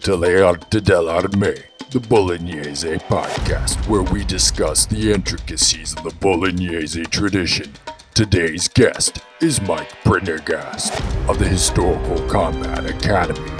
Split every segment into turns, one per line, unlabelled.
Welcome to Le Arte dell'Arme, the Bolognese podcast, where we discuss the intricacies of the Bolognese tradition. Today's guest is Mike Prendergast of the Historical Combat Academy.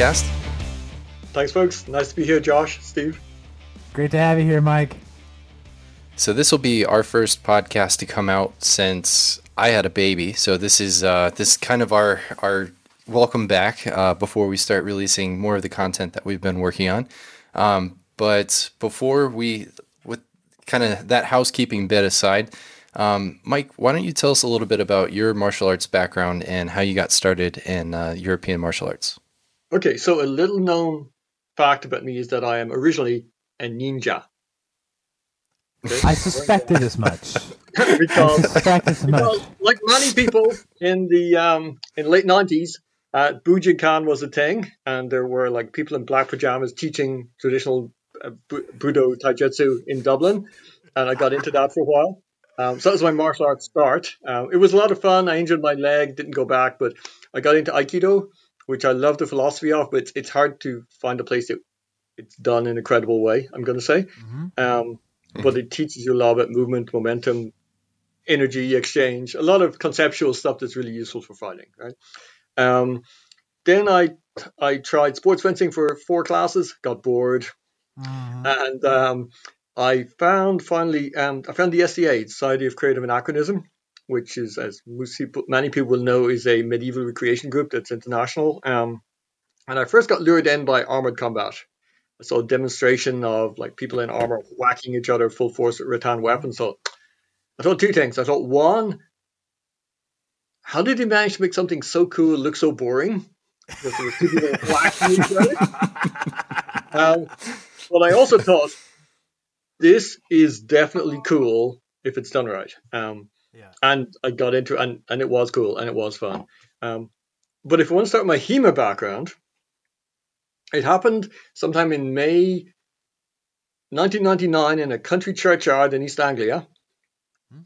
Podcast.
Thanks, folks. Nice to be here, Josh, Steve.
Great to have you here, Mike.
So this will be our first podcast to come out since I had a baby. So this is uh, this is kind of our our welcome back uh, before we start releasing more of the content that we've been working on. Um, but before we, with kind of that housekeeping bit aside, um, Mike, why don't you tell us a little bit about your martial arts background and how you got started in uh, European martial arts?
Okay, so a little known fact about me is that I am originally a ninja. Okay?
I suspected as much.
Because,
as much.
because, like many people in the um, in late nineties, uh, Bujinkan was a thing, and there were like people in black pajamas teaching traditional uh, Bu- Budo Taijutsu in Dublin, and I got into that for a while. Um, so that was my martial arts start. Um, it was a lot of fun. I injured my leg, didn't go back, but I got into Aikido, which I love the philosophy of, but it's, it's hard to find a place that it's done in a credible way. I'm going to say, um, but it teaches you a lot about movement, momentum, energy exchange, a lot of conceptual stuff that's really useful for fighting. Right. Um, then I I tried sports fencing for four classes, got bored,
Mhm.
and um, I found finally um, I found the SCA, Society of Creative Anachronism, which is, as most people, many people will know, is a medieval recreation group that's international. Um, and I first got lured in by armored combat. I saw a demonstration of like people in armor whacking each other full force with rattan weapons. So I thought two things. I thought one, how did they manage to make something so cool look so boring? Because there were two people whacking each other. Um, but I also thought this is definitely cool if it's done right. Um,
Yeah.
And I got into it, and, and it was cool and it was fun. Um, but if I want to start with my HEMA background, it happened sometime in May 1999 in a country churchyard in East Anglia,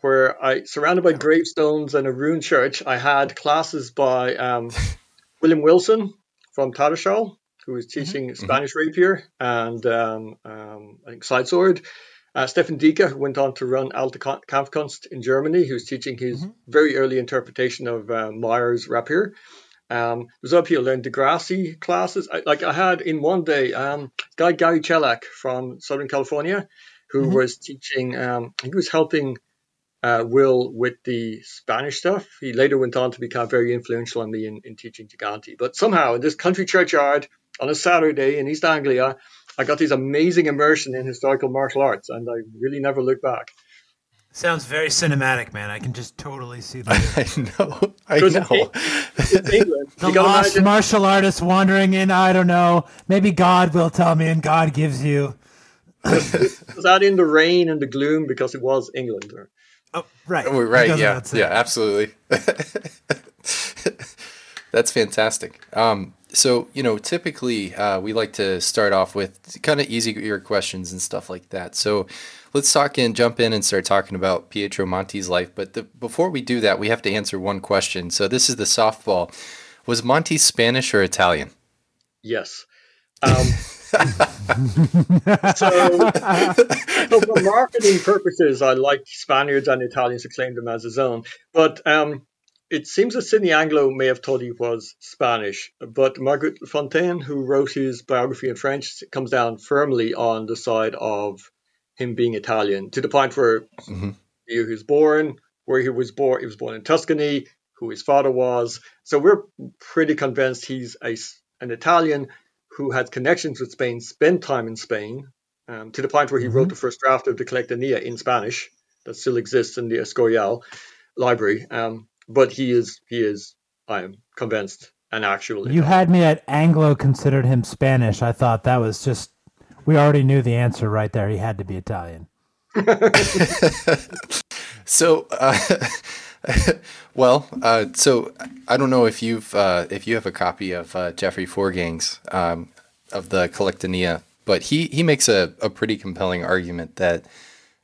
where I, surrounded by gravestones and a ruined church, I had classes by um, William Wilson from Tattershall, who was teaching Spanish rapier and um, um, I think side sword. Uh, Stefan Dika, who went on to run Alte Kampfkunst in Germany, who's teaching his very early interpretation of uh, Meyer's rapier. Um, was up here learned Degrassi classes. I, like I had in one day, um, guy Gary Chelak from Southern California, who was teaching. Um, he was helping uh, Will with the Spanish stuff. He later went on to become very influential on me in, in teaching Giganti. But somehow in this country churchyard on a Saturday in East Anglia, I got this amazing immersion in historical martial arts, and I really never looked back.
Sounds very cinematic, man. I can just totally see that.
I know. I know.
It's England.
The lost
imagine,
martial artist wandering in, I don't know. Maybe God will tell me and God gives you.
was that in the rain and the gloom because it was England? Or,
Oh, right.
Oh, right. Yeah. Yeah. Absolutely. That's fantastic. Um, so you know, typically uh, we like to start off with kind of easier questions and stuff like that. So let's talk in, jump in, and start talking about Pietro Monti's life. But the, before we do that, we have to answer one question. So this is the softball: Was Monty Spanish or Italian?
yes. Um, so, so for marketing purposes, I like Spaniards and Italians to claim them as his own. But um, it seems that Sydney Anglo may have thought he was Spanish, but Margaret Fontaine, who wrote his biography in French, comes down firmly on the side of him being Italian, to the point where
Mhm.
he was born, where he was born, he was born in Tuscany, who his father was. So we're pretty convinced he's a, an Italian who had connections with Spain, spent time in Spain, um, to the point where he mm-hmm. wrote the first draft of the Collectanea in Spanish that still exists in the Escorial library. Um, but he is, he is, I am convinced, an actual.
You had me at Anglo considered him Spanish. I thought that was just, we already knew the answer right there. He had to be Italian.
so, uh, well, uh, so I don't know if you've uh, if you have a copy of uh, Jeffrey Forgeng's um, of the Collectanea, but he he makes a, a pretty compelling argument that.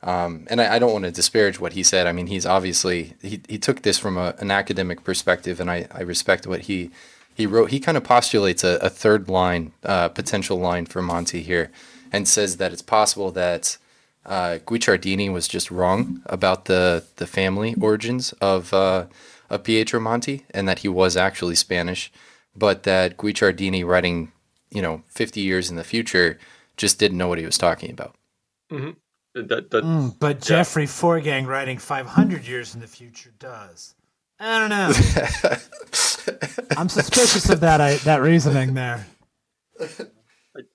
Um, and I, I, don't want to disparage what he said. I mean, he's obviously he, he took this from a, an academic perspective, and I, I respect what he he wrote. He kind of postulates a, a third line, uh, potential line for Monty here, and says that it's possible that uh, Guicciardini was just wrong about the the family origins of uh, of Pietro Monti, and that he was actually Spanish, but that Guicciardini, writing you know 50 years in the future, just didn't know what he was talking about.
Mm-hmm. That, that,
mm, but yeah. Jeffrey Forgeng writing 500 years in the future does. I don't know. I'm suspicious of that I, that reasoning there.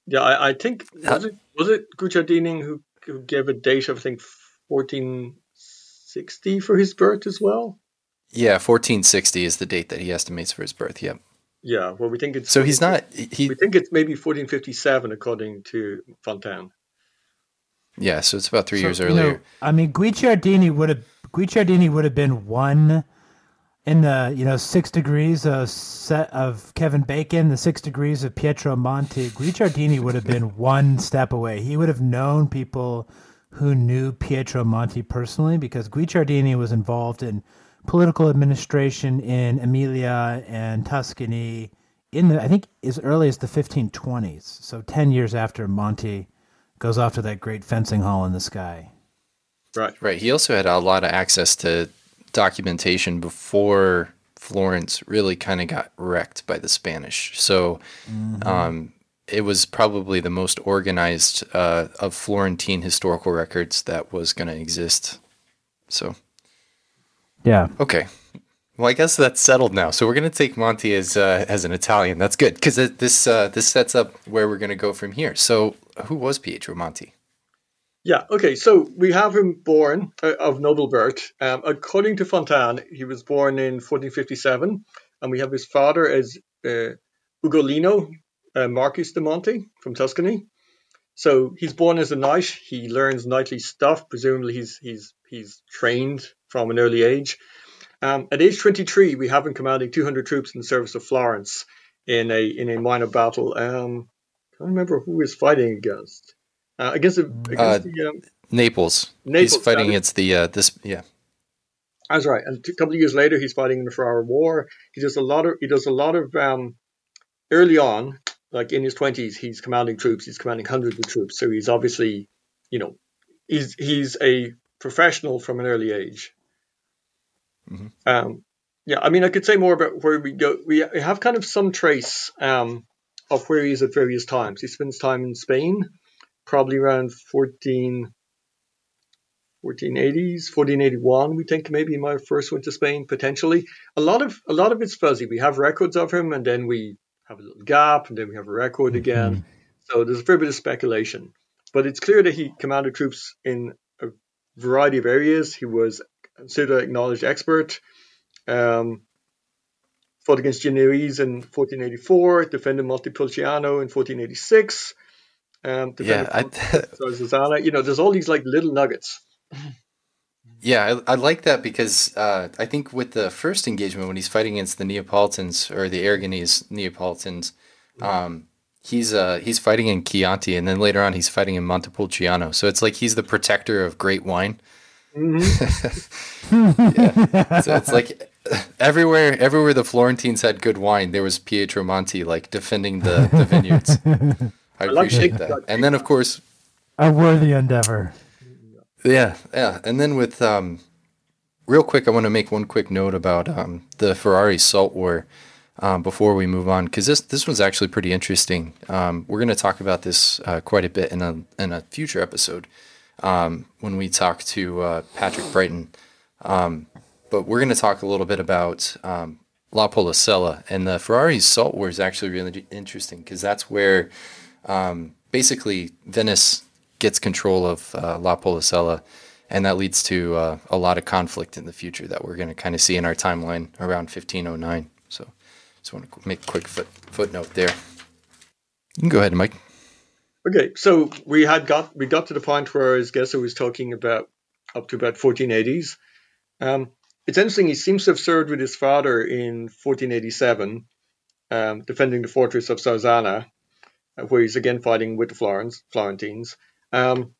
Yeah, I, I think was it was it Guicciardini who who gave a date of I think 1460 for his birth as well.
Yeah, 1460 is the date that he estimates for his birth. Yep.
Yeah, well, we think it's
so he's not. He
we think it's maybe 1457 according to Fontaine.
Yeah, so it's about three so, years earlier. Know,
I mean, Guicciardini would have Guicciardini would have been one in the you know six degrees of set of Kevin Bacon, the six degrees of Pietro Monti, Guicciardini would have been one step away. He would have known people who knew Pietro Monti personally because Guicciardini was involved in political administration in Emilia and Tuscany in the I think as early as the 1520s. So 10 years after Monti goes off to that great fencing hall in the sky.
Right.
Right. He also had a lot of access to documentation before Florence really kind of got wrecked by the Spanish. So mm-hmm. um, it was probably the most organized uh, of Florentine historical records that was going to exist. So,
yeah.
Okay. Well, I guess that's settled now. So we're going to take Monty as uh, as an Italian. That's good because this uh, this sets up where we're going to go from here. So, who was Pietro Monti?
Yeah, okay, so we have him born uh, of noble birth. Um, according to Fontaine, he was born in 1457, and we have his father as uh, Ugolino uh, de Monti from Tuscany. So he's born as a knight. He learns knightly stuff. Presumably, he's he's he's trained from an early age. Um, at age 23, we have him commanding 200 troops in the service of Florence in a in a minor battle. Um, can't remember who he was fighting against uh, against, the, against uh, the, um,
Naples. Naples. He's fighting against the uh, this yeah.
That's right. And a couple of years later, he's fighting in the Ferrara War. He does a lot of he does a lot of um, early on, like in his twenties, he's commanding troops. He's commanding hundreds of troops. So he's obviously, you know, he's he's a professional from an early age. Mm-hmm. Um, yeah, I mean, I could say more about where we go. We have kind of some trace um, of where he is at various times. He spends time in Spain probably around 14, 1480s, 1481. We think maybe he might have first went to Spain potentially. A lot of a lot of it's fuzzy. We have records of him, and then we have a little gap, and then we have a record mm-hmm. again. So there's a fair bit of speculation, but it's clear that he commanded troops in a variety of areas. He was considered an acknowledged expert. Um, fought against Genoese in 1484, defended Montepulciano in 1486, um, yeah, I, so you know, there's all these like little nuggets.
Yeah, I, I like that because uh, I think with the first engagement when he's fighting against the Neapolitans or the Aragonese Neapolitans, um, he's uh, he's fighting in Chianti, and then later on he's fighting in Montepulciano. So it's like he's the protector of great wine. Mm-hmm. yeah. So it's like everywhere everywhere the Florentines had good wine, there was Pietro Monti like defending the, the vineyards. I, I appreciate that. And then, of course,
a worthy endeavor.
Yeah, yeah. And then with um, real quick, I want to make one quick note about um, the Ferrara Salt War um, before we move on, because this this one's actually pretty interesting. Um, we're going to talk about this uh, quite a bit in a in a future episode um, when we talk to uh, Patrick Brighton. Um, but we're going to talk a little bit about um, La Policella and the Ferrara's Salt War is actually really interesting because that's where um, basically Venice gets control of uh, La Policella, and that leads to uh, a lot of conflict in the future that we're going to kind of see in our timeline around 1509. So, just want to make a quick foot, footnote there. You can go ahead, Mike.
Okay, so we had got we got to the point where his guest was talking about up to about 1480s. Um, it's interesting. He seems to have served with his father in 1487, um, defending the fortress of Sarzana, uh, where he's again fighting with the Florence Florentines. Um,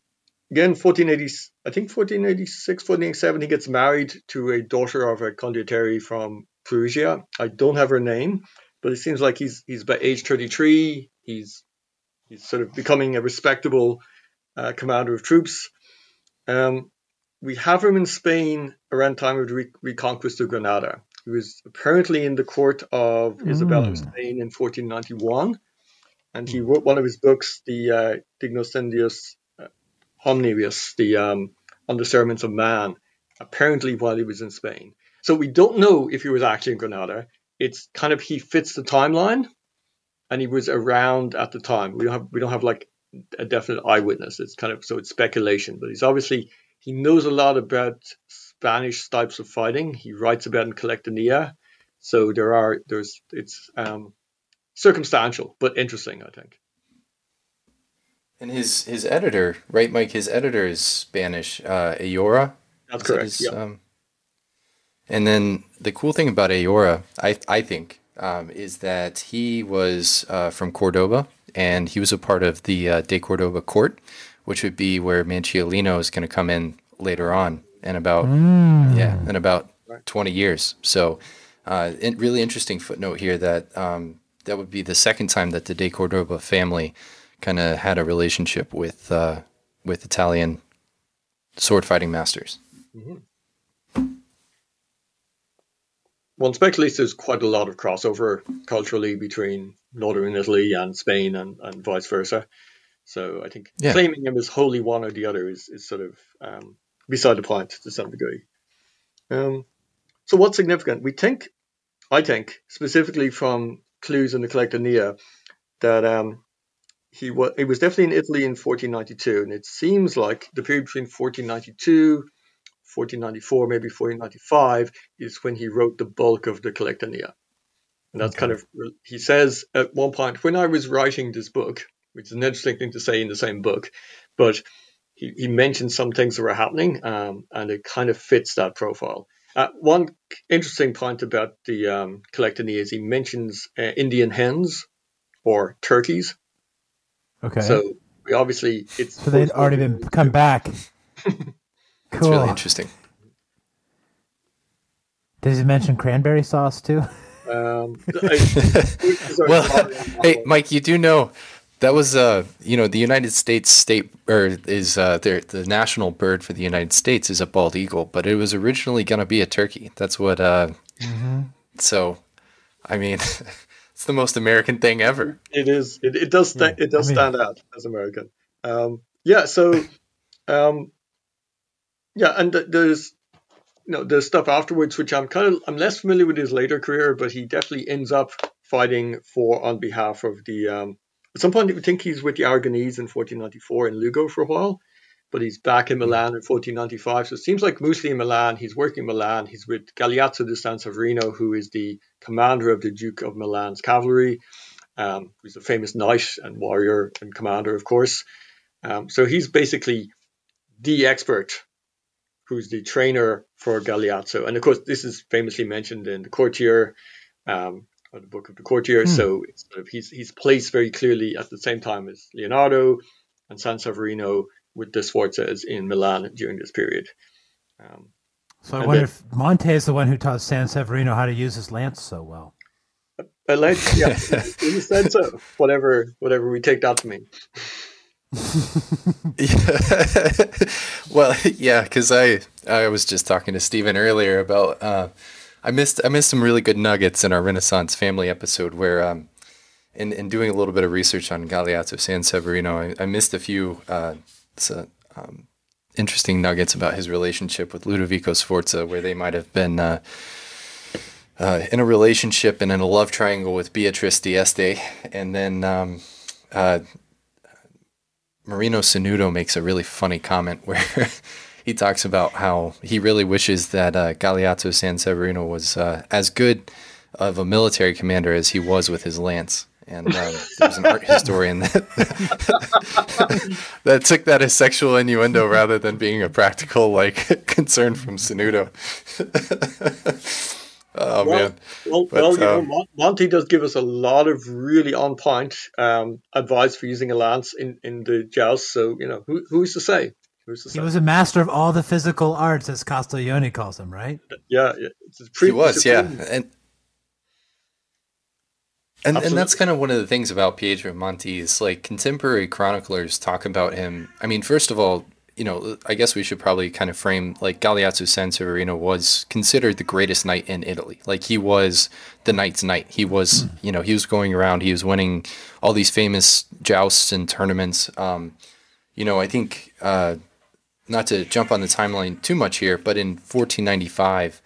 again, 1480, I think 1486, 1487, he gets married to a daughter of a condottieri from Perugia. I don't have her name, but it seems like he's he's by age 33. He's he's sort of becoming a respectable uh, commander of troops. Um, we have him in Spain around time of the re- reconquest of Granada. He was apparently in the court of Isabella of Spain in 1491, and he wrote one of his books, the uh, Dignoscendius uh, Homnibus, the um, On the Sermons of Man, apparently while he was in Spain. So we don't know if he was actually in Granada. It's kind of he fits the timeline, and he was around at the time. We don't have we don't have like a definite eyewitness. It's kind of so it's speculation, but he's obviously he knows a lot about Spanish types of fighting. He writes about in Collectanea, so there are there's it's um, circumstantial but interesting, I think.
And his his editor, right, Mike? His editor is Spanish, uh, Ayora.
That's correct.
his,
yeah.
um, and then the cool thing about Ayora, I I think, um, is that he was uh, from Cordoba and he was a part of the uh, De Cordoba court, which would be where Manciolino is going to come in later on in about yeah in about 20 years. So, uh, it, really interesting footnote here that um, that would be the second time that the De Cordoba family kind of had a relationship with uh, with Italian sword fighting masters.
One speculates there's quite a lot of crossover culturally between northern Italy and Spain and, and vice versa. So I think
Yeah.
claiming him as wholly one or the other is, is sort of um, beside the point to some degree. Um, so what's significant? We think, I think, specifically from clues in the Collectanea, that um, he was he was definitely in Italy in 1492, and it seems like the period between 1492, 1494, maybe 1495 is when he wrote the bulk of the Collectanea. And that's kind of, he says at one point, when I was writing this book, which is an interesting thing to say in the same book, but he, he mentioned some things that were happening, um, and it kind of fits that profile. Uh, one interesting point about the um, Collectanea is he mentions uh, Indian hens or turkeys.
Okay.
So we obviously it's
So they'd already been come back.
It's
Cool.
really interesting.
Does he mention cranberry sauce too?
Um, I-
Well, hey, Mike, you do know that was uh, you know, the United States state or is uh, the the national bird for the United States is a bald eagle, but it was originally gonna be a turkey. That's what. Uh, So, I mean, it's the most American thing ever.
It is. It, it does. Sta- it does
I mean-
stand out as American. Um, yeah. So, um, yeah, and th- there's, you know, there's stuff afterwards which I'm kind of I'm less familiar with his later career, but he definitely ends up fighting for on behalf of the. Um, at some point, you would think he's with the Aragonese in 1494 in Lugo for a while, but he's back in Milan in 1495. So it seems like mostly in Milan. He's working in Milan. He's with Galeazzo di San Severino, who is the commander of the Duke of Milan's cavalry. Um, who's a famous knight and warrior and commander, of course. Um, so he's basically the expert who's the trainer for Galeazzo. And of course, this is famously mentioned in the Courtier, um, or the Book of the Courtier. So it's sort of, he's, he's placed very clearly at the same time as Leonardo and San Severino with the Sforzas in Milan during this period. Um,
So I wonder
then-
if Monte is the one who taught San Severino how to use his lance so well.
alleged, yeah, in a sense, of whatever, whatever we take that to mean. yeah.
well, yeah, because I I was just talking to Stephen earlier about uh, I missed I missed some really good nuggets in our Renaissance family episode where um, in in doing a little bit of research on Galeazzo San Severino, I, I missed a few uh, so, um, interesting nuggets about his relationship with Ludovico Sforza, where they might have been uh, uh, in a relationship and in a love triangle with Beatrice d'Este, and then um, uh, Marino Sanudo makes a really funny comment where he talks about how he really wishes that uh, Galeazzo Sanseverino was uh, as good of a military commander as he was with his lance. And um, there's an art historian that that took that as sexual innuendo rather than being a practical like concern from Sanudo. oh
well,
man!
Well,
But,
well you
um,
Mon- Monty does give us a lot of really on point um, advice for using a lance in, in the joust. So you know, who, who's to say? Who's
He was a master of all the physical arts, as Castiglione calls them, right?
yeah, yeah, it's a
He was,
it's
yeah, and and and that's kind of one of the things about Pietro Monti is like contemporary chroniclers talk about him. I mean, first of all, you know, I guess we should probably kind of frame like Galeazzo Sanseverino was considered the greatest knight in Italy. Like he was the knight's knight. He was, you know, he was going around. He was winning all these famous jousts and tournaments. Um, you know, I think uh, not to jump on the timeline too much here, but in 1495,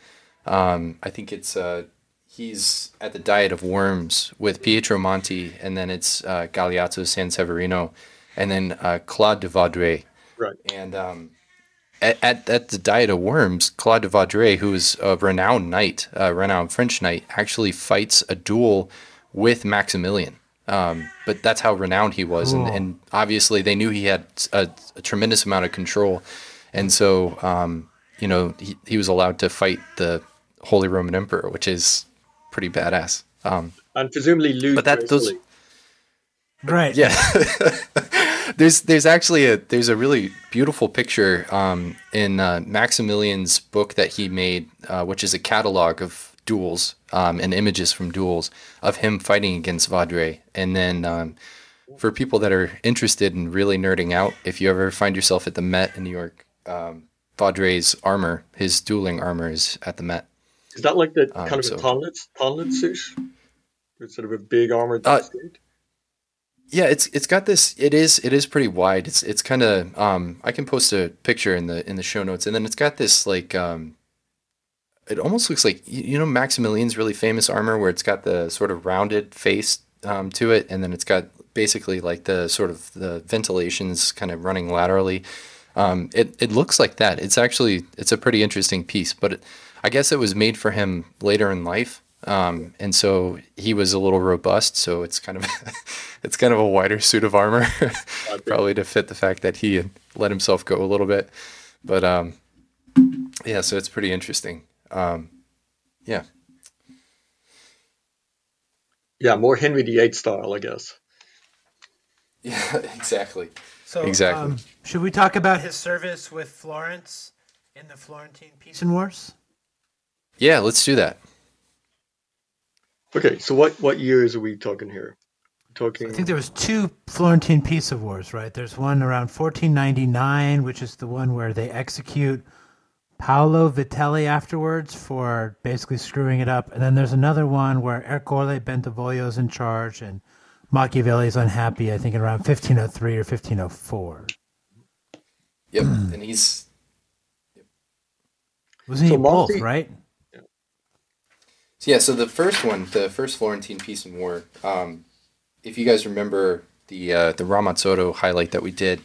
um, I think it's uh, he's at the Diet of Worms with Pietro Monti, and then it's uh, Galeazzo Sanseverino, and then uh, Claude de Vaudreuil.
Right.
And um, at, at, at the Diet of Worms, Claude de Vaudreuil, who is a renowned knight, a renowned French knight, actually fights a duel with Maximilian. Um, but that's how renowned he was, and,
Cool.
and obviously they knew he had a, a tremendous amount of control, and so um, you know he, he was allowed to fight the Holy Roman Emperor, which is pretty badass. Um,
and presumably lose.
but that those
gracefully.
Right.
yeah. there's there's actually a there's a really beautiful picture um, in uh, Maximilian's book that he made, uh, which is a catalog of duels um, and images from duels of him fighting against Vaudreuil. And then um, for people that are interested in really nerding out, if you ever find yourself at the Met in New York, um, Vaudreuil's armor, his dueling armor, is at the Met.
Is that like the
Um,
kind of
so-
a tonlet tonlet suit? It's sort of a big armored
Uh,
suit.
Yeah, it's it's got this. It is it is pretty wide. It's it's kind of. Um, I can post a picture in the in the show notes, and then it's got this like. Um, it almost looks like you, know Maximilian's really famous armor, where it's got the sort of rounded face um, to it, and then it's got basically like the sort of the ventilations kind of running laterally. Um, it it looks like that. It's actually it's a pretty interesting piece, but it, I guess it was made for him later in life, um, and so he was a little robust. So it's kind of it's kind of a wider suit of armor, probably to fit the fact that he had let himself go a little bit. But um, yeah, so it's pretty interesting. Um, yeah,
Yeah, more Henry VIII style, I guess.
yeah, exactly.
So,
Exactly.
um, should we talk about his service with Florence in the Florentine Pisan Wars?
Yeah, let's do that.
Okay, so what what years are we talking here? Talking.
I think there was two Florentine Pisan Wars, right? There's one around 1499, which is the one where they execute Paolo Vitelli afterwards for basically screwing it up, and then there's another one where Ercole Bentivoglio's in charge and Machiavelli's unhappy. I think around 1503 or 1504.
Yep, and he's
Wasn't
So
he both,
Monty-
right?
So yeah, so the first one, the first Florentine Pisan War. Um, if you guys remember the uh, the Ramazzotto highlight that we did,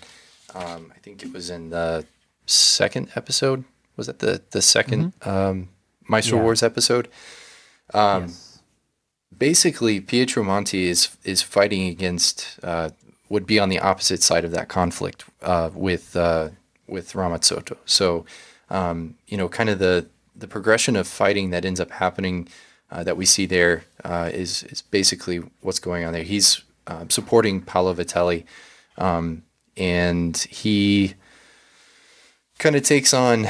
um, I think it was in the second episode. Was that the the 2nd um, Maestro
Yeah.
Wars episode? Um,
yes.
basically Pietro Monti is is fighting against uh, would be on the opposite side of that conflict uh, with uh, with Ramazzotto. So um, you know, kind of the the progression of fighting that ends up happening uh, that we see there uh, is is basically what's going on there. He's um, supporting Paolo Vitelli, um, and he kind of takes on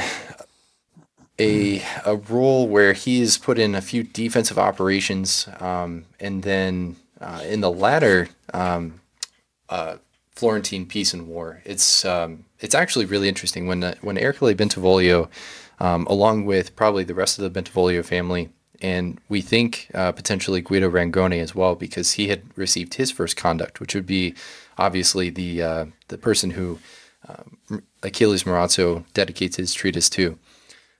a a role where he is put in a few defensive operations, um, and then uh, in the latter um, uh, Florentine Pisan war, it's um, it's actually really interesting. When uh, when Ercole Bentivoglio, um, along with probably the rest of the Bentivoglio family, and we think uh, potentially Guido Rangone as well, because he had received his first conduct, which would be obviously the uh, the person who um, Achilles Marozzo dedicates his treatise to.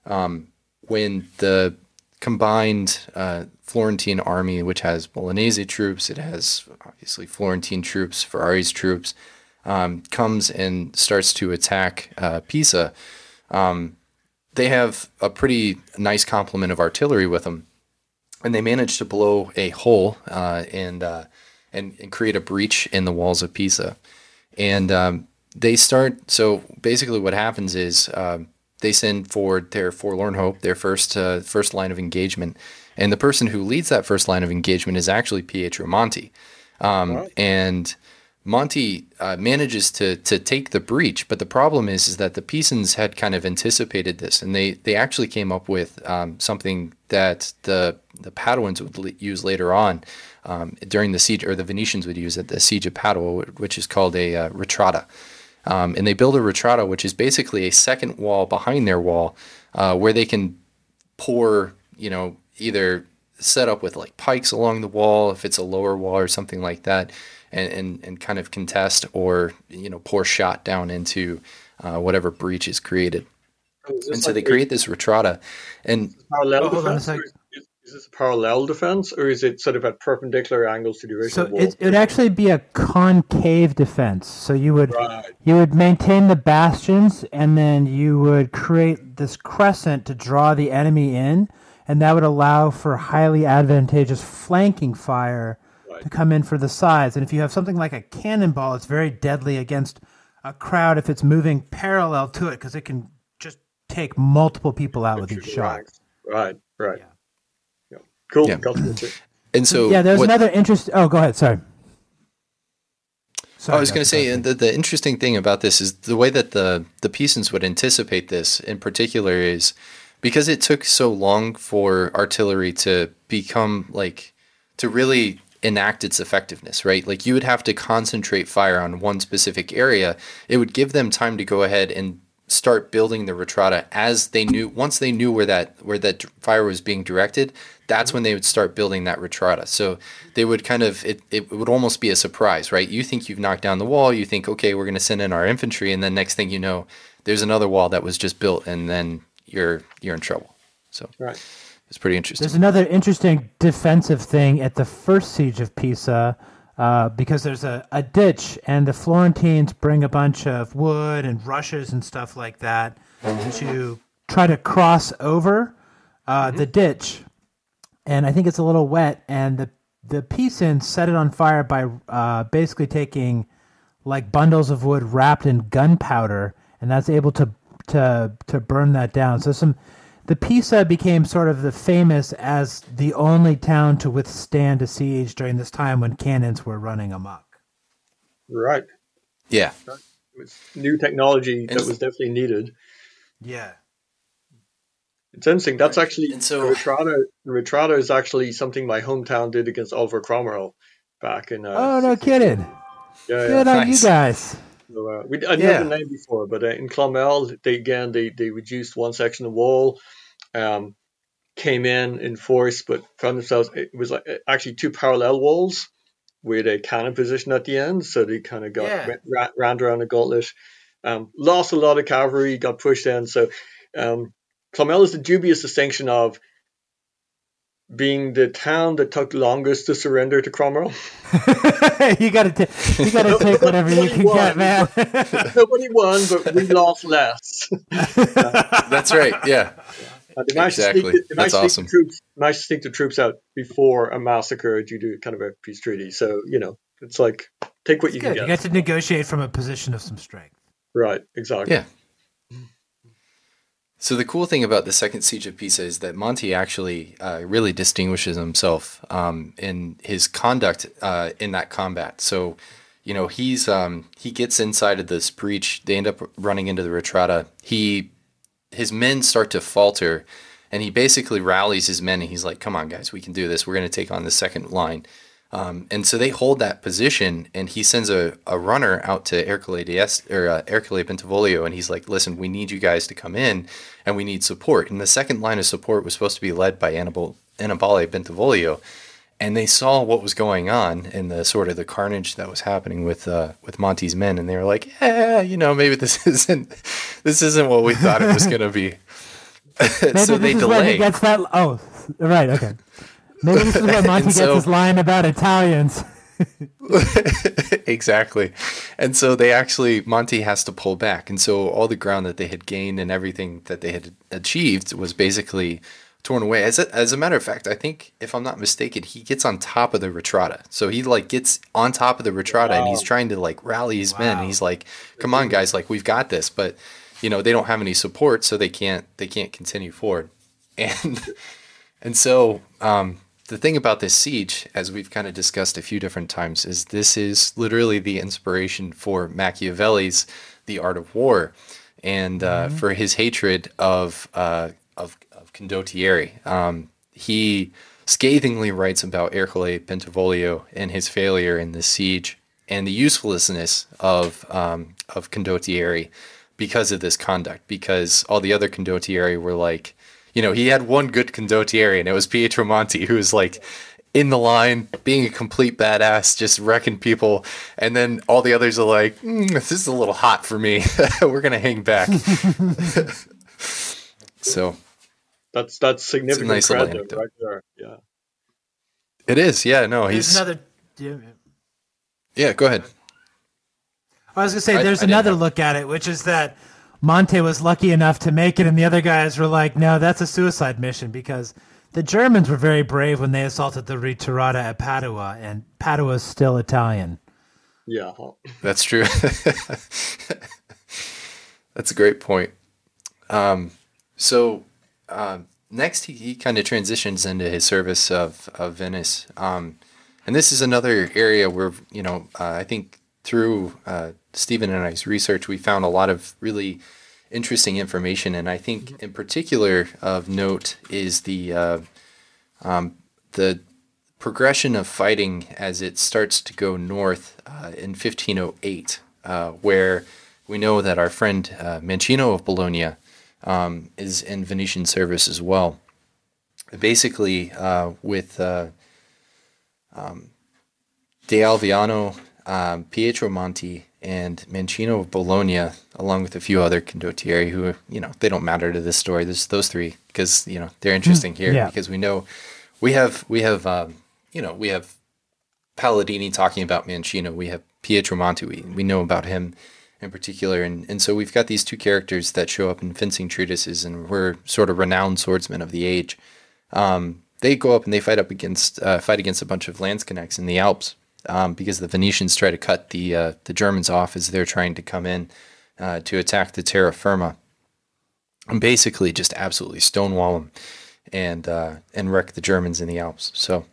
Um, when the combined uh, Florentine army, which has Bolognese troops, it has obviously Florentine troops, Ferrari's troops, um, comes and starts to attack uh, Pisa. Um, they have a pretty nice complement of artillery with them, and they manage to blow a hole uh, and, uh, and, and create a breach in the walls of Pisa. And um, they start. So basically, what happens is um, they send forward their forlorn hope, their first uh, first line of engagement, and the person who leads that first line of engagement is actually Pietro Monti, um, and Monti uh, manages to to take the breach, but the problem is is that the Pisans had kind of anticipated this, and they they actually came up with um, something that the the Paduans would use later on um, during the siege, or the Venetians would use at the siege of Padua, which is called a uh, retrata. Um, and they build a retrata, which is basically a second wall behind their wall, uh, where they can pour, you know, either set up with like pikes along the wall if it's a lower wall or something like that and, and, and kind of contest or you know pour shot down into uh, whatever breach is created. Oh, is and so like they create this retrata, and
parallel oh, defense. Is, is, this a parallel defense, or is it sort of at perpendicular angles to the original
so
wall?
It, would actually be a concave defense. So you would right. you would maintain the bastions, and then you would create this crescent to draw the enemy in, and that would allow for highly advantageous flanking fire to come in for the sides. And if you have something like a cannonball, it's very deadly against a crowd if it's moving parallel to it because it can just take multiple people out with each shot.
Right, right. Yeah. Yeah. Cool. Yeah.
And so,
yeah, there's what, another interest. Oh, go ahead. Sorry.
Sorry, I was going to say the, the interesting thing about this is the way that the the Pisans would anticipate this in particular is because it took so long for artillery to become like to really enact its effectiveness, right? Like you would have to concentrate fire on one specific area. It would give them time to go ahead and start building the retrata as they knew once they knew where that where that fire was being directed that's when they would start building that retrata so they would kind of it, it would almost be a surprise right you think you've knocked down the wall you think okay we're going to send in our infantry and then next thing you know there's another wall that was just built and then you're you're in trouble so
right
it's pretty interesting.
There's another interesting defensive thing at the first siege of Pisa. Uh, because there's a, a ditch, and the Florentines bring a bunch of wood and rushes and stuff like that to try to cross over uh, mm-hmm. the ditch. And I think it's a little wet, and the the Pisans set it on fire by uh, basically taking like bundles of wood wrapped in gunpowder, and that's able to to to burn that down. So some the Pisa became sort of the famous as the only town to withstand a siege during this time when cannons were running amok.
Right.
Yeah.
It was new technology that was definitely needed.
Yeah.
It's interesting. That's actually and so, Retrata. Retrata is actually something my hometown did against Oliver Cromwell back in. Uh,
oh no, kidding!
Yeah, yeah.
Good on nice. you guys.
So, uh, we, I'd yeah. never named before, but uh, in Clonmel, they again they, they reduced one section of wall, um, came in in force, but found themselves it was like uh, actually two parallel walls with a cannon position at the end, so they kind of got yeah. ran, ran around the gauntlet. Um, lost a lot of cavalry, got pushed in. So um, Clonmel is the dubious distinction of being the town that took longest to surrender to Cromwell.
you gotta t- you gotta take whatever you can won, get, man.
nobody won, but we lost less.
That's right. Yeah. Uh, they managed exactly. To sneak, That's awesome.
troops, managed to sneak the troops out before a massacre due to kind of a peace treaty. So you know, it's like take what you
good.
can get.
You get to negotiate from a position of some strength.
Right. Exactly.
Yeah. So the cool thing about the second siege of Pisa is that Monty actually uh, really distinguishes himself um, in his conduct uh, in that combat. So, you know, he's um, he gets inside of this breach. They end up running into the retrata. He his men start to falter, and he basically rallies his men and he's like, "Come on, guys, we can do this. We're going to take on the second line." Um, and so they hold that position, and he sends a, a runner out to Ercole Dies, or uh, Ercole Bentivoglio, and he's like, "Listen, we need you guys to come in, and we need support." And the second line of support was supposed to be led by Annibale, Annibale Bentivoglio, and they saw what was going on and the sort of the carnage that was happening with uh, with Monty's men, and they were like, "Yeah, you know, maybe this isn't this isn't what we thought it was going to be." So they
is where he
delay.
gets that. Oh, right. Okay. Maybe this is where Monty
And
gets
so-
his line about Italians.
exactly. And so they actually Monty has to pull back, and so all the ground that they had gained and everything that they had achieved was basically torn away. As a, as a matter of fact, I think if I'm not mistaken, he gets on top of the retrata. So he like gets on top of the retrata and he's trying to like rally his men. And he's like, "Come on, guys! Like we've got this." But you know they don't have any support, so they can't they can't continue forward. And and so um, the thing about this siege, as we've kind of discussed a few different times, is this is literally the inspiration for Machiavelli's The Art of War, and uh, for his hatred of uh, of, of condottieri. Um, he scathingly writes about Ercole Bentivoglio and his failure in the siege and the uselessness of um, of condottieri because of this conduct. Because all the other condottieri were like, you know, he had one good condottieri, and it was Pietro Monti, who was like in the line, being a complete badass, just wrecking people. And then all the others are like, mm, this is a little hot for me. We're gonna hang back. so
That's that's significant
nice little
credit
anecdote.
right there. Yeah.
it is, yeah. No,
There's
he's
another. yeah,
yeah. Go ahead.
I was gonna say
I-
there's
I didn't
another
have-
look at it, which is that Monte was lucky enough to make it, and the other guys were like, "No, that's a suicide mission," because the Germans were very brave when they assaulted the Ritirata at Padua, and Padua is still Italian.
Yeah.
That's true. That's a great point. Um, so um, next, he, he kind of transitions into his service of, of Venice. Um, and this is another area where, you know, uh, I think through uh, Stephen and I's research, we found a lot of really interesting information. And I think in particular of note is the, uh, um, the progression of fighting as it starts to go north uh, in 1508, uh, where we know that our friend uh, Mancino of Bologna um, is in Venetian service as well. Basically, uh, with uh, um, De Alviano, um, Pietro Monti, and Mancino of Bologna, along with a few other condottieri who, you know, they don't matter to this story. There's those three because you know they're interesting here
yeah.
because we know we have we have um, you know we have Palladini talking about Mancino. We have Pietro Monti. We, we know about him in particular, and and so we've got these two characters that show up in fencing treatises and were sort of renowned swordsmen of the age. Um, they go up and they fight up against uh, fight against a bunch of Landsknechts in the Alps um, because the Venetians try to cut the uh, the Germans off as they're trying to come in uh, to attack the terra firma and basically just absolutely stonewall them and uh, and wreck the Germans in the Alps. So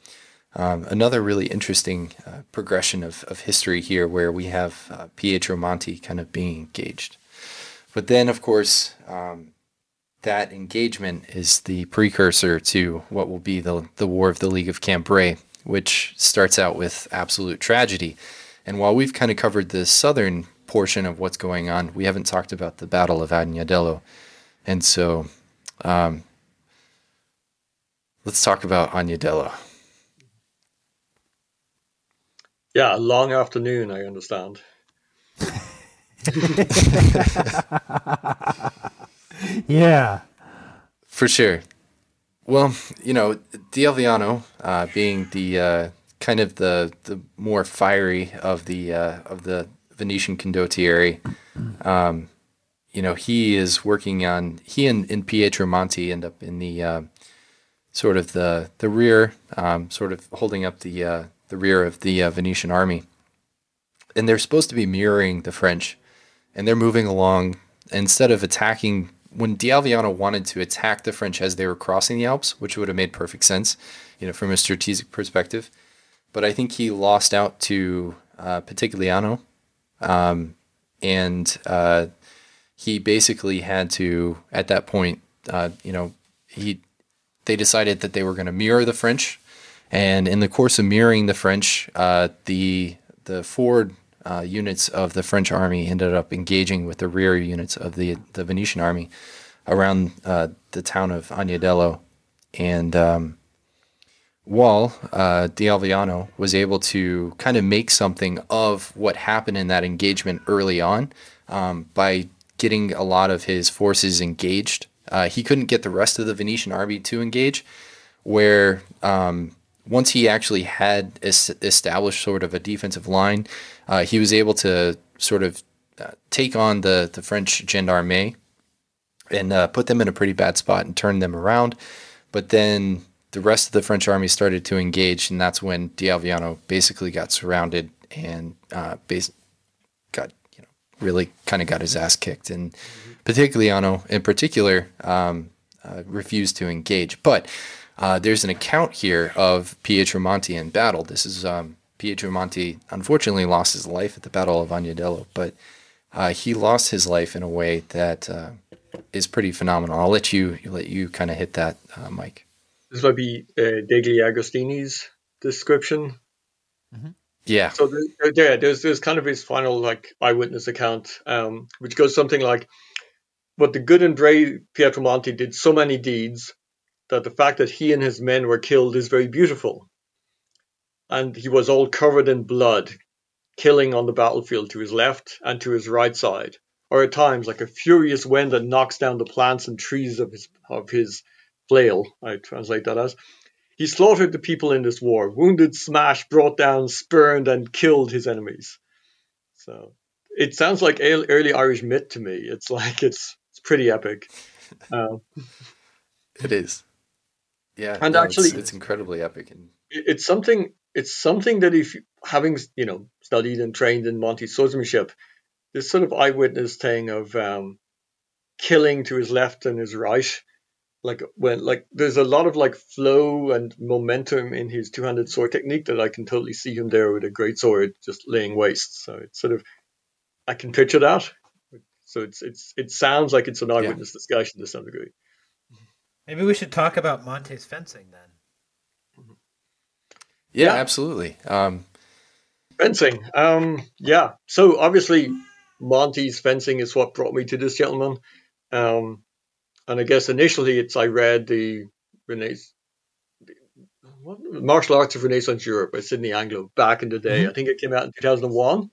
um, another really interesting uh, progression of, of history here, where we have uh, Pietro Monti kind of being engaged, but then of course um, that engagement is the precursor to what will be the the War of the League of Cambrai, which starts out with absolute tragedy. And while we've kind of covered the southern portion of what's going on, we haven't talked about the Battle of Agnadello. And so um, let's talk about Agnadello.
Yeah, long afternoon, I understand.
Yeah,
For sure. Well, you know, D'Alviano, uh, being the uh, kind of the the more fiery of the uh, of the Venetian condottieri, um, you know, he is working on he and, and Pietro Monti end up in the uh, sort of the the rear, um, sort of holding up the uh, the rear of the uh, Venetian army, and they're supposed to be mirroring the French, and they're moving along instead of attacking when D'Alviano wanted to attack the French as they were crossing the Alps, which would have made perfect sense, you know, from a strategic perspective. But I think he lost out to uh, um, and uh, he basically had to, at that point, uh, you know, he they decided that they were going to mirror the French, and in the course of mirroring the French, uh, the the forward uh, units of the French army ended up engaging with the rear units of the the Venetian army around uh, the town of Agnadello, and um, Wall, uh, D'Alviano, was able to kind of make something of what happened in that engagement early on um, by getting a lot of his forces engaged. Uh, he couldn't get the rest of the Venetian army to engage, where um, once he actually had es- established sort of a defensive line, uh, he was able to sort of uh, take on the, the French gendarme and uh, put them in a pretty bad spot and turn them around. But then the rest of the French army started to engage, and that's when D'Alviano basically got surrounded and uh, bas- got you know really kind of got his ass kicked, and Pitigliano in particular um, uh, refused to engage. But uh, there's an account here of Pietro Monte in battle. This is um, Pietro Monte unfortunately lost his life at the Battle of Agnadello, but uh, he lost his life in a way that uh, is pretty phenomenal. I'll let you let you kind of hit that, uh, Mike.
This might be uh, degli Agostini's description.
Yeah,
So there, there, there's there's kind of his final like eyewitness account, um, which goes something like, "But the good and brave Pietro Monte did so many deeds that the fact that he and his men were killed is very beautiful, and he was all covered in blood, killing on the battlefield to his left and to his right side, or at times like a furious wind that knocks down the plants and trees of his of his flail. I translate that as." He slaughtered the people in this war, wounded, smashed, brought down, spurned, and killed his enemies. So it sounds like early early Irish myth to me. It's like it's it's pretty epic. Um,
it is. Yeah,
And
no,
actually-
it's, incredibly epic. And
it's something it's something that if you- having you know studied and trained in Monte's swordsmanship, this sort of eyewitness thing of um, killing to his left and his right, like when like there's a lot of like flow and momentum in his two-handed sword technique that I can totally see him there with a great sword just laying waste. So it's sort of I can picture that. So it's it's it sounds like it's an eyewitness discussion to some degree.
Maybe we should talk about Monte's fencing then.
yeah,
Yeah.
absolutely. Um,
Fencing. Um, yeah. So obviously, Monte's fencing is what brought me to this gentleman. Um, and I guess initially it's I read the Renaissance. Martial Arts of Renaissance Europe by Sydney Anglo back in the day. I think it came out in 2001.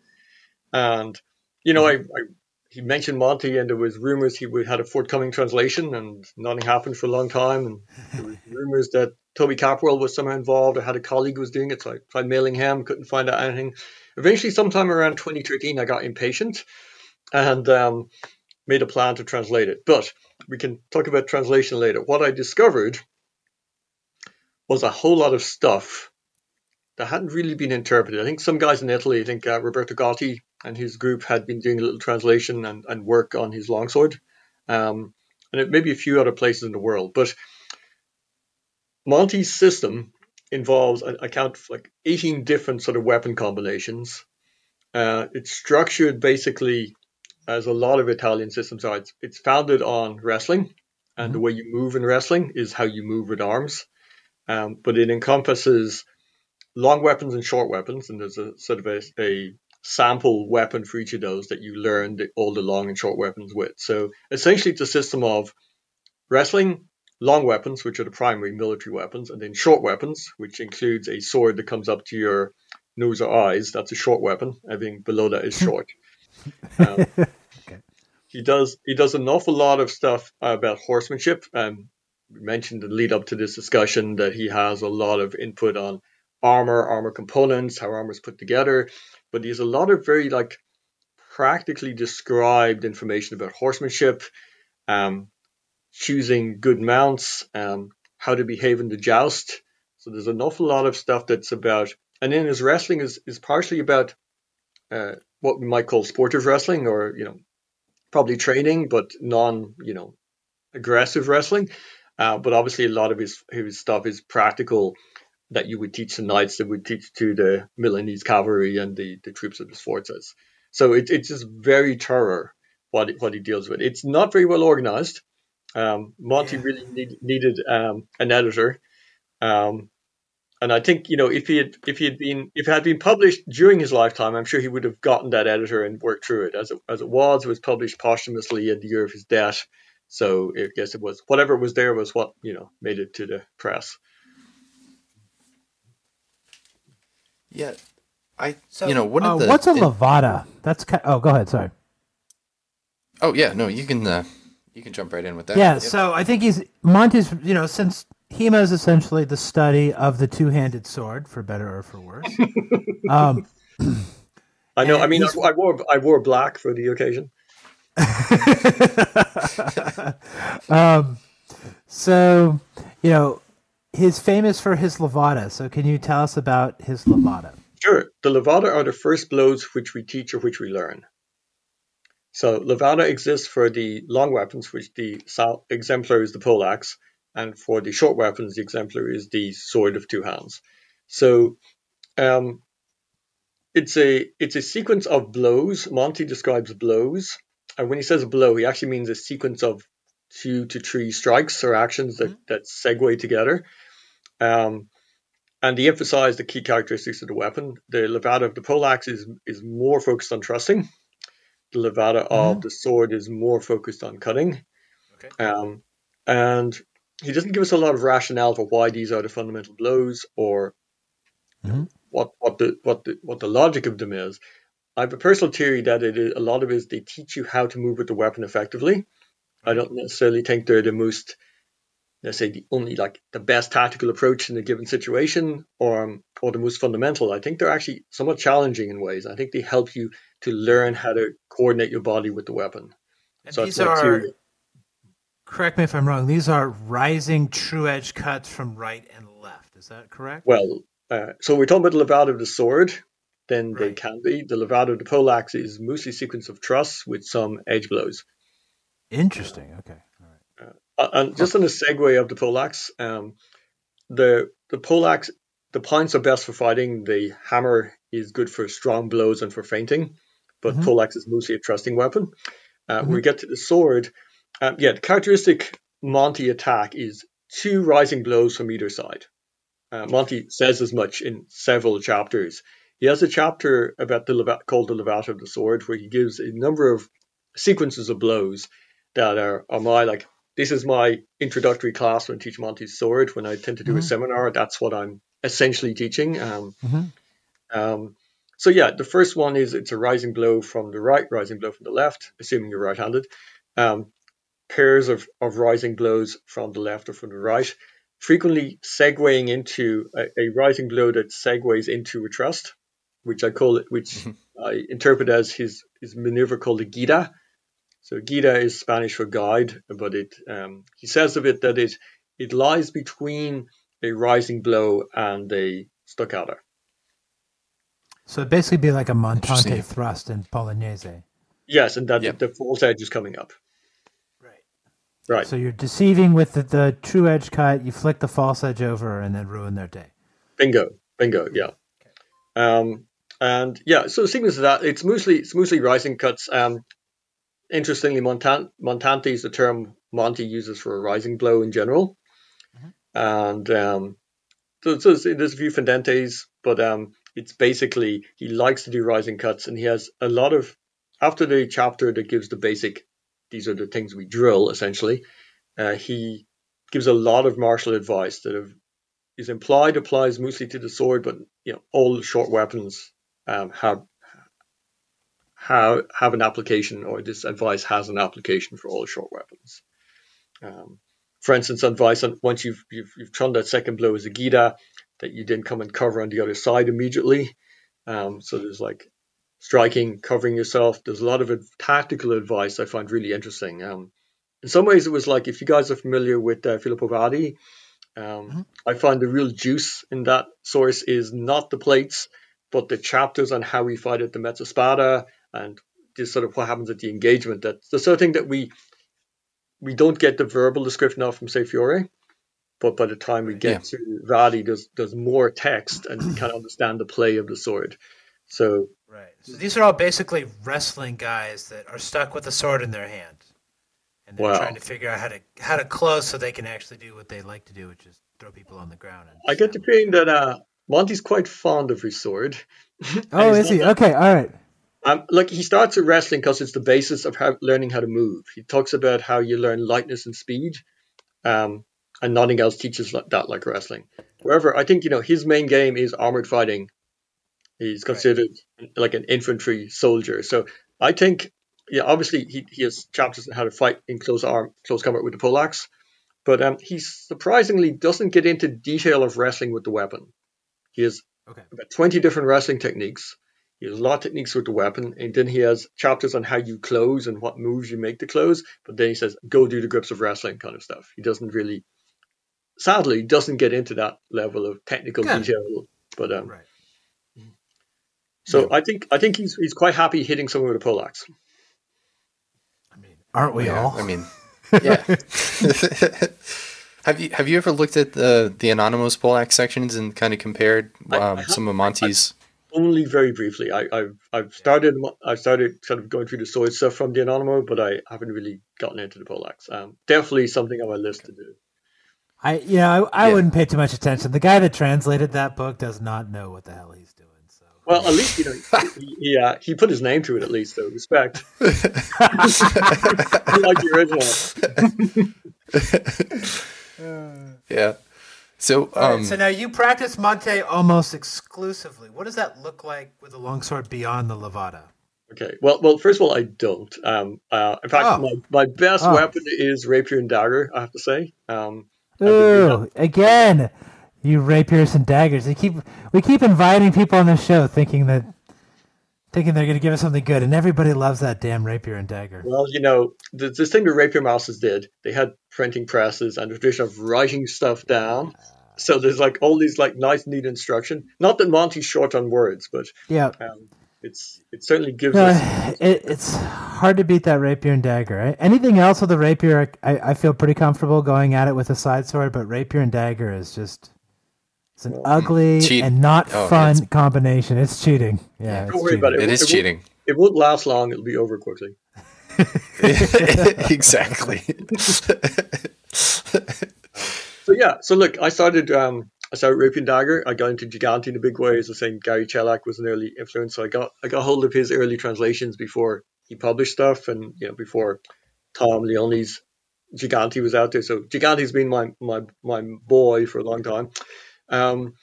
And, you know, I, I he mentioned Monte and there was rumors he would had a forthcoming translation and nothing happened for a long time. And there was rumors that Toby Capwell was somehow involved. or had a colleague who was doing it, so I tried mailing him, couldn't find out anything. Eventually, sometime around 2013, I got impatient and um, made a plan to translate it. But we can talk about translation later. What I discovered was a whole lot of stuff that hadn't really been interpreted. I think some guys in Italy, I think uh, Roberto Gotti and his group had been doing a little translation and, and work on his longsword, um, and it, maybe a few other places in the world. But Monte's system involves, I, count like 18 different sort of weapon combinations. Uh, it's structured basically as a lot of Italian systems are. It's, it's founded on wrestling, and the way you move in wrestling is how you move with arms. Um, but it encompasses long weapons and short weapons, and there's a sort of a, a sample weapon for each of those that you learn the, all the long and short weapons with. So essentially, it's a system of wrestling, long weapons, which are the primary military weapons, and then short weapons, which includes a sword that comes up to your nose or eyes. That's a short weapon. Everything below that is short. Um, He does he does an awful lot of stuff about horsemanship. Um, we mentioned in the lead up to this discussion that he has a lot of input on armor, armor components, how armor is put together, but he has a lot of very like practically described information about horsemanship, um, choosing good mounts, um, how to behave in the joust. So there's an awful lot of stuff that's about, and then his wrestling is, is partially about uh, what we might call sportive wrestling or, you know, probably training, but non, you know, aggressive wrestling. Uh, but obviously a lot of his, his stuff is practical that you would teach the knights that would teach to the Milanese cavalry and the, the troops of the Sforzas. So it, it's just very thorough what, what he deals with. It's not very well organized. Um, Monte
Yeah.
really need, needed um, an editor. Um, and I think you know if he had if he had been if it had been published during his lifetime, I'm sure he would have gotten that editor and worked through it. As it as it was, it was published posthumously in the year of his death. So I guess it was whatever was there was what you know made it to the press.
Yeah, I you know what
uh,
the
what's a
in-
levada? That's ki- oh, go ahead. Sorry.
oh yeah no you can uh, you can jump right in with that.
Yeah,
Yep.
so I think he's Monte's. You know, since Hema is essentially the study of the two-handed sword, for better or for worse. um,
I know. I mean, I, I wore I wore black for the occasion.
um, so you know, he's famous for his levada. So can you tell us about his levada?
Sure. The levada are the first blows which we teach or which we learn. So levada exists for the long weapons, which the exemplar is the poleaxe, and for the short weapons, the exemplar is the sword of two hands. So um, it's a it's a sequence of blows. Monte describes blows, and when he says blow, he actually means a sequence of two to three strikes or actions that, that segue together. Um, and he emphasized the key characteristics of the weapon. The levada of the poleaxe is is more focused on thrusting. The levada of the sword is more focused on cutting.
Okay.
Um, and he doesn't give us a lot of rationale for why these are the fundamental blows or
Mhm.
what what the what the what the logic of them is. I have a personal theory that it is, a lot of it is they teach you how to move with the weapon effectively. I don't necessarily think they're the most let's say the only like the best tactical approach in a given situation or or the most fundamental. I think they're actually somewhat challenging in ways. I think they help you to learn how to coordinate your body with the weapon.
And
So
these are. Correct me if I'm wrong. These are rising true edge cuts from right and left. Is that correct?
Well, uh, so we're talking about the levado of the sword. Then they can be the levado of the poleaxe is mostly sequence of truss with some edge blows.
Interesting. Okay. All right.
Uh, and just on a segue of the poleaxe, um, the the poleaxe, the points are best for fighting. The hammer is good for strong blows and for feinting, but
Mhm.
poleaxe is mostly a thrusting weapon. Uh, When we get to the sword, um, yeah, the characteristic Monte attack is two rising blows from either side. Uh, Monte says as much in several chapters. He has a chapter about the leva- called the levata of the sword, where he gives a number of sequences of blows that are, are my like this is my introductory class when I teach Monte's sword. When I tend to do a
Mhm.
seminar, that's what I'm essentially teaching. Um,
Mhm.
um, so yeah, the first one is it's a rising blow from the right, rising blow from the left, assuming you're right-handed. Um, pairs of, of rising blows from the left or from the right, frequently segueing into a, a rising blow that segues into a thrust, which I call it, which I interpret as his his maneuver called a guida. So guida is Spanish for guide, but it um, he says of it that it it lies between a rising blow and a stoccata.
So it'd basically be like a montante thrust in Bolognese.
Yes, and that
Yep.
the false edge is coming up.
Right.
Right.
So you're deceiving with the, the true edge cut. You flick the false edge over and then ruin their day.
Bingo, bingo, yeah. Um, and yeah, so the sequence of that, it's mostly it's mostly rising cuts. Um, interestingly, Montan- Montante is the term Monty uses for a rising blow in general, and um, so, so there's there's a few fendentes, but um, it's basically he likes to do rising cuts, and he has a lot of after the chapter that gives the basic. These are the things we drill essentially. Uh, he gives a lot of martial advice that have is implied applies mostly to the sword, but you know all short weapons um, have have have an application, or this advice has an application for all short weapons. Um, for instance, advice on once you've you've, you've thrown that second blow as a gita, that you then come and cover on the other side immediately. Um, so there's like striking, covering yourself. There's a lot of tactical advice I find really interesting. Um, in some ways, it was like if you guys are familiar with uh, Filippo Vadi, um, I find the real juice in that source is not the plates, but the chapters on how we fight at the Mezza Spada and just sort of what happens at the engagement. That's the sort of thing that we we don't get the verbal description of from say Fiore, but by the time we get to Vadi, there's there's more text and we can understand the play of the sword. So
Right. So these are all basically wrestling guys that are stuck with a sword in their hand, and they're
Wow.
trying to figure out how to how to close so they can actually do what they like to do, which is throw people on the ground. And
I get the feeling that uh, Monte's quite fond of his sword.
Oh, is he?
not-
Okay. All right.
Um, like he starts with wrestling because it's the basis of how, learning how to move. He talks about how you learn lightness and speed, um, and nothing else teaches that like wrestling. However, I think you know his main game is armored fighting, He's considered like an infantry soldier. So I think, yeah, obviously he, he has chapters on how to fight in close arm, close combat with the poleaxe, but um, he surprisingly doesn't get into detail of wrestling with the weapon. He has
Okay.
about 20 different wrestling techniques. He has a lot of techniques with the weapon, and then he has chapters on how you close and what moves you make to close. But then he says, go do the grips of wrestling kind of stuff. He doesn't really, sadly, doesn't get into that level of technical
Good.
detail. But um,
Right.
so I think I think he's he's quite happy hitting someone with a poleaxe.
I mean, aren't we
Yeah,
all?
I mean, yeah. have you have you ever looked at the the anonymous poleaxe sections and kind of compared
I- I
um,
have-
some of Monte's?
Only very briefly. I, I've I've started I've started sort of going through the sword stuff from the Anonymous, but I haven't really gotten into the poleaxe. Um, definitely something on my list to do.
I yeah, I, I
Yeah.
wouldn't pay too much attention. The guy that translated that book does not know what the hell he's doing. So
Well, at least you know he he, uh, he put his name to it. At least, so respect. like the original.
Yeah. So um,
so now you practice Monte almost exclusively. What does that look like with a longsword beyond the Levada?
Okay. Well, well. First of all, I don't. Um, uh, in fact,
Oh.
my, my best
Oh.
weapon is rapier and dagger. I have to say. Um,
Ooh, again, you rapiers and daggers. We keep we keep inviting people on the show, thinking that thinking they're going to give us something good, and everybody loves that damn rapier and dagger.
Well, you know, the, this thing the rapier masters did, they had printing presses and the tradition of writing stuff down. So there's like all these like nice, neat instruction. Not that Monte's short on words, but
Yeah,
um, it's it certainly gives
No,
us.
it, it's hard to beat that rapier and dagger. right? Anything else with the rapier, I, I feel pretty comfortable going at it with a side sword, but rapier and dagger is just it's an ugly
Cheat.
and not
Oh,
fun
it's-
combination. It's cheating. Yeah, it's
Don't worry
cheating.
about it.
it is
won't- It won't last long. It'll be over quickly.
exactly.
So yeah, so look, I started um I started Rapier and Dagger. I got into Giganti in a big way. As I was saying, Gary Chelak was an early influence. So I got I got hold of his early translations before he published stuff and you know before Tom Leoni's Giganti was out there. So Giganti's been my my my boy for a long time. Um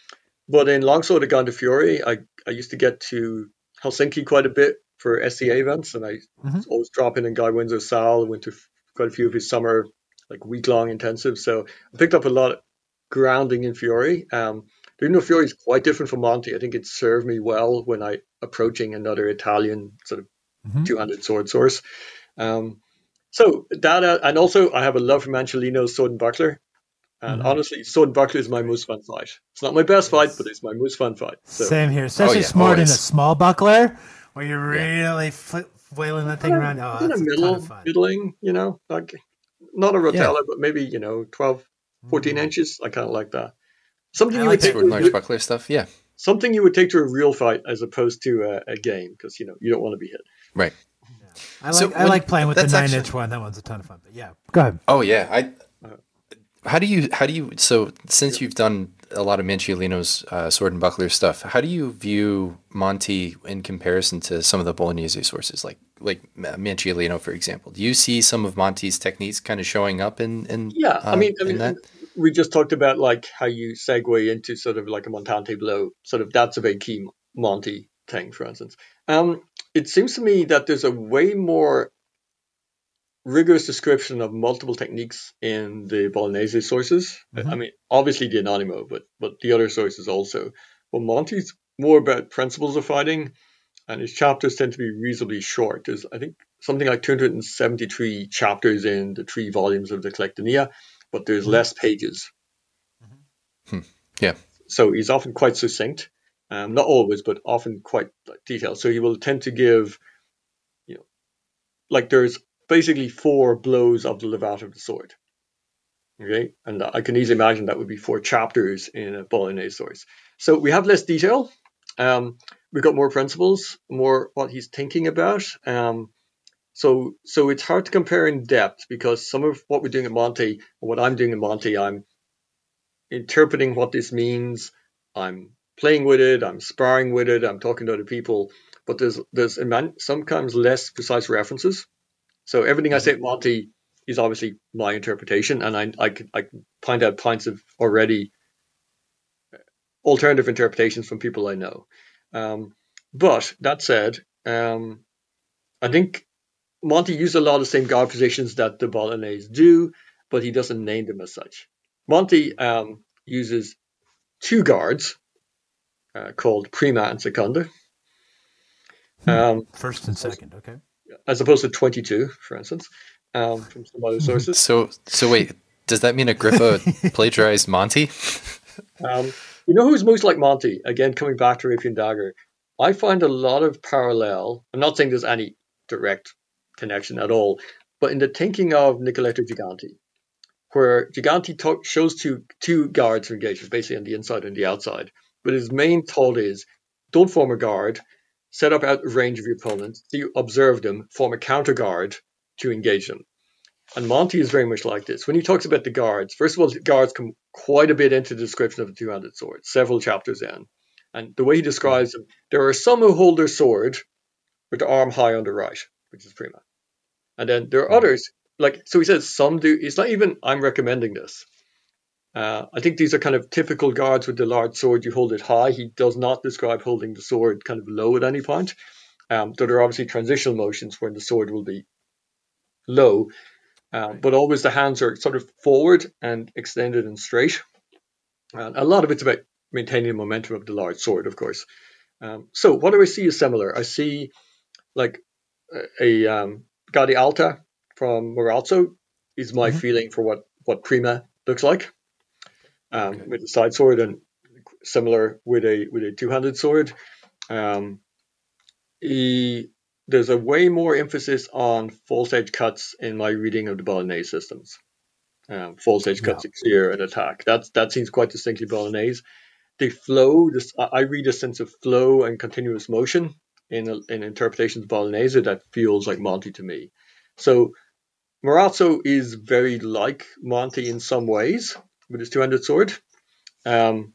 but in Longsword into Fiore. I, I used to get to Helsinki quite a bit for SCA events and I
Mhm.
always drop in and Guy Windsor Sal. I went to f- quite a few of his summer like week long intensives. So I picked up a lot of grounding in Fiore. Um, even though Fiore is quite different from Monte, I think it served me well when I approaching another Italian sort of
Mhm.
200 sword source. Um, so that uh, and also I have a love for Manciolino's sword and buckler. And
Mhm.
honestly, sword and buckler is my most fun fight. It's not my best fight, but it's my most fun fight. So
Same here, especially
yeah,
smart in a small buckler where you're really fl- flailing that thing around. Oh,
in
that's
a
a ton
middle,
of fun.
middling, you know, like not a rotella, but maybe you know 12, 14 inches. I kind of like that. Something.
I
you
like
would take
Sword and
to,
large buckler stuff. Yeah.
something you would take to a real fight as opposed to a, a game because you know you don't want to be hit.
Right.
I like
So
I
when-
like playing with the nine
actually-
inch one. That one's a ton of fun. But yeah, go ahead.
Oh yeah. I. How do you how do you so since you've done a lot of Manciolino's uh, sword and buckler stuff, how do you view Monte in comparison to some of the Bolognese sources like like Ma- Manciolino for example? Do you see some of Monte's techniques kind of showing up in in
Yeah, I
uh,
mean, I mean, we just talked about like how you segue into sort of like a montante blow. Sort of that's a very key Monte thing, for instance. Um, it seems to me that there's a way more rigorous description of multiple techniques in the Bolognese sources. Mm-hmm. I mean, obviously the Anonimo, but but the other sources also. But Monte's more about principles of fighting, and his chapters tend to be reasonably short. There's, I think, something like 273 chapters in the three volumes of the Collectanea, but there's mm-hmm. less pages. Mm-hmm. Hmm.
Yeah.
So he's often quite succinct. Um, not always, but often quite detailed. So he will tend to give, you know, like there's basically four blows of the levant of the sword. Okay, and I can easily imagine that would be four chapters in a Bolognese source. So we have less detail. Um, we've got more principles, more what he's thinking about. Um, so so it's hard to compare in depth because some of what we're doing at Monte, what I'm doing at Monte, I'm interpreting what this means. I'm playing with it. I'm sparring with it. I'm talking to other people. But there's there's sometimes less precise references. So everything I say at Monte is obviously my interpretation, and I I I find out points of already alternative interpretations from people I know. Um, but that said, um, I think Monte used a lot of the same guard positions that the Bolognese do, but he doesn't name them as such. Monte um, uses two guards uh, called prima and seconda. Um,
First and second, okay.
As opposed to 22, for instance, um, from some other sources.
So so wait, does that mean Agrippa plagiarized Monte?
Um, you know who's most like Monte? Again, coming back to Rapian Dagger, I find a lot of parallel. I'm not saying there's any direct connection at all, but in the thinking of Nicoletto Giganti, where Giganti talk, shows two two guards for engagement, basically on the inside and the outside. But his main thought is don't form a guard, set up out of range of your opponent, so you observe them, form a counter guard to engage them. And Monte is very much like this. When he talks about the guards, first of all, the guards come quite a bit into the description of the two handed sword, several chapters in. And the way he describes them, there are some who hold their sword with the arm high on the right, which is prima. And then there are hmm. others, like, so he says some do, it's not even, I'm recommending this. Uh, I think these are kind of typical guards with the large sword. You hold it high. He does not describe holding the sword kind of low at any point. Um, there are obviously transitional motions when the sword will be low, um, but always the hands are sort of forward and extended and straight. And a lot of it's about maintaining the momentum of the large sword, of course. Um, so what do I see is similar? I see like a, a um, Guardia Alta from Marozzo is my feeling for what, what Prima looks like um,
Okay.
with a side sword and similar with a with a two handed sword. Um, he, there's a way more emphasis on false edge cuts in my reading of the Bolognese systems. Um, false edge cuts, clear and attack. That's that seems quite distinctly Bolognese. The flow, this I read a sense of flow and continuous motion in in interpretations of Bolognese that feels like Monte to me. So Marozzo is very like Monte in some ways with his two-handed sword. Um,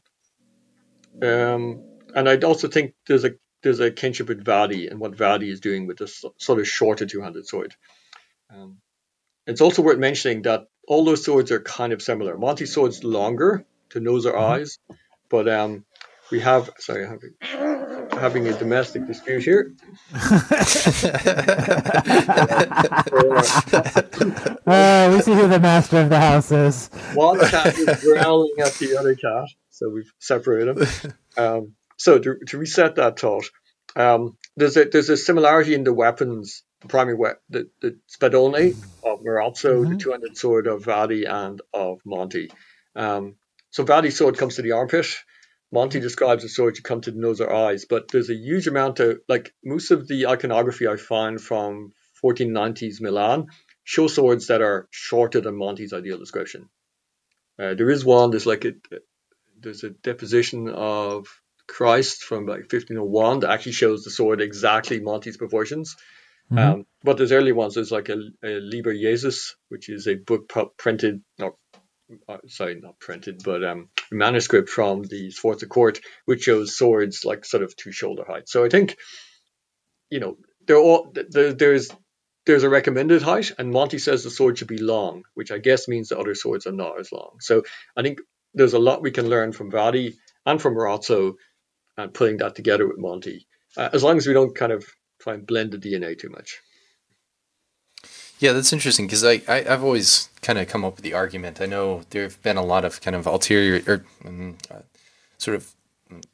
um, and I also think there's a there's a kinship with Vadi and what Vadi is doing with this sort of shorter two-handed sword. Um, it's also worth mentioning that all those swords are kind of similar. Monte's sword's longer to nose or eyes, but um, we have sorry I having having a domestic dispute here.
Uh, we see who the master of the house is.
One cat is growling at the other cat, so we've separated them. Um, so to, to reset that thought, um, there's a there's a similarity in the weapons, the primary weapon, the, the spadone of Marozzo, the two-handed sword of Vadi, and of Monte. Um, so Vadi's sword comes to the armpit. Monte describes the sword to come to the nose or eyes, but there's a huge amount of like most of the iconography I find from 1490s Milan show swords that are shorter than Monte's ideal description. Uh, there is one. There's like a there's a deposition of Christ from like 1501 that actually shows the sword exactly Monte's proportions. Um, but there's early ones. There's like a, a Liber Jesus, which is a book printed, not uh, sorry, not printed, but um, manuscript from the Sforza court, which shows swords like sort of two shoulder height. So I think, you know, they're all there, there's there's a recommended height, and Monte says the sword should be long, which I guess means the other swords are not as long. So I think there's a lot we can learn from Vadi and from Marozzo, and putting that together with Monte, uh, as long as we don't kind of try and blend the DNA too much.
Yeah, that's interesting because I, I I've always kind of come up with the argument. I know there have been a lot of kind of ulterior or um, uh, sort of mm,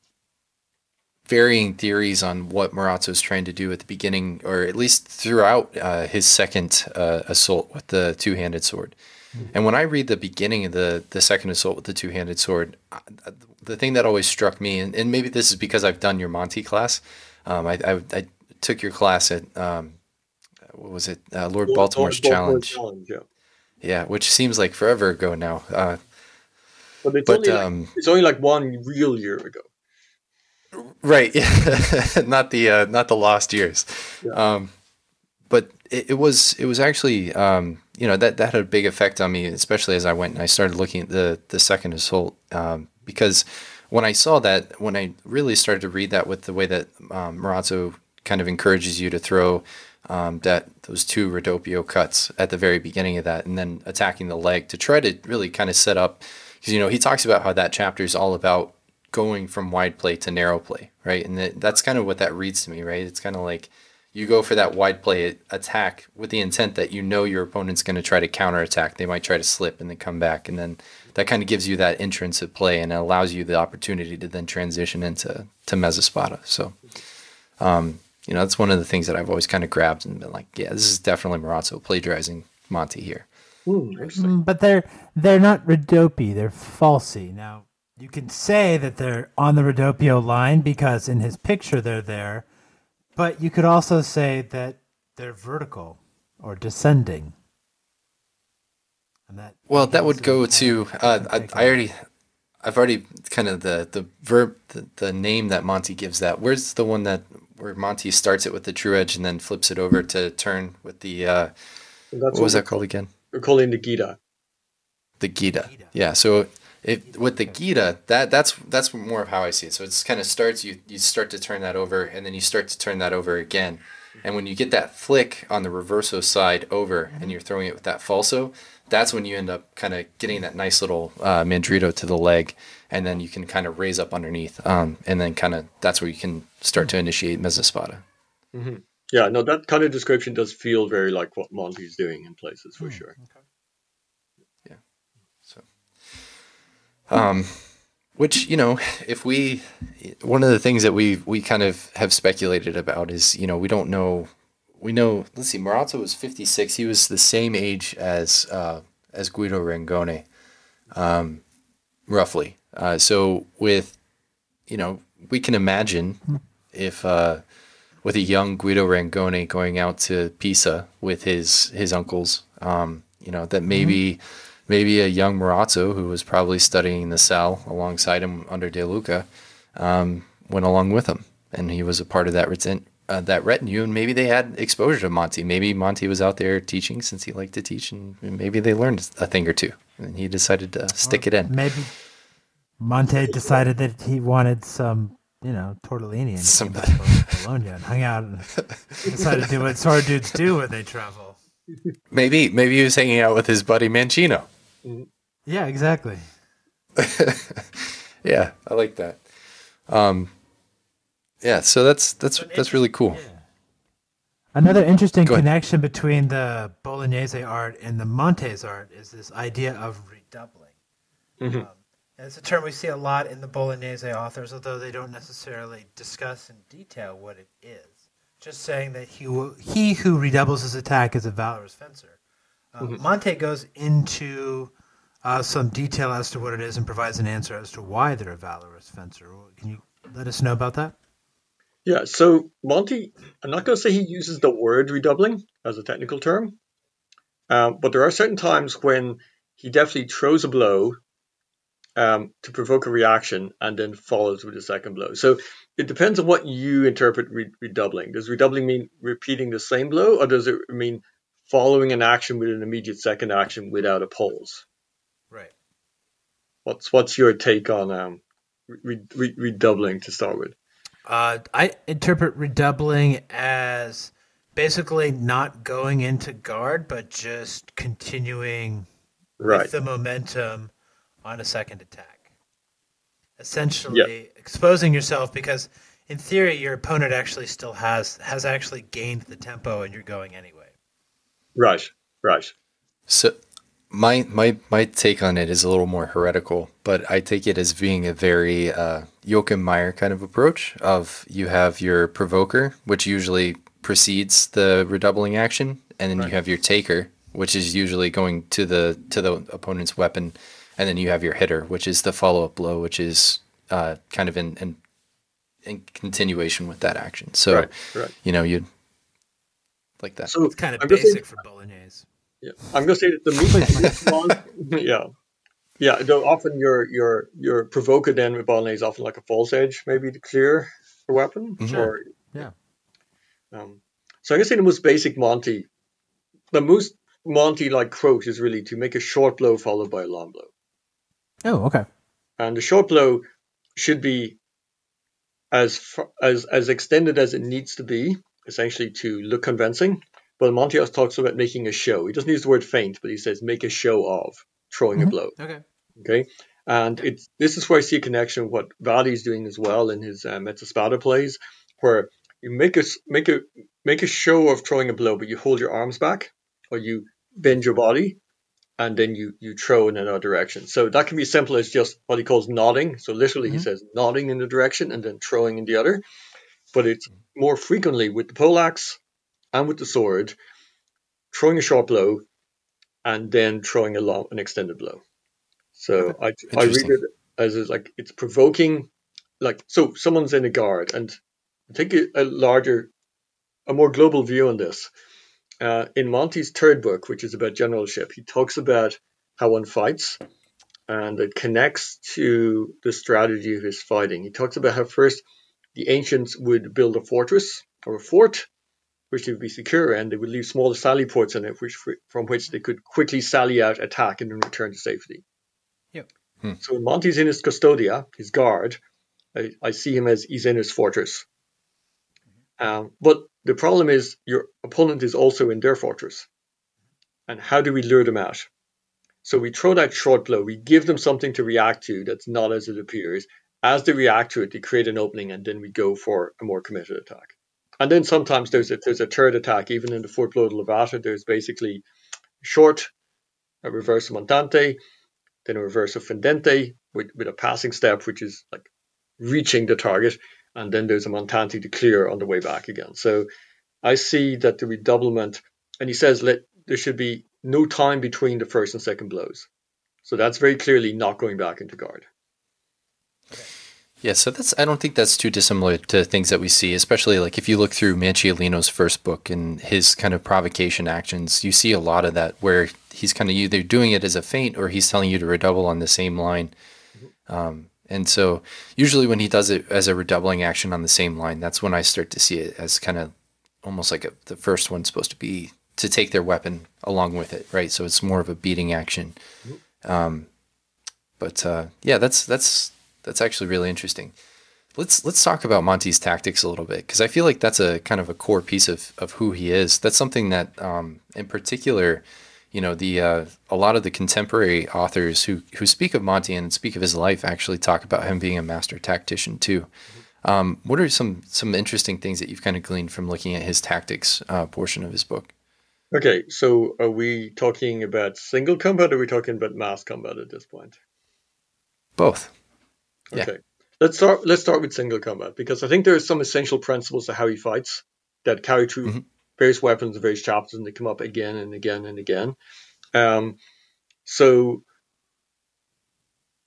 varying theories on what Marozzo is trying to do at the beginning, or at least throughout uh, his second uh, assault with the two-handed sword. And when I read the beginning of the the second assault with the two-handed sword, uh, the thing that always struck me, and, and maybe this is because I've done your Monte class. Um, I, I I took your class at um, what was it, uh, Lord Baltimore's
Baltimore's
challenge.
yeah.
Yeah, which seems like forever ago now. Uh,
But it's
But,
only like,
um,
it's only like one real year ago.
right, not the uh, not the lost years.
Yeah.
Um, but it, it was it was actually um, you know that that had a big effect on me, especially as I went and I started looking at the the second assault um, because when I saw that when I really started to read that with the way that um, Marozzo kind of encourages you to throw um, that those two ridoppio cuts at the very beginning of that, and then attacking the leg to try to really kind of set up because you know he talks about how that chapter is all about going from wide play to narrow play, right? And that, that's kind of what that reads to me, right? It's kind of like you go for that wide play attack with the intent that you know your opponent's going to try to counterattack. They might try to slip and then come back, and then that kind of gives you that entrance at play and allows you the opportunity to then transition into to Mezzospada. So, um, you know, that's one of the things that I've always kind of grabbed and been like, yeah, this is definitely Marozzo plagiarizing Monte here.
Interesting.
Mm, But they're they're not ridoppi, they're falsy. Now you can say that they're on the ridoppio line because in his picture they're there, but you could also say that they're vertical or descending. And that
Well, that would go to uh, I, I already, I've already kind of the the verb the, the name that Monte gives that. Where's the one that where Monte starts it with the true edge and then flips it over to turn with the uh,
That's
what was that called again?
We're calling the Gita.
The Gita. Yeah. So it with the Gita, that that's that's more of how I see it. So it's kind of starts you you start to turn that over and then you start to turn that over again. And when you get that flick on the reverso side over and you're throwing it with that falso, that's when you end up kind of getting that nice little uh, mandrito to the leg, and then you can kind of raise up underneath, um, and then kind of that's where you can start to initiate mezzospada.
Yeah, no, that kind of description does feel very like what Monte's doing in places for sure. Yeah.
So, um, which you know, if we, one of the things that we we kind of have speculated about is you know we don't know, we know. Let's see, Marozzo was fifty six. He was the same age as uh, as Guido Rangone, um, roughly. Uh, so with, you know, we can imagine if uh, with a young Guido Rangone going out to Pisa with his his uncles, um, you know, that maybe maybe a young Marozzo who was probably studying the cell alongside him under De Luca um, went along with him, and he was a part of that retin- uh, that retinue, and maybe they had exposure to Monte. Maybe Monte was out there teaching since he liked to teach, and maybe they learned a thing or two, and he decided to stick it in.
maybe Monte decided that he wanted some, you know, tortellini and
Some-
came back to Bologna and hung out and decided to do what sword dudes do when they travel.
Maybe maybe he was hanging out with his buddy Mancino.
Yeah, exactly.
Yeah, I like that. Um, yeah, so that's that's that's really cool.
Another interesting connection between the Bolognese art and the Montes art is this idea of redoubling. Um, and it's a term we see a lot in the Bolognese authors, although they don't necessarily discuss in detail what it is. Just saying that he, who- he who redoubles his attack is a valorous fencer. Uh, Monte goes into uh, some detail as to what it is and provides an answer as to why they're a valorous fencer. Can you let us know about that?
Yeah, so Monte, I'm not going to say he uses the word redoubling as a technical term, um, but there are certain times when he definitely throws a blow um, to provoke a reaction and then follows with a second blow. So it depends on what you interpret re- redoubling. Does redoubling mean repeating the same blow, or does it mean following an action with an immediate second action without a pause?
Right.
What's what's your take on um, re- re- redoubling to start with?
Uh, I interpret redoubling as basically not going into guard, but just continuing
Right.
with the momentum on a second attack. Essentially, exposing yourself because, in theory, your opponent actually still has has actually gained the tempo, and you're going anyway.
Right. Right.
So my my my take on it is a little more heretical, but I take it as being a very uh, Joachim Meyer kind of approach. Of you have your provoker, which usually precedes the redoubling action, and then you have your taker, which is usually going to the to the opponent's weapon, and then you have your hitter, which is the follow up blow, which is uh, kind of in, in in continuation with that action. So
Right. Right.
you know you like that.
So
It's kind of
I'm gonna say-
basic for Bolognese.
Yeah, I'm gonna say that the movement on, yeah, yeah. Though often your your your provoker then with Bolognese is often like a false edge, maybe to clear a weapon. Or,
Yeah.
um, so I'm gonna say the most basic Monte, the most Monte like quote is really to make a short blow followed by a long blow,
Oh, okay.
and the short blow should be as far, as as extended as it needs to be, essentially to look convincing. But Monte also talks about making a show. He doesn't use the word feint, but he says make a show of throwing a blow.
Okay.
Okay, And it's this is where I see a connection with what Vadi's doing as well in his uh, Mezza Spada plays, where you make a make a make a show of throwing a blow, but you hold your arms back or you bend your body, and then you you throw in another direction. So that can be simple as just what he calls nodding. So literally, mm-hmm. he says nodding in the direction and then throwing in the other. But it's more frequently with the poleaxe and with the sword, throwing a short blow, and then throwing a long an extended blow. So I, I read it as like it's provoking, like so someone's in a guard, and take a, a larger, a more global view on this. Uh, in Monte's third book, which is about generalship, he talks about how one fights, and it connects to the strategy of his fighting. He talks about how first the ancients would build a fortress or a fort, which would be secure, and they would leave small sally ports in it, which from which they could quickly sally out, attack, and then return to safety.
Yep.
Hmm. So when Monte's in his custodia, his guard, I, I see him as he's in his fortress. Um, but the problem is your opponent is also in their fortress. And how do we lure them out? So we throw that short blow, we give them something to react to that's not as it appears. As they react to it, they create an opening, and then we go for a more committed attack. And then sometimes there's a, there's a third attack, even in the fourth blow of Levata, there's basically short, a reverse montante, then a reverse of fendente with, with a passing step, which is like reaching the target, and then there's a montante to clear on the way back again. So I see that the redoublement, and he says let there should be no time between the first and second blows. So that's very clearly not going back into guard.
Yeah, so that's I don't think that's too dissimilar to things that we see, especially like if you look through Manciolino's first book and his kind of provocation actions, you see a lot of that where he's kind of either doing it as a feint or he's telling you to redouble on the same line. Mm-hmm. Um, and so usually when he does it as a redoubling action on the same line, that's when I start to see it as kind of almost like a, the first one's supposed to be to take their weapon along with it, right? So it's more of a beating action. Um, but uh, yeah, that's that's that's actually really interesting. Let's let's talk about Monte's tactics a little bit because I feel like that's a kind of a core piece of of who he is. That's something that, um, in particular, you know, the uh, a lot of the contemporary authors who who speak of Monte and speak of his life actually talk about him being a master tactician too. Um, what are some some interesting things that you've kind of gleaned from looking at his tactics uh, portion of his book?
Okay, so are we talking about single combat or are we talking about mass combat at this point?
Both.
Okay. Yeah. Let's start. Let's start with single combat because I think there are some essential principles to how he fights that carry through mm-hmm. Various weapons and various chapters, and they come up again and again and again. Um, so,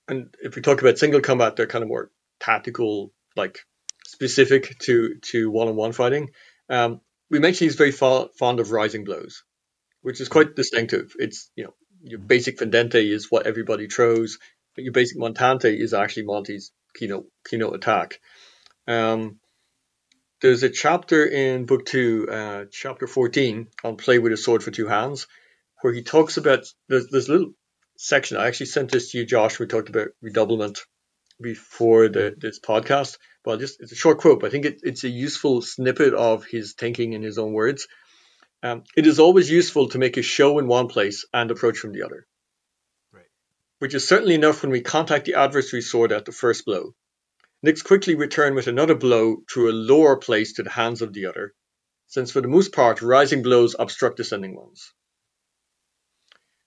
and if we talk about single combat, they're kind of more tactical, like specific to to one-on-one fighting. Um, we mentioned he's very fond of rising blows, which is quite distinctive. It's you know your basic fendente is what everybody throws but your basic Montante is actually Monte's keynote keynote attack. Um, there's a chapter in book two, uh, chapter 14, on play with a sword for two hands, where he talks about there's this little section. I actually sent this to you, Josh. We talked about redoublement before the, this podcast, but just it's a short quote. But I think it, it's a useful snippet of his thinking in his own words. Um, it is always useful to make a show in one place and approach from the other which is certainly enough when we contact the adversary sword at the first blow. Next, quickly return with another blow through a lower place to the hands of the other, since for the most part, rising blows obstruct descending ones.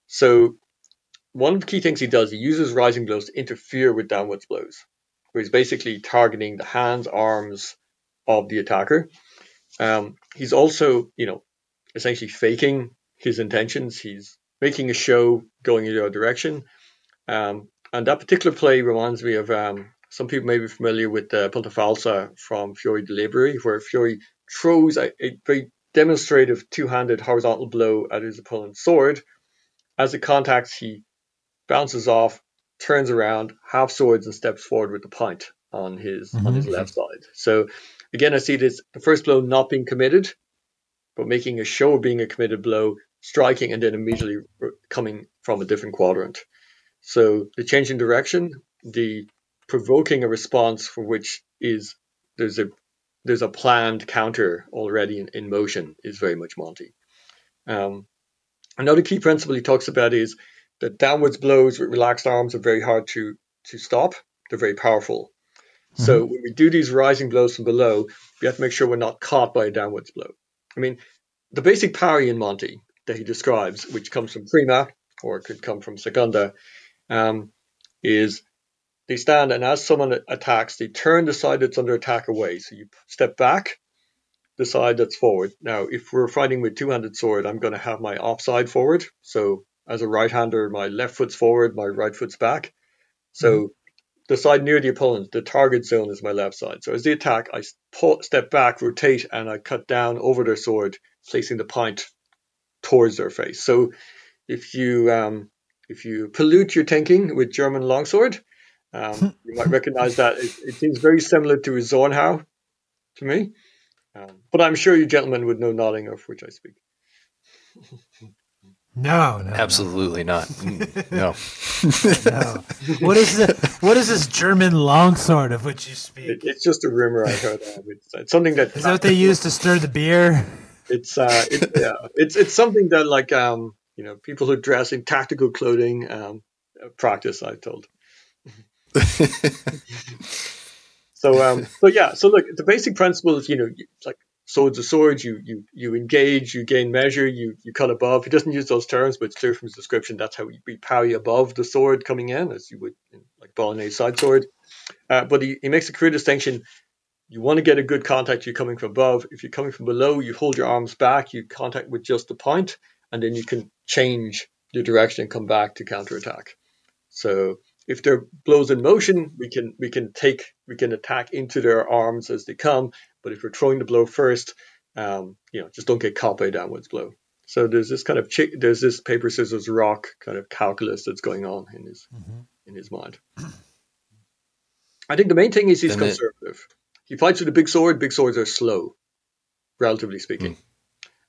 So, one of the key things he does, he uses rising blows to interfere with downwards blows, where he's basically targeting the hands, arms of the attacker. Um, he's also, you know, essentially faking his intentions. He's making a show going in the other direction, um, and that particular play reminds me of um, some people may be familiar with the Punta Falsa from Fiore di Liberi, where Fiore throws a, a very demonstrative two-handed horizontal blow at his opponent's sword. As it contacts, he bounces off, turns around, half swords, and steps forward with the point on his mm-hmm. on his left side. So again, I see this the first blow not being committed, but making a show of being a committed blow, striking, and then immediately coming from a different quadrant. So the change in direction, the provoking a response for which is there's a there's a planned counter already in, in motion is very much Monte. Um, another key principle he talks about is that downwards blows with relaxed arms are very hard to to stop, they're very powerful. So when we do these rising blows from below, we have to make sure we're not caught by a downwards blow. I mean, the basic parry in Monte that he describes, which comes from Prima or it could come from Segunda, um, is they stand and as someone attacks, they turn the side that's under attack away. So you step back, the side that's forward. Now, if we're fighting with two-handed sword, I'm going to have my offside forward. So as a right-hander, my left foot's forward, my right foot's back. So the side near the opponent, the target zone is my left side. So as they attack, I pull, step back, rotate, and I cut down over their sword, placing the point towards their face. So if you um, if you pollute your thinking with German longsword, um, you might recognize that it, it seems very similar to a Zornhau to me. Um, but I'm sure you gentlemen would know nothing of which I speak.
No, no,
Absolutely not. Mm, No.
no. What is the, What is this German longsword of which you speak?
It, it's just a rumor I heard. Of. It's, it's something that
Is that what they use to stir the beer?
it's uh, it, yeah, it's it's something that like um, you know people who dress in tactical clothing um, practice. I told. So um, so yeah, so look, the basic principle is you know like swords are swords. You you you engage, you gain measure, you you cut above. He doesn't use those terms, but it's clear from his description that's how we parry above the sword coming in, as you would in, like bolognese side sword. Uh, but he, he makes a clear distinction. You want to get a good contact. You're coming from above. If you're coming from below, you hold your arms back. You contact with just the point, and then you can change your direction and come back to counterattack. So if they're blows in motion, we can we can take we can attack into their arms as they come. But if we're throwing the blow first, um, you know, just don't get caught by a downwards blow. So there's this kind of chi- there's this paper scissors rock kind of calculus that's going on in his in his mind. I think the main thing is he's
Then it-
conservative. He fights with a big sword. Big swords are slow, relatively speaking.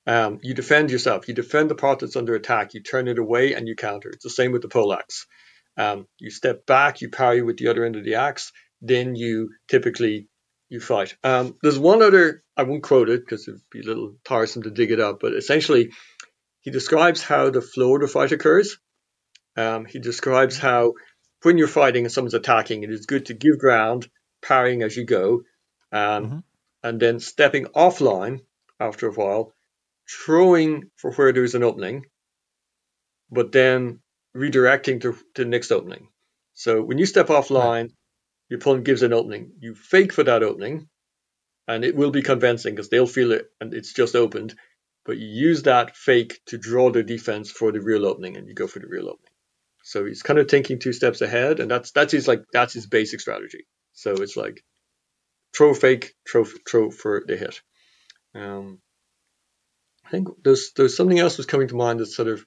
Um, you defend yourself. You defend the part that's under attack. You turn it away and you counter. It's the same with the poleaxe. Um, you step back, you parry with the other end of the axe, then you typically you fight. Um, there's one other I won't quote it because it'd be a little tiresome to dig it up, but essentially he describes how the flow of the fight occurs. Um, he describes how when you're fighting and someone's attacking, it is good to give ground, parrying as you go, um, and then stepping offline after a while, throwing for where there's an opening, but then redirecting to, to the next opening. So when you step offline, your opponent gives an opening. You fake for that opening, and it will be convincing because they'll feel it and it's just opened. But you use that fake to draw their defense for the real opening, and you go for the real opening. So he's kind of thinking two steps ahead, and that's that's his like that's his basic strategy. So it's like throw fake, throw throw for the hit. Um, I think there's there's something else was coming to mind that's sort of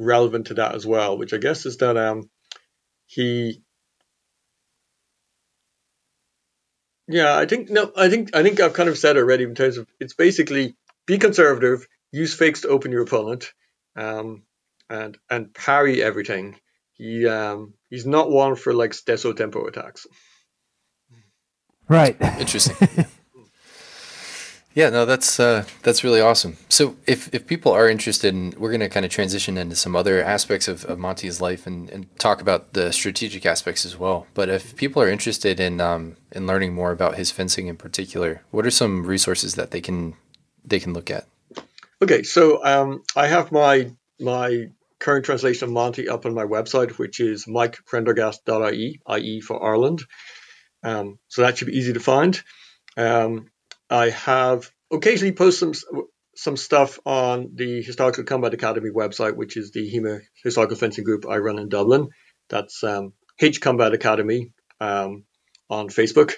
relevant to that as well, which I guess is that um he yeah I think no I think I think I've kind of said already in terms of it's basically be conservative, use fakes to open your opponent, um, and and parry everything. He um he's not one for like stesso tempo attacks.
Right.
Interesting. yeah, no, that's uh, that's really awesome. So, if, if people are interested, in, we're going to kind of transition into some other aspects of, of Monte's life and, and talk about the strategic aspects as well. But if people are interested in um, in learning more about his fencing in particular, what are some resources that they can they can look at?
Okay, so um, I have my my current translation of Monte up on my website, which is mikeprendergast.ie, IE for Ireland. Um, so that should be easy to find. Um, I have occasionally post some some stuff on the Historical Combat Academy website, which is the HEMA Historical Fencing Group I run in Dublin. That's um, H Combat Academy um, on Facebook.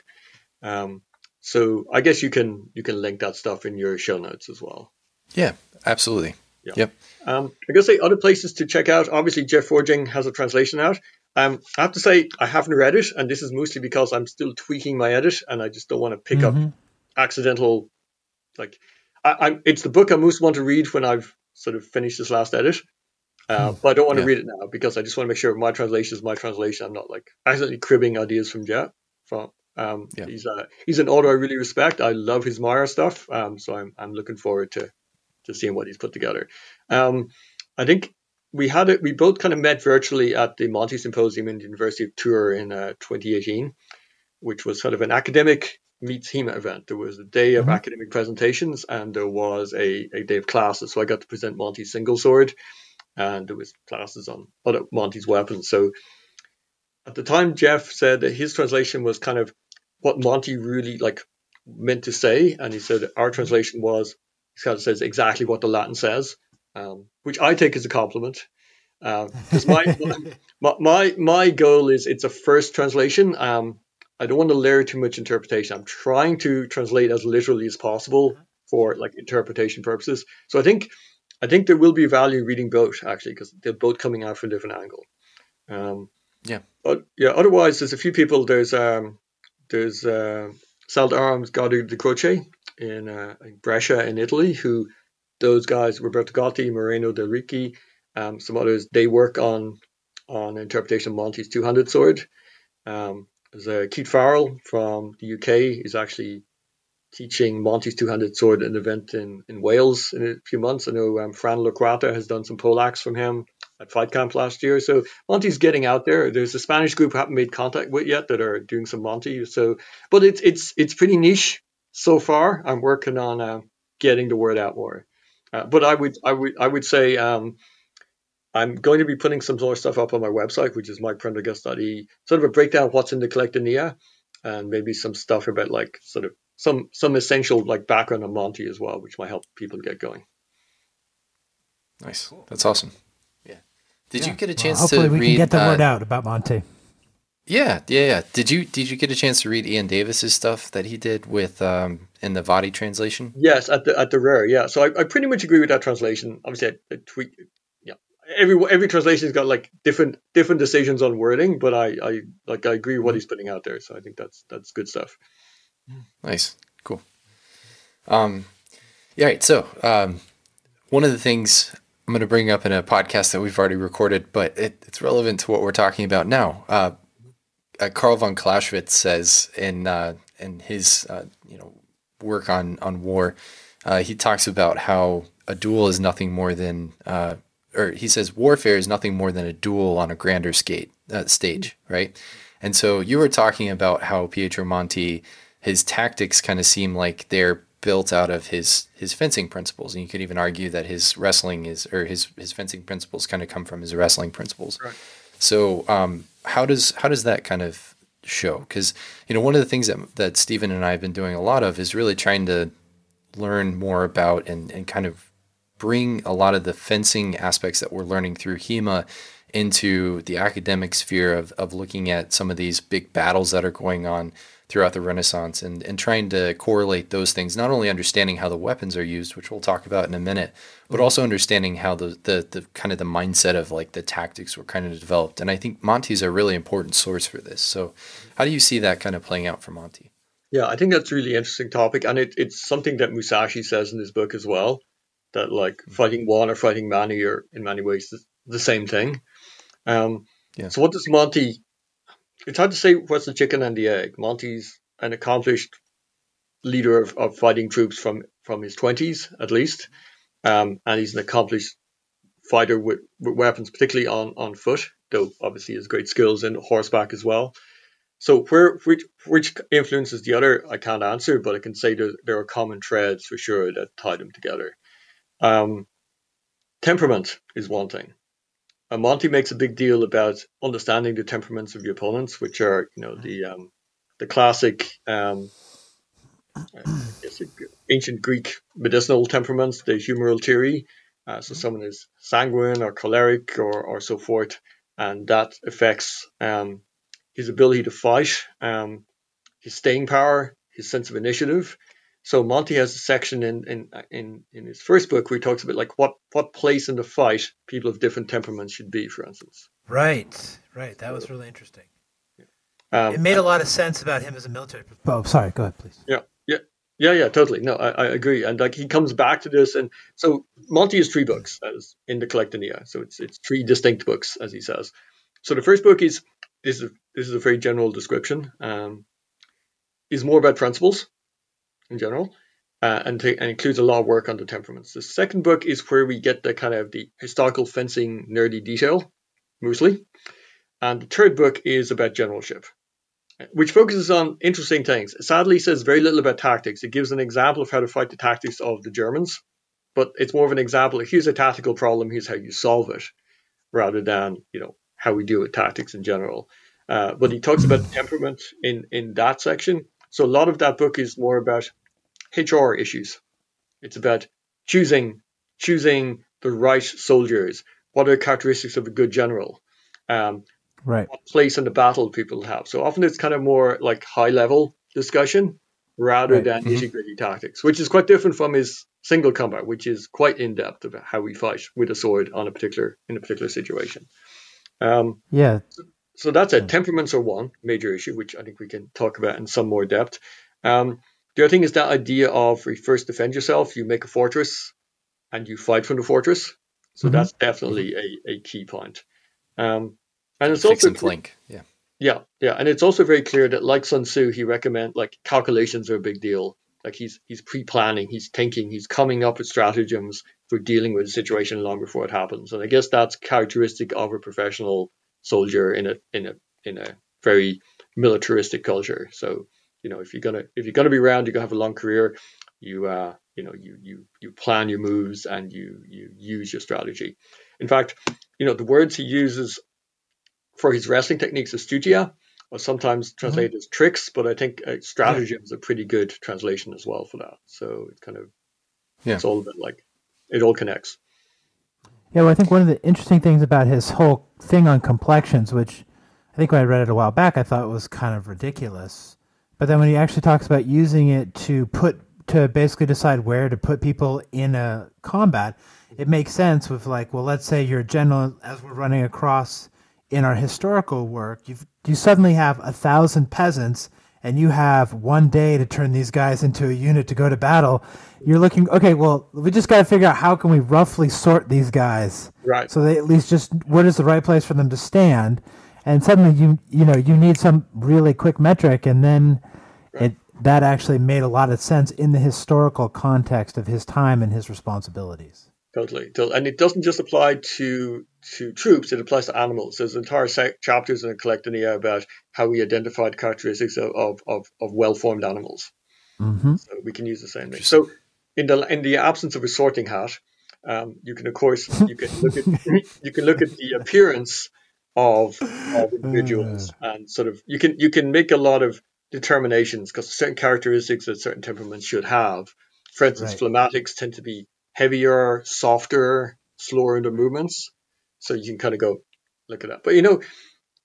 Um, so I guess you can you can link that stuff in your show notes as well.
Yeah, absolutely.
Yeah.
Yep.
Um, I guess say other places to check out. Obviously, Jeff Forgeng has a translation out. Um, I have to say I haven't read it, and this is mostly because I'm still tweaking my edit, and I just don't want to pick up accidental. Like, I, I'm, it's the book I most want to read when I've sort of finished this last edit, uh, but I don't want to
Yeah.
read it now because I just want to make sure my translation is my translation. I'm not like accidentally cribbing ideas from Jeff. From um,
Yeah.
he's a, he's an author I really respect. I love his Mara stuff, um, so I'm I'm looking forward to to seeing what he's put together. Um, I think we had it. We both kind of met virtually at the Monte Symposium in the University of Tours in uh, 2018, which was sort of an academic meets HEMA event. There was a day of mm-hmm. academic presentations and there was a, a day of classes. So I got to present Monte's single sword and there was classes on other Monte's weapons. So at the time, Jeff said that his translation was kind of what Monte really like meant to say, and he said our translation was he kind of says exactly what the Latin says, um, which I take as a compliment. Because uh, my, my, my my goal is it's a first translation. Um, I don't want to layer too much interpretation. I'm trying to translate as literally as possible for like interpretation purposes. So I think I think there will be value reading both actually because they're both coming out from a different angle. Um,
yeah.
But yeah, otherwise there's a few people. There's um there's uh, Sala d'Arme Gaudio di Croce in, uh, in Brescia in Italy who those guys Roberto Gotti, Moreno Del Ricci, um, some others they work on on interpretation of Monte's two-handed sword. Um, there's Keith Farrell from the UK is actually teaching Monte's two-handed sword at an event in, in Wales in a few months. I know um, Fran Lacrata has done some poleaxe from him at Fight Camp last year. So Monte's getting out there. There's a Spanish group I haven't made contact with yet that are doing some Monte. So, but it's it's it's pretty niche so far. I'm working on uh, getting the word out more. Uh, but I would I would I would say um, I'm going to be putting some more stuff up on my website, which is mikeprendergast.ie, sort of a breakdown of what's in the Collectanea, and maybe some stuff about like sort of some some essential like background on Monte as well, which might help people get going.
Nice, that's awesome. Yeah. Did yeah. you get a chance
well, hopefully
to
we
read?
can get the
uh,
word out about Monte.
Yeah, yeah, yeah. Did you did you get a chance to read Ian Davis's stuff that he did with um in the Vadi translation?
Yes, at the at the rare, yeah. So I, I pretty much agree with that translation. Obviously, I, I tweet, every every translation's got like different different decisions on wording, but I I like I agree with what mm-hmm. he's putting out there. So I think that's that's good stuff.
Nice, cool. Um, yeah. Right, so um, one of the things I'm going to bring up in a podcast that we've already recorded, but it, it's relevant to what we're talking about now. Uh, uh, Carl von Clausewitz says in uh, in his uh, you know work on on war, uh, he talks about how a duel is nothing more than uh, or he says warfare is nothing more than a duel on a grander skate, uh, stage, right? And so you were talking about how Pietro Monte, his tactics kind of seem like they're built out of his his fencing principles, and you could even argue that his wrestling is or his his fencing principles kind of come from his wrestling principles. Right. So um, how does how does that kind of show? Because you know one of the things that that Stephen and I have been doing a lot of is really trying to learn more about and and kind of bring a lot of the fencing aspects that we're learning through HEMA into the academic sphere of, of looking at some of these big battles that are going on throughout the Renaissance and, and trying to correlate those things, not only understanding how the weapons are used, which we'll talk about in a minute, but mm-hmm. also understanding how the, the, the kind of the mindset of like the tactics were kind of developed. And I think Monte's a really important source for this. So how do you see that kind of playing out for Monte?
Yeah, I think that's a really interesting topic. And it, it's something that Musashi says in his book as well that like mm-hmm. fighting one or fighting many are in many ways the, same thing. Um, yeah. So what does Monte? It's hard to say what's the chicken and the egg. Monte's an accomplished leader of, of fighting troops from from his twenties at least, um, and he's an accomplished fighter with, with weapons, particularly on on foot. Though obviously he has great skills in horseback as well. So where which which influences the other, I can't answer, but I can say there, there are common threads for sure that tie them together. Um, temperament is one thing. And Monte makes a big deal about understanding the temperaments of your opponents, which are, you know, the um, the classic um, ancient Greek medicinal temperaments, the humoral theory. Uh, so someone is sanguine or choleric or, or so forth, and that affects um, his ability to fight, um, his staying power, his sense of initiative, so Monte has a section in, in in in his first book where he talks about like what what place in the fight people of different temperaments should be, for instance.
Right, right. That was really interesting. Um, it made a lot of sense about him as a military. Oh, sorry. Go ahead, please.
Yeah, yeah, yeah, yeah. Totally. No, I, I agree. And like he comes back to this, and so Monte has three books as in the Collectanea. So it's it's three distinct books, as he says. So the first book is this is this is a very general description. Um, is more about principles in general. uh, and, and includes a lot of work on the temperaments. The second book is where we get the kind of the historical fencing nerdy detail, mostly. And the third book is about generalship, which focuses on interesting things. Sadly, says very little about tactics. It gives an example of how to fight the tactics of the Germans, but it's more of an example. Of, here's a tactical problem. Here's how you solve it, rather than you know how we deal with tactics in general. Uh, but he talks about temperament in in that section. So a lot of that book is more about HR issues. It's about choosing choosing the right soldiers. What are the characteristics of a good general? Um,
right.
What place in the battle people have. So often it's kind of more like high level discussion rather right. than mm-hmm. nitty gritty tactics, which is quite different from his single combat, which is quite in depth about how we fight with a sword on a particular in a particular situation.
Um, yeah.
So, so that's it. Temperaments are one major issue, which I think we can talk about in some more depth. Um, the other thing is that idea of you first defend yourself, you make a fortress, and you fight from the fortress. So mm-hmm. that's definitely a, a key point. Um, and it's Fix also
and flank, yeah,
yeah, yeah, and it's also very clear that like Sun Tzu, he recommend like calculations are a big deal. Like he's he's pre-planning, he's thinking, he's coming up with stratagems for dealing with a situation long before it happens. And I guess that's characteristic of a professional soldier in a in a in a very militaristic culture. So you know if you're gonna if you're gonna be around, you're gonna have a long career. You uh you know you you you plan your moves and you you use your strategy. In fact, you know the words he uses for his wrestling techniques is stutia, or sometimes mm-hmm. translated mm-hmm. as tricks, but I think uh, stratagem is a pretty good translation as well for that. So it's kind of yeah. it's all a bit like it all connects.
Yeah, well, I think one of the interesting things about his whole thing on complexions, which I think when I read it a while back, I thought was kind of ridiculous. But then when he actually talks about using it to put to basically decide where to put people in a combat, it makes sense with like, well, let's say you're a general as we're running across in our historical work, you you suddenly have a thousand peasants and you have one day to turn these guys into a unit to go to battle, you're looking okay. Well, we just got to figure out how can we roughly sort these guys,
right?
So they at least just what is the right place for them to stand, and suddenly you you know you need some really quick metric, and then right. it that actually made a lot of sense in the historical context of his time and his responsibilities.
Totally, and it doesn't just apply to to troops; it applies to animals. There's entire chapters in the Collectanea about how we identified characteristics of of, of, of well-formed animals.
Mm-hmm.
So we can use the same thing. So in the in the absence of a sorting hat, um, you can of course you can look at you can look at the appearance of of individuals and sort of you can you can make a lot of determinations because certain characteristics that certain temperaments should have. For instance, right. phlegmatics tend to be heavier, softer, slower in their movements. So you can kind of go look at that. But you know,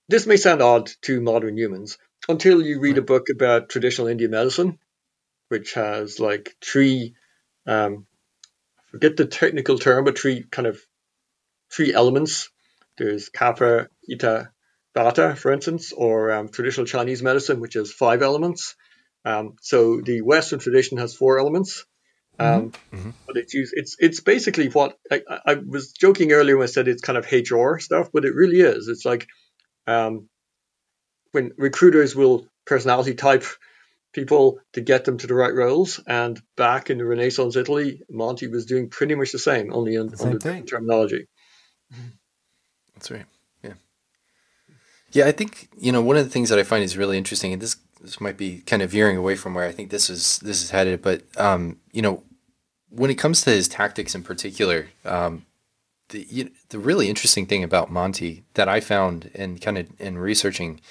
this may sound odd to modern humans until you read a book about traditional Indian medicine, which has like three, um, forget the technical term, but three kind of three elements. There's kapha, pitta, vata, for instance, or um, traditional Chinese medicine, which has five elements. Um, so the Western tradition has four elements. Um, mm-hmm. But it's used, it's it's basically what I, I, was joking earlier when I said it's kind of HR stuff, but it really is. It's like um, when recruiters will personality type people to get them to the right roles, and back in the Renaissance Italy, Monte was doing pretty much the same, only in, the under thing. terminology.
That's right. Yeah. Yeah, I think you know one of the things that I find is really interesting, and this this might be kind of veering away from where I think this is this is headed, but um, you know, when it comes to his tactics in particular, um, the you, the really interesting thing about Monte that I found in kind of in researching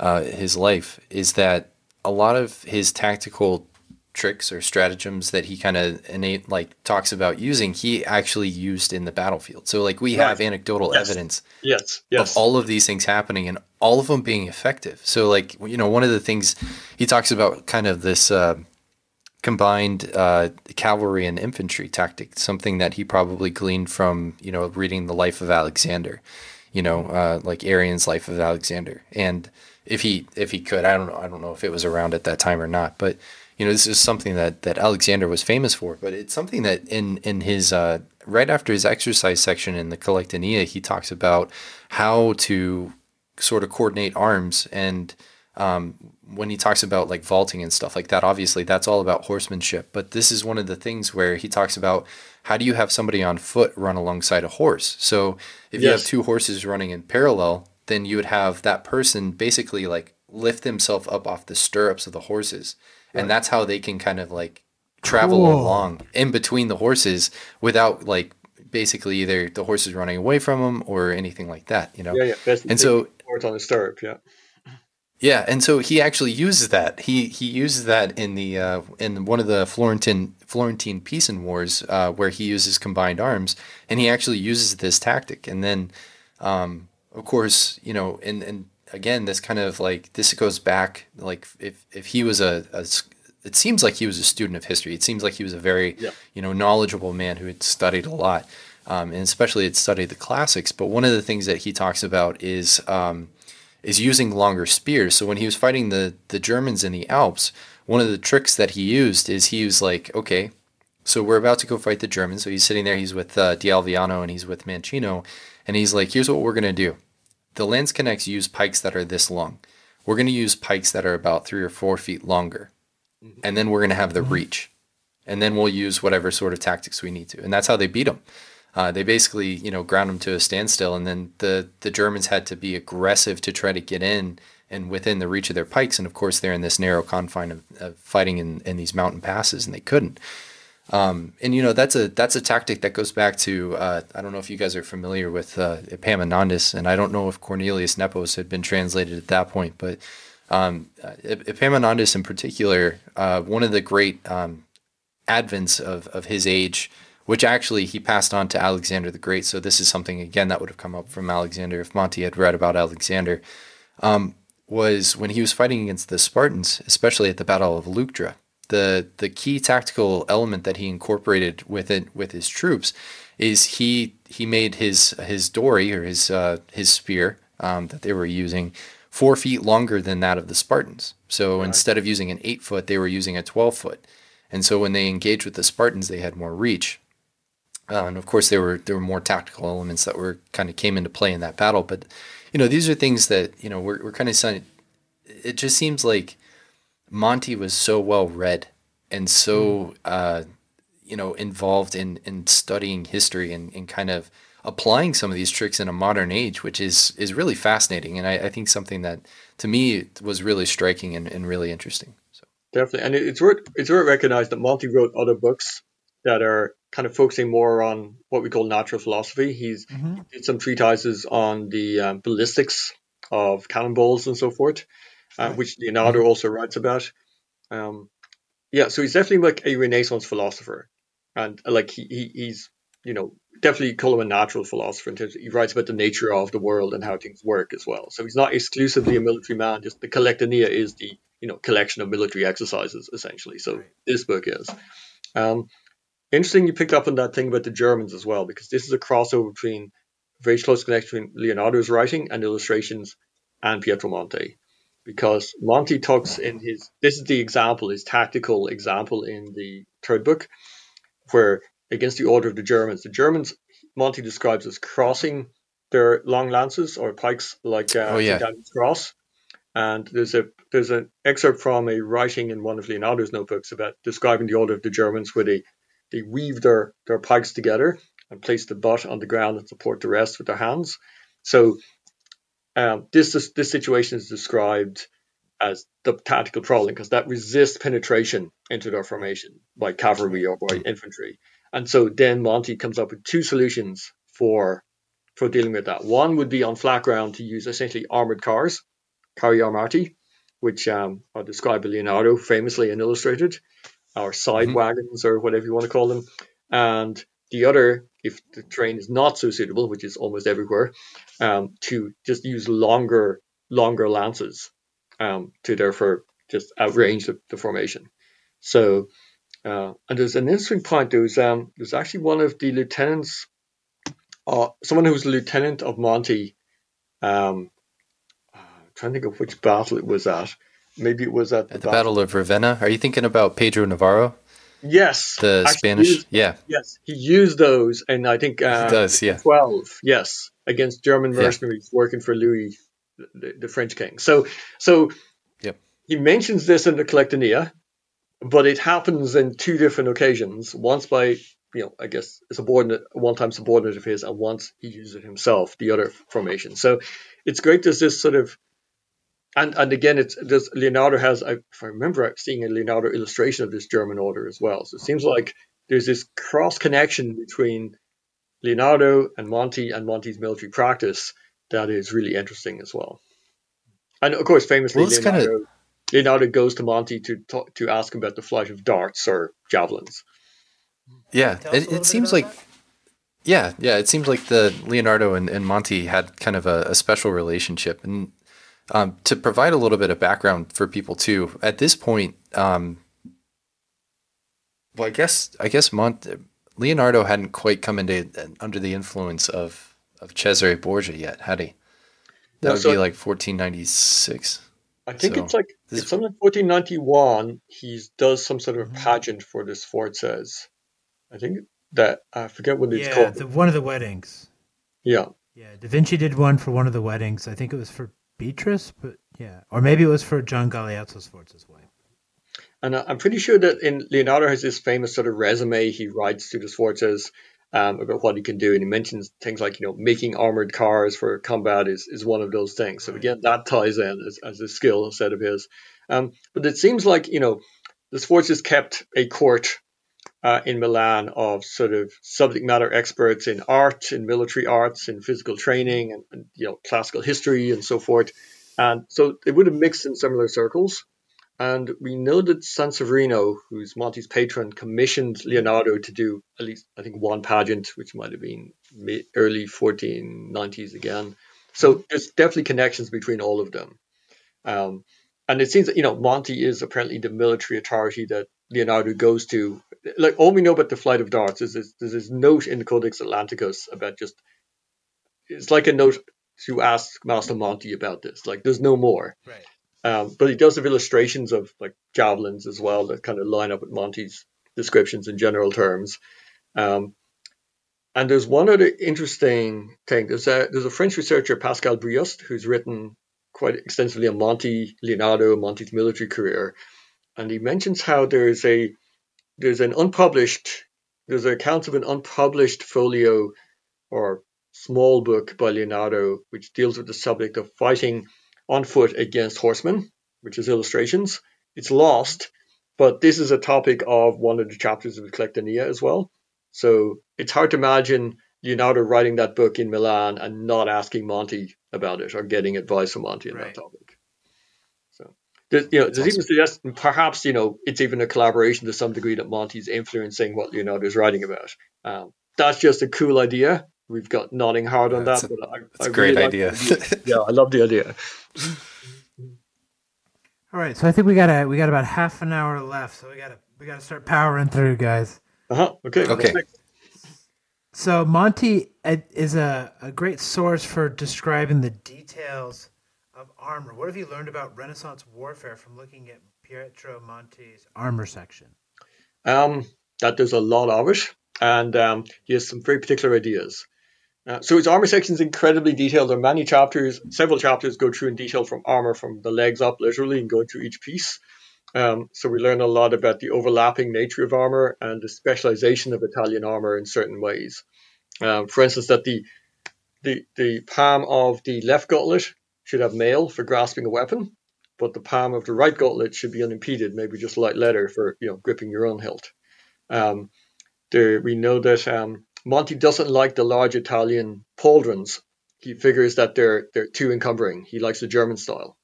uh, his life is that a lot of his tactical tricks or stratagems that he kind of innate like talks about using he actually used in the battlefield so like we right. have anecdotal
yes.
evidence
yes. yes
of all of these things happening and all of them being effective so like you know one of the things he talks about kind of this uh, combined uh, cavalry and infantry tactic, something that he probably gleaned from you know reading the life of Alexander, you know, uh, like Arrian's life of Alexander. And if he if he could, I don't know, I don't know if it was around at that time or not, but you know, this is something that that Alexander was famous for. But it's something that in in his uh, right after his exercise section in the Collectanea, he talks about how to sort of coordinate arms and um, when he talks about like vaulting and stuff like that, obviously that's all about horsemanship. But this is one of the things where he talks about how do you have somebody on foot run alongside a horse? So if you have two horses running in parallel, then you would have that person basically like lift himself up off the stirrups of the horses. And that's how they can kind of like travel
Cool.
along in between the horses without like basically either the horses running away from them or anything like that, you know?
Yeah, yeah. Best
And so
support on a stirrup. Yeah.
yeah, and so he actually uses that. He he uses that in the uh, in one of the Florentine Florentine Pisan wars, uh, where he uses combined arms, and he actually uses this tactic. And then, um, of course, you know, and and again, this kind of like this goes back like if if he was a, it seems like he was a student of history. It seems like he was a very
Yeah.
you know knowledgeable man who had studied a lot, um, and especially had studied the classics. But one of the things that he talks about is um, is using longer spears. So when he was fighting the the Germans in the Alps, one of the tricks that he used is he was like, okay, so we're about to go fight the Germans. So he's sitting there, he's with uh, D'Alviano and he's with Mancino, and he's like, here's what we're gonna do. The Landsknechts use pikes that are this long. We're gonna use pikes that are about three or four feet longer, and then we're gonna have the reach, and then we'll use whatever sort of tactics we need to, and that's how they beat them. Uh, they basically, you know, ground them to a standstill, and then the the Germans had to be aggressive to try to get in and within the reach of their pikes. And of course, they're in this narrow confine of, of fighting in, in these mountain passes, and they couldn't. Um, and you know, that's a that's a tactic that goes back to uh, I don't know if you guys are familiar with uh, Epaminondas, and I don't know if Cornelius Nepos had been translated at that point, but um, uh, Epaminondas in particular, uh, one of the great um, advents of, of his age, which actually he passed on to Alexander the Great. So this is something again that would have come up from Alexander if Monte had read about Alexander. Um, was when he was fighting against the Spartans, especially at the Battle of Leuctra. The the key tactical element that he incorporated with it with his troops is he he made his his dory or his uh, his spear um, that they were using four feet longer than that of the Spartans. So instead of using an eight foot, they were using a twelve foot. And so when they engaged with the Spartans, they had more reach. Uh, and of course, there were there were more tactical elements that were kind of came into play in that battle. But you know, these are things that you know we're we're kind of saying. It just seems like Monte was so well read and so uh, you know involved in in studying history and, and kind of applying some of these tricks in a modern age, which is is really fascinating. And I, I think something that to me was really striking and, and really interesting. So.
Definitely, and it's worth it's worth recognized that Monte wrote other books that are kind of focusing more on what we call natural philosophy. He's
Mm-hmm.
he did some treatises on the um, ballistics of cannonballs and so forth, uh, which Leonardo also writes about. Um, yeah, so he's definitely like a Renaissance philosopher, and uh, like he, he he's you know definitely call him a natural philosopher in terms of, he writes about the nature of the world and how things work as well. So he's not exclusively a military man. Just the Collectanea is the you know collection of military exercises essentially. So this book is. Um, interesting you picked up on that thing about the Germans as well because this is a crossover between very close connection between Leonardo's writing and illustrations and Pietro Monte because Monte talks in his this is the example his tactical example in the third book where against the order of the Germans the Germans Monte describes as crossing their long lances or pikes like uh,
Oh, yeah.
Cross and there's a there's an excerpt from a writing in one of Leonardo's notebooks about describing the order of the Germans where they they weave their their pikes together and place the butt on the ground and support the rest with their hands. So um, this is, this situation is described as the tactical problem because that resists penetration into their formation by cavalry or by infantry. And so then Monte comes up with two solutions for for dealing with that. One would be on flat ground to use essentially armored cars, carri armati, which um, are described by Leonardo famously and illustrated, or side
Mhm.
wagons or whatever you want to call them. And the other, if the terrain is not so suitable, which is almost everywhere, um, to just use longer longer lances um, to therefore just outrange the, the formation. So, uh, and there's an interesting point. There was um, actually one of the lieutenants, uh, someone who was a lieutenant of Monte. Um, uh, trying to think of which battle it was at. Maybe it was at
At the Battle of Ravenna, are you thinking about Pedro Navarro,
Yes,
the
actually
Spanish?
used-
yeah,
yes, he used those, and I think uh,
does. Yeah,
12 yes against german
Yeah.
mercenaries working for louis the, the french king so so he mentions this in the Collectanea, but it happens in two different occasions. Once by, you know, I guess a subordinate, one time subordinate of his, and once he uses it himself, the other formation. So it's great. There's this sort of, and and again, it's there's Leonardo has, if I remember seeing a Leonardo illustration of this German order as well. So it seems like there's this cross connection between Leonardo and Monte and Monte's military practice that is really interesting as well. And of course, famously,
Well,
Leonardo,
kinda-
Leonardo goes to Monte to talk, to ask about the flight of darts or javelins.
Yeah,
Tell us a
it, it seems like
that.
yeah, yeah. It seems like the Leonardo and, and Monte had kind of a, a special relationship, and um, to provide a little bit of background for people too. At this point, um, well, I guess I guess Mont Leonardo hadn't quite come into under the influence of of Cesare Borgia yet, had he? That
No,
would
so-
be like 1496.
I think
So,
it's like
this-
it's something 1491. He does some sort of
Mhm.
pageant for the Sforzas. I think that I forget what it's
Yeah,
called.
the, one of the weddings.
yeah,
Yeah, Da Vinci did one for one of the weddings. I think it was for Beatrice, but yeah, or maybe it was for John Galeazzo Sforza's wife.
and I'm pretty sure that in Leonardo has this famous sort of resume he writes to the Sforzas um, about what he can do, and he mentions things like you know making armored cars for combat is, is one of those things. So
Right.
again, that ties in as, as a skill set of his. Um, but it seems like you know the Sforzas kept a court uh, in Milan of sort of subject matter experts in art, in military arts, in physical training, and, and you know classical history and so forth. And so they would have mixed in similar circles. And we know that Sanseverino, who's Monte's patron, commissioned Leonardo to do at least, I think, one pageant, which might have been early 1490s again. So there's definitely connections between all of them. Um, and it seems that, you know, Monte is apparently the military authority that Leonardo goes to. Like, all we know about the flight of darts is this, there's this note in the Codex Atlanticus about just, it's like a note to ask Master Monte about this. Like, there's no more.
Right.
Um, but he does have illustrations of like javelins as well that kind of line up with Monte's descriptions in general terms. Um, and there's one other interesting thing. There's a there's a French researcher Pascal Brioist who's written quite extensively on Monte Leonardo, Monte's military career, and he mentions how there's a there's an unpublished there's accounts of an unpublished folio or small book by Leonardo which deals with the subject of fighting on foot against horsemen, which is illustrations. It's lost, but this is a topic of one of the chapters of Collectanea as well. So it's hard to imagine Leonardo writing that book in Milan and not asking Monte about it or getting advice from Monte on
Right.
that topic. So there's, you know, there's even suggestion perhaps you know it's even a collaboration to some degree that Monte's influencing what Leonardo's writing about. Um, that's just a cool idea. We've got nodding hard on
That's
that,
a-
but I,
That's
I
a great
really
idea.
the idea. yeah, I love the idea.
All right, so I think we got a we got about half an hour left, so we got to we got to start powering through, guys.
Uh-huh. Okay.
Okay.
So Monte uh, is a, a great source for describing the details of armor. What have you learned about Renaissance warfare from looking at Pietro Monte's armor section?
Um, that there's a lot of it, and um, he has some very particular ideas. Uh, so his armor section is incredibly detailed. There are many chapters, several chapters go through in detail from armor from the legs up, literally, and going through each piece. Um, so we learn a lot about the overlapping nature of armor and the specialization of Italian armor in certain ways. Um, for instance, that the, the the palm of the left gauntlet should have mail for grasping a weapon, but the palm of the right gauntlet should be unimpeded, maybe just light leather for you know gripping your own hilt. Um, there, we know that um, Monte doesn't like the large Italian pauldrons. He figures that they're they're too encumbering. He likes the German style.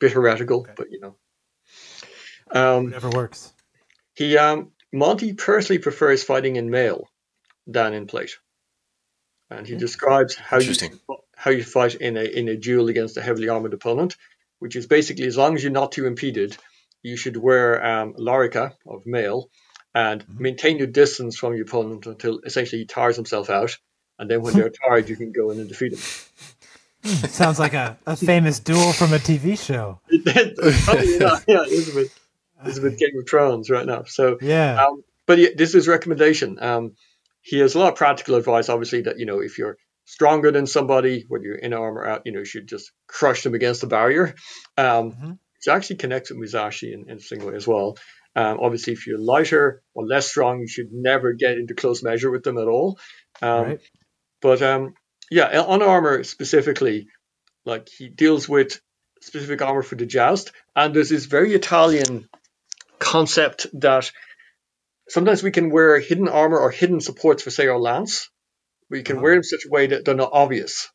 Bit heretical,
Okay.
but you know. Um,
Whatever works.
he um, Monte personally prefers fighting in mail than in plate, and he describes how you
Interesting.
How you fight in a in a duel against a heavily armored opponent, which is basically as long as you're not too impeded, you should wear um, lorica of mail and
Mhm.
maintain your distance from your opponent until essentially he tires himself out, and then when they're tired, you can go in and defeat him.
Sounds like a, a famous duel from a TV show.
Probably not. Yeah, it is a bit, it's a bit Game of Thrones right now. So
Yeah.
Um, but yeah, this is recommendation. Um, he has a lot of practical advice, obviously, that you know if you're stronger than somebody, whether you're in armor out, you know, you should just crush them against the barrier. Um,
Mhm.
which actually connects with Musashi in, in a way as well. Um, obviously, if you're lighter or less strong, you should never get into close measure with them at all. Um, right. But um, yeah, on armor specifically, like he deals with specific armor for the joust, and there's this very Italian concept that sometimes we can wear hidden armor or hidden supports for, say, our lance. We can uh-huh. wear them in such a way that they're not obvious,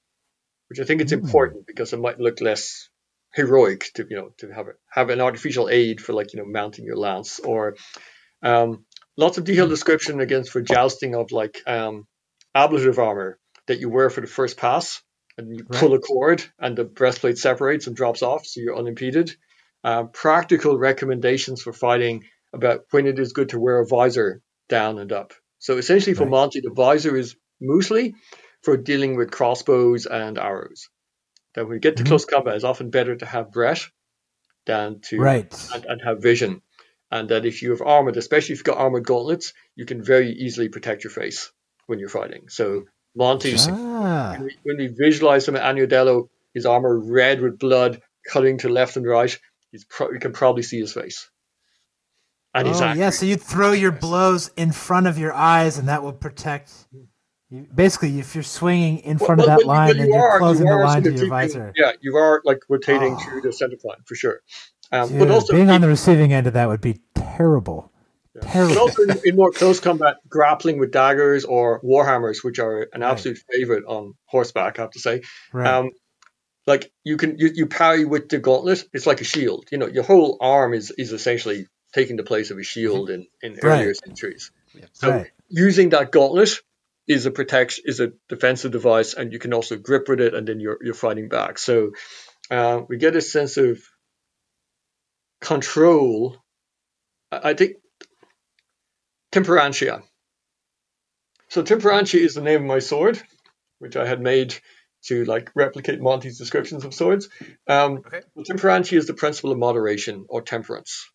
which I think it's mm. important because it might look less heroic to you know to have a, have an artificial aid for like you know mounting your lance or um, lots of detailed description against for jousting of like um, ablative armor that you wear for the first pass and you right. pull a cord and the breastplate separates and drops off so you're unimpeded. Uh, practical recommendations for fighting about when it is good to wear a visor down and up. So essentially for right. Monte, the visor is mostly for dealing with crossbows and arrows that when we get to mm-hmm. close combat, it's often better to have breath than to
right.
and, and, have vision. And that if you have armored, especially if you've got armored gauntlets, you can very easily protect your face when you're fighting. So Monte's ah. when, we, when we visualize him at Agnadello, his armor red with blood, cutting to left and right, he's pro- you can probably see his face.
And oh, yeah, so you throw your blows in front of your eyes, and that will protect you, basically, if you're swinging in front well, of that line you, and you are, closing you the line to your visor,
yeah, you are like rotating oh. through the center line for sure.
Um, Dude, but also being on the receiving end of that would be terrible. Yeah. Terrible.
But also in, in, more close combat, grappling with daggers or warhammers, which are an absolute right. favorite on horseback, I have to say. Right. Um, like you can you, you parry with the gauntlet. It's like a shield. You know, your whole arm is is essentially taking the place of a shield in in right. earlier centuries. So using that gauntlet is a protection is a defensive device, and you can also grip with it, and then you're you're fighting back. So uh, we get a sense of control. I, I think temperantia. So temperantia is the name of my sword, which I had made to like replicate Monte's descriptions of swords. Um, okay. Temperantia is the principle of moderation or temperance,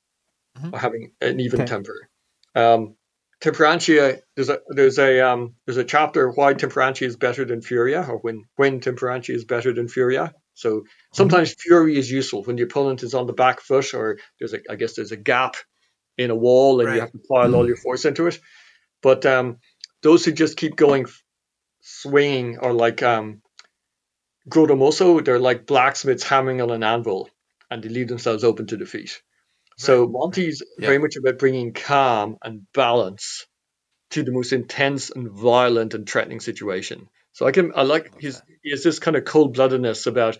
mm-hmm. or having an even okay. temper. Um, temperantia there's a there's a um, there's a chapter why temperantia is better than furia or when when temperantia is better than furia so sometimes mm-hmm. fury is useful when the opponent is on the back foot or there's a i guess there's a gap in a wall and right. you have to pile all your force into it but um, those who just keep going swinging are like um Grottomoso, they're like blacksmiths hammering on an anvil and they leave themselves open to defeat so Monte's yeah. very much about bringing calm and balance to the most intense and violent and threatening situation. So I can I like okay. his he has this kind of cold bloodedness about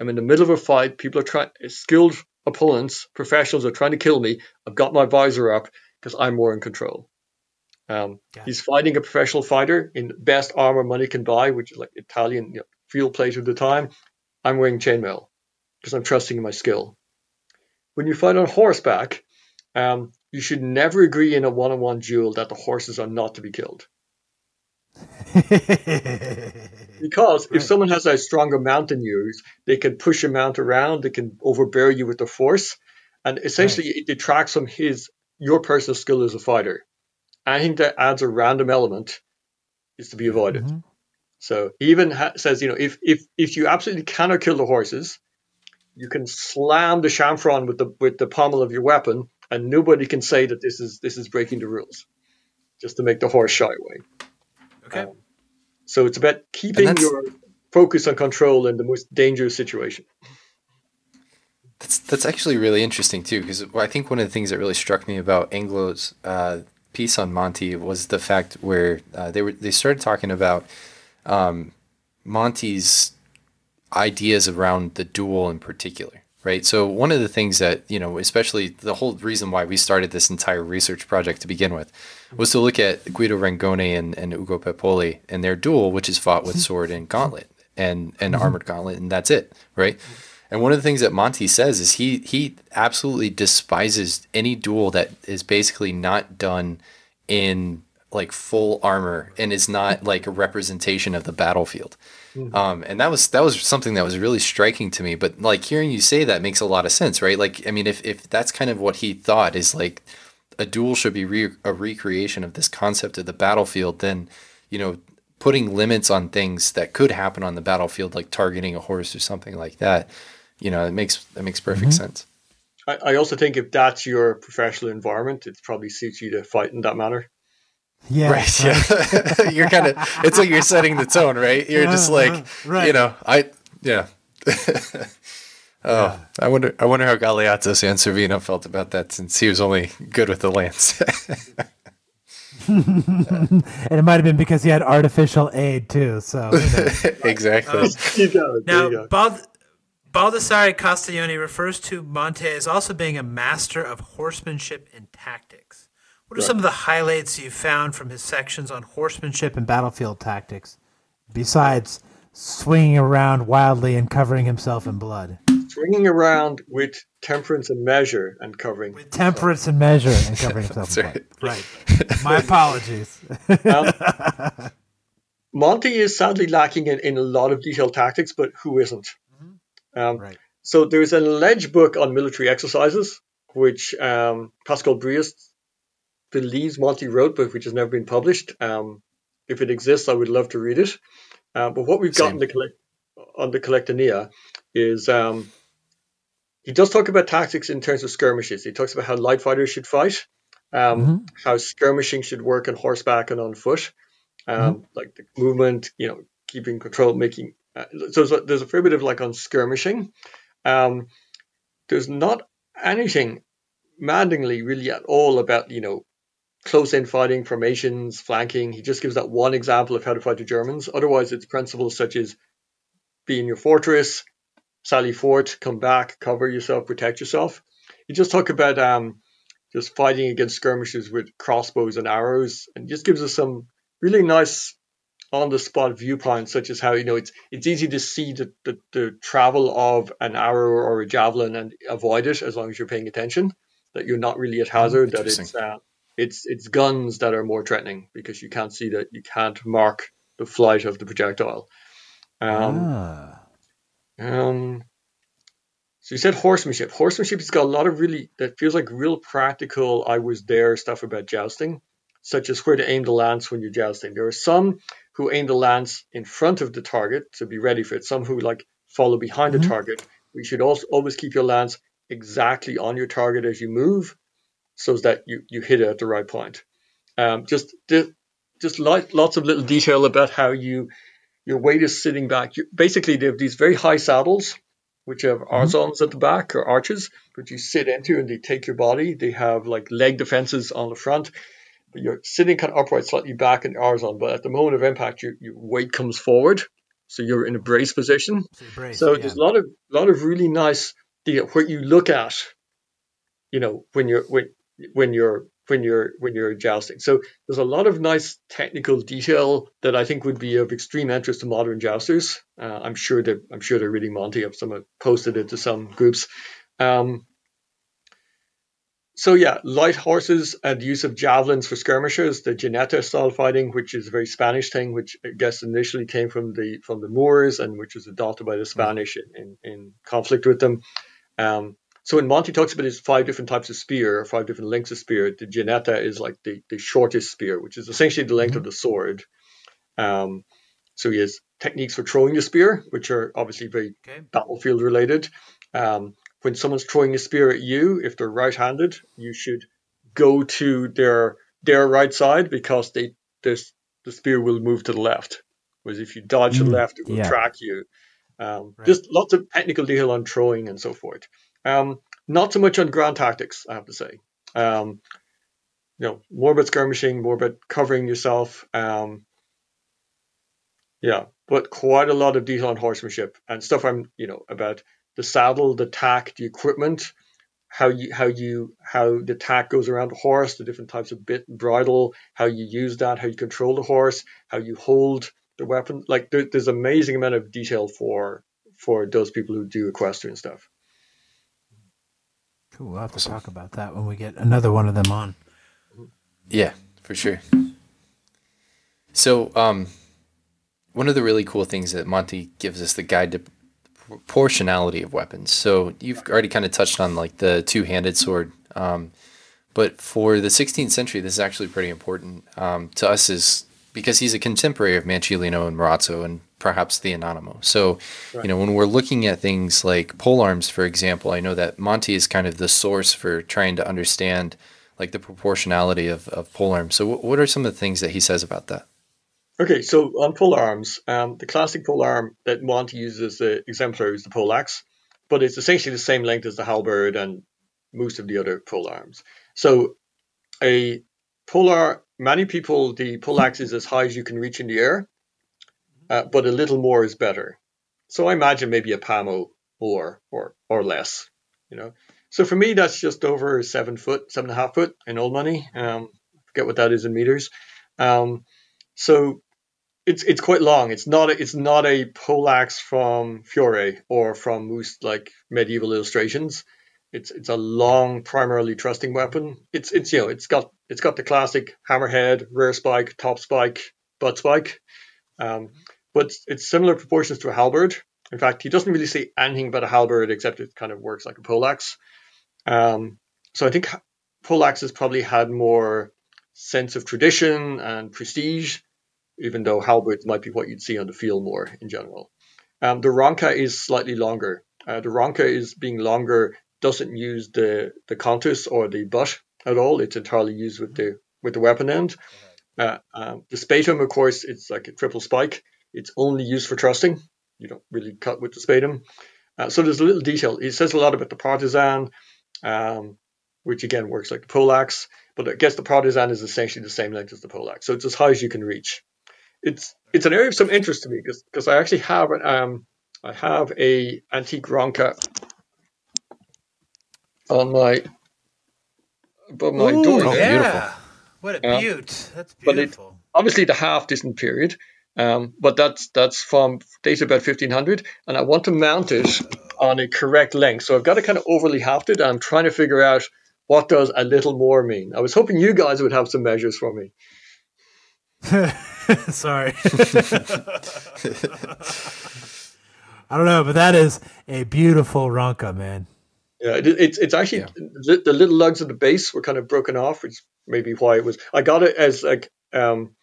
I'm in the middle of a fight. People are trying skilled opponents, professionals are trying to kill me. I've got my visor up because I'm more in control. Um, yeah. He's fighting a professional fighter in best armor money can buy, which is like Italian you know, field plate of the time. I'm wearing chainmail because I'm trusting in my skill when you fight on horseback, um, you should never agree in a one-on-one duel that the horses are not to be killed. because right. if someone has a stronger mount than you, they can push your mount around, they can overbear you with their force, and essentially right. it detracts from his your personal skill as a fighter. Anything that adds a random element is to be avoided. Mm-hmm. So he even ha- says, you know, if if if you absolutely cannot kill the horses, you can slam the chamfron with the with the pommel of your weapon, and nobody can say that this is this is breaking the rules, just to make the horse shy away. Okay. Um, so it's about keeping your focus on control in the most dangerous situation.
That's that's actually really interesting too, because I think one of the things that really struck me about Anglo's uh, piece on Monte was the fact where uh, they were they started talking about um, Monte's ideas around the duel in particular right? So one of the things that you know especially the whole reason why we started this entire research project to begin with was to look at guido rangone and, and ugo pepoli and their duel which is fought with sword and gauntlet and and mm-hmm. armored gauntlet and that's it right? And one of the things that Monte says is he he absolutely despises any duel that is basically not done in like full armor and is not like a representation of the battlefield Mm-hmm. Um, and that was that was something that was really striking to me. But like hearing you say that makes a lot of sense, right? Like I mean, if if that's kind of what he thought is like a duel should be re- a recreation of this concept of the battlefield, then you know putting limits on things that could happen on the battlefield, like targeting a horse or something like that, you know, it makes it makes perfect mm-hmm. sense.
I, I also think if that's your professional environment, it probably suits you to fight in that manner.
Yeah,
right. Yeah. you're kind of. It's like you're setting the tone, right? You're just
Uh,
like,
uh, right.
you know, I yeah. oh, I wonder. I wonder how Galeazzo Sanseverino felt about that, since he was only good with the lance.
and it might have been because he had artificial aid too. So
exactly.
You go, there
Now,
you.
Bald- Baldassare Castiglione refers to Monte as also being a master of horsemanship and tactics.
What are some of the highlights you found from his sections on horsemanship and battlefield tactics, besides swinging around wildly and covering himself in blood?
Swinging around with temperance and measure and covering.
With temperance and measure and covering himself in blood. Right. My apologies.
Monte is sadly lacking in, in a lot of detailed tactics, but who isn't? Um,
Right.
So there's an alleged book on military exercises, which um, Pascal Brioist believes Monte wrote, but which has never been published. Um, if it exists, I would love to read it. Uh, but what we've got
Same.
in the collect- on the Collectanea is um, he does talk about tactics in terms of skirmishes. He talks about how light fighters should fight, um, how skirmishing should work on horseback and on foot, um, like the movement, you know, keeping control, making. Uh, so there's a, there's a fair bit of like on skirmishing. Um, there's not anything maddeningly really at all about you know close in fighting, formations, flanking. He just gives that one example of how to fight the Germans. Otherwise, it's principles such as be in your fortress, sally fort, come back, cover yourself, protect yourself. He just talk about um, just fighting against skirmishes with crossbows and arrows, and just gives us some really nice on the spot viewpoints, such as how you know it's it's easy to see the, the, the travel of an arrow or a javelin and avoid it as long as you're paying attention. That you're not really at hazard. That it's uh, it's it's guns that are more threatening because you can't see that you can't mark the flight of the projectile. Um,
Ah.
um, so you said horsemanship. Horsemanship has got a lot of really that feels like real practical. I was there stuff about jousting, such as where to aim the lance when you're jousting. There are some who aim the lance in front of the target to be ready for it. Some who like follow behind the target. You should also always keep your lance exactly on your target as you move, so that you you hit it at the right point. Um, just just just lots of little detail about how you your weight is sitting back. You, basically, they have these very high saddles, which have arzons at the back or arches, which you sit into and they take your body. They have like leg defenses on the front, but you're sitting kind of upright, slightly back in the arzon. But at the moment of impact, your, your weight comes forward, so you're in a brace position.
So, braced,
So
yeah.
there's a lot of lot of really nice detail where you look at, you know, when you're when when you're when you're when you're jousting. So there's a lot of nice technical detail that I think would be of extreme interest to modern jousters. Uh, I'm sure that I'm sure they're reading Monte. I've some posted it to some groups. Um, so yeah, light horses and use of javelins for skirmishers, the Gineta style fighting, which is a very Spanish thing, which I guess initially came from the from the Moors and which was adopted by the Spanish in, in, in conflict with them. Um, so when Monte talks about his five different types of spear, five different lengths of spear, the Gineta is like the, the shortest spear, which is essentially the length of the sword. Um, so he has techniques for throwing the spear, which are obviously very
Okay.
battlefield related. Um, when someone's throwing a spear at you, if they're right-handed, you should go to their their right side because they this the spear will move to the left. Whereas if you dodge to the
Mm,
left, it will
yeah.
track you. Um,
Right.
Just lots of technical detail on throwing and so forth. Um, not so much on ground tactics, I have to say. Um, you know, more about skirmishing, more about covering yourself. Um, yeah, but quite a lot of detail on horsemanship and stuff. I'm, you know, about the saddle, the tack, the equipment, how you, how you, how the tack goes around the horse, the different types of bit bridle, how you use that, how you control the horse, how you hold the weapon. Like there, there's amazing amount of detail for for those people who do equestrian stuff.
Cool. We'll have to talk about that when we get another one of them on.
Yeah, for sure. So, um, one of the really cool things that Monte gives us the guide to proportionality of weapons. So you've already kind of touched on like the two-handed sword, um, but for the 16th century, this is actually pretty important um, to us as because he's a contemporary of Manciolino and Marozzo and perhaps the Anonimo. So, right. you know, when we're looking at things like pole arms, for example, I know that Monte is kind of the source for trying to understand like the proportionality of, of pole arms. So, what are some of the things that he says about that?
Okay, so on pole arms, um, the classic pole arm that Monte uses as the exemplar is the poleaxe, but it's essentially the same length as the halberd and most of the other pole arms. So a polar, many people, the poleaxe is as high as you can reach in the air, uh, but a little more is better. So I imagine maybe a palmo or or or less, you know. So for me, that's just over seven foot, seven and a half foot in old money. Um, forget what that is in meters. Um, so it's it's quite long. It's not a, it's not a poleaxe from Fiore or from most like medieval illustrations. It's it's a long, primarily thrusting weapon. It's it's you know it's got it's got the classic hammerhead, rear spike, top spike, butt spike, um, but it's similar proportions to a halberd. In fact, he doesn't really say anything about a halberd except it kind of works like a poleaxe. Um, so I think poleaxes probably had more sense of tradition and prestige, even though halberds might be what you'd see on the field more in general. Um, the ronca is slightly longer. Uh, the ronca is being longer doesn't use the the contus or the butt at all. It's entirely used with the with the weapon end. Uh, um, the spetum, of course, it's like a triple spike. It's only used for thrusting. You don't really cut with the spetum. Uh, so there's a little detail. It says a lot about the partisan, um, which again works like the poleaxe. But I guess the partisan is essentially the same length as the poleaxe, so it's as high as you can reach. It's it's an area of some interest to me because I actually have an um, I have a antique ronca on my above my
Ooh,
door.
Yeah. Beautiful. What a beaut. That's beautiful.
It, obviously the half distant period. Um, but that's that's from dated about 1500, and I want to mount it on a correct length. So I've got it kind of overly hafted, and I'm trying to figure out what does a little more mean. I was hoping you guys would have some measures for me.
Sorry. I don't know, but that is a beautiful ronca, man.
Yeah, it, it's it's actually yeah. the, the, little lugs at the base were kind of broken off, which maybe why it was. I got it as like um,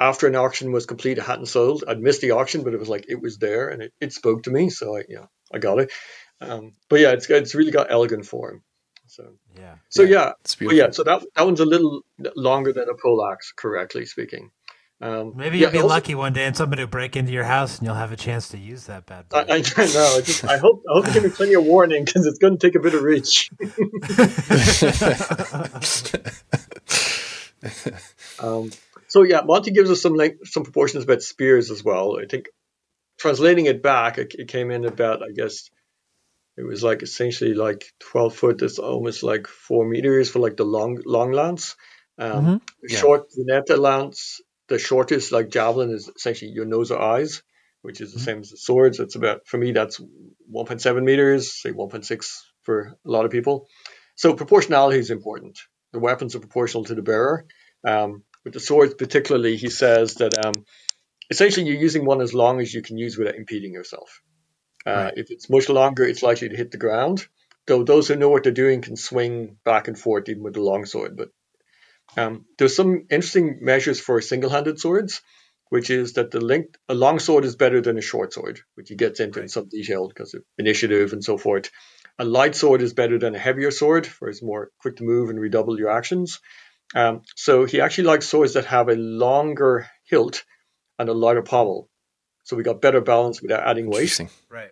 after an auction was complete, it hadn't sold. I'd missed the auction, but it was like it was there and it, it spoke to me, so I yeah I got it. Um, but yeah, it's it's really got elegant form. So
yeah,
so yeah, yeah, yeah. So that that one's a little longer than a poleaxe, correctly speaking.
Um, Maybe you'll yeah, be also, lucky one day and somebody will break into your house and you'll have a chance to use that bad boy.
I, I know. I, just, I hope I hope you give me plenty of warning because it's going to take a bit of reach. um, so yeah, Monte gives us some like, some proportions about spears as well. I think translating it back, it, it came in about I guess it was like essentially like 12 foot. That's almost like four meters for like the long long lance. Um, mm-hmm. yeah. Short Gineta lance the shortest like javelin is essentially your nose or eyes, which is the mm-hmm. same as the swords. It's about for me that's 1.7 meters, say 1.6 for a lot of people. So proportionality is important. The weapons are proportional to the bearer. Um, with the swords, particularly, he says that um, essentially you're using one as long as you can use without impeding yourself. Uh, right. If it's much longer, it's likely to hit the ground. Though those who know what they're doing can swing back and forth even with the long sword, but um, there's some interesting measures for single-handed swords, which is that the length a long sword is better than a short sword, which he gets into right. in some detail because of initiative and so forth. A light sword is better than a heavier sword, for it's more quick to move and redouble your actions. Um, so he actually likes swords that have a longer hilt and a lighter pommel. So we got better balance without adding weight.
Right.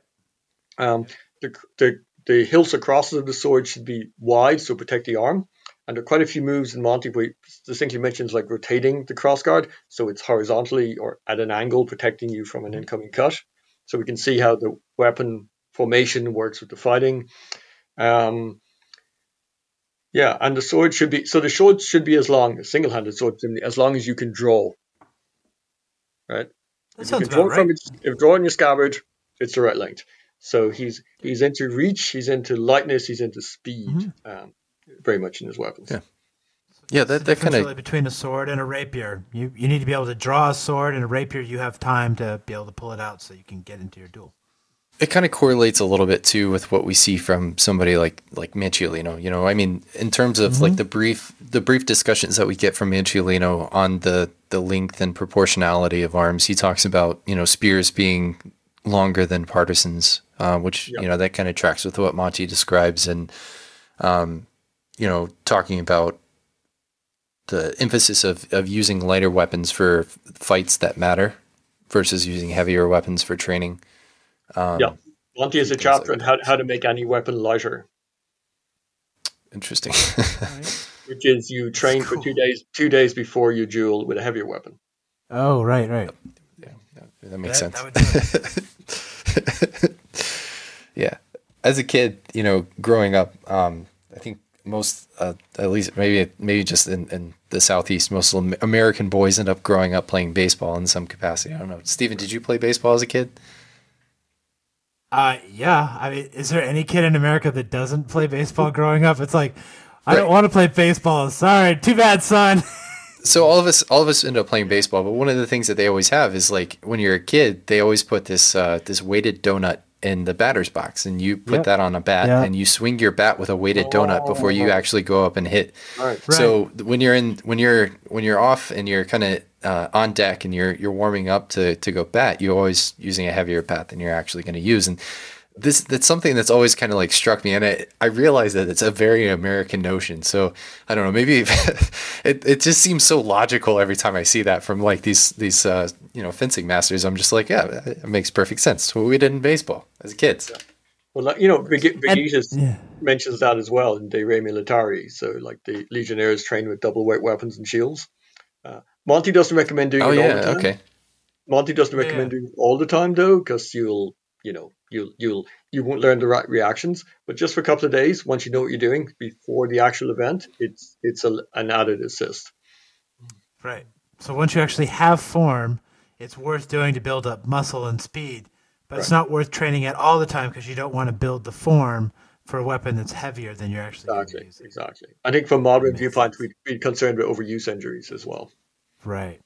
Um, the, the the hilts or crosses of the sword should be wide, so protect the arm. And there are quite a few moves in Monte where he distinctly mentions like rotating the crossguard, so it's horizontally or at an angle protecting you from an mm-hmm. incoming cut. So we can see how the weapon formation works with the fighting. Um, yeah, and the sword should be so the sword should be as long, a single-handed sword, as long as you can draw. Right.
That if sounds draw right. from
it, if draw in your scabbard, it's the right length. So he's he's into reach, he's into lightness, he's into speed. Mm-hmm. Um, very much in his weapons.
Yeah. Yeah, that, that kind
of really between a sword and a rapier. You you need to be able to draw a sword and a rapier. You have time to be able to pull it out so you can get into your duel.
it kind of correlates a little bit too with what we see from somebody like like Manciolino. You know, I mean, in terms of mm-hmm. like the brief the brief discussions that we get from Manciolino on the the length and proportionality of arms, he talks about you know spears being longer than partisans, uh, which yep. you know that kind of tracks with what Monte describes, and um, you know, talking about the emphasis of of using lighter weapons for fights that matter versus using heavier weapons for training.
Um, yeah, Monte has a chapter like on how, how to make any weapon lighter.
Interesting.
Which is you train cool. for two days two days before you duel with a heavier weapon.
Oh, right, right.
Yeah, that makes that, sense. That yeah, as a kid, you know, growing up, um, I think most, uh, at least maybe maybe just in, in the southeast, most American boys end up growing up playing baseball in some capacity. I don't know. Stephen, did you play baseball as a kid?
Uh, yeah. I mean, is there any kid in America that doesn't play baseball growing up? It's like, I don't want to play baseball. Sorry, too bad, son.
so all of us, all of us end up playing baseball. But one of the things that they always have is like when you're a kid, they always put this uh, this weighted donut in the batter's box, and you put yep. that on a bat, yep. and you swing your bat with a weighted donut before you actually go up and hit. Right. So when you're in, when you're when you're off and you're kind of uh, on deck and you're you're warming up to to go bat, you're always using a heavier bat than you're actually going to use, and this that's something that's always kind of like struck me, and I I realize that it's a very American notion. So I don't know, maybe it it just seems so logical every time I see that from like these these uh, you know fencing masters. I'm just like, yeah, it makes perfect sense. It's what we did in baseball as kids. Yeah.
Well, you know, Brigitte yeah. mentions that as well in De Re Militari. So, like the Legionnaires trained with double weight weapons and shields. Uh, Monte doesn't recommend doing oh, it all the time. Okay. Monte doesn't recommend yeah. doing it all the time though, because you'll, you know, you'll you'll you won't learn the right reactions. But just for a couple of days, once you know what you're doing before the actual event, it's it's a, an added assist.
Right. So once you actually have form, it's worth doing to build up muscle and speed. But right. it's not worth training it all the time because you don't want to build the form for a weapon that's heavier than you're actually
exactly exactly. I think from modern viewpoint, we'd be concerned with overuse injuries as well.
Right.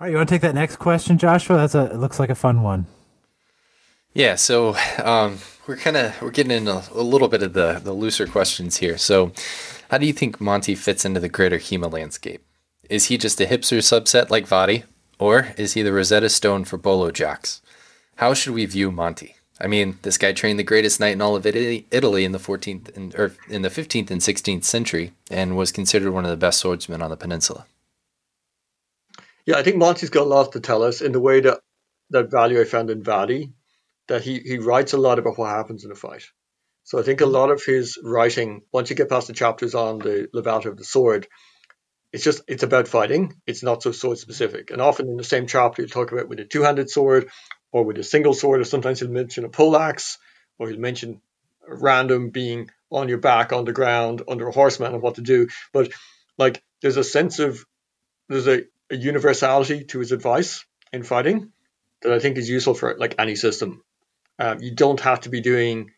All right, you want to take that next question, Joshua? That's a it looks like a fun one.
Yeah, so um, we're kind of we're getting into a, a little bit of the the looser questions here. So, how do you think Monte fits into the greater HEMA landscape? Is he just a hipster subset like Vadi, or is he the Rosetta Stone for bolo jocks? How should we view Monte? I mean, this guy trained the greatest knight in all of Italy, Italy in the 14th and, or in the 15th and 16th century, and was considered one of the best swordsmen on the peninsula.
Yeah, I think Monte's got a lot to tell us in the way that that value I found in Vadi that he, he writes a lot about what happens in a fight. So I think a lot of his writing, once you get past the chapters on the Levator of the sword, it's just it's about fighting. It's not so sword specific. And often in the same chapter, he'll talk about with a two handed sword or with a single sword, or sometimes he'll mention a poleaxe, or he'll mention a random being on your back, on the ground, under a horseman, and what to do. But like there's a sense of there's a, a universality to his advice in fighting that I think is useful for like any system. Um, you don't have to be doing,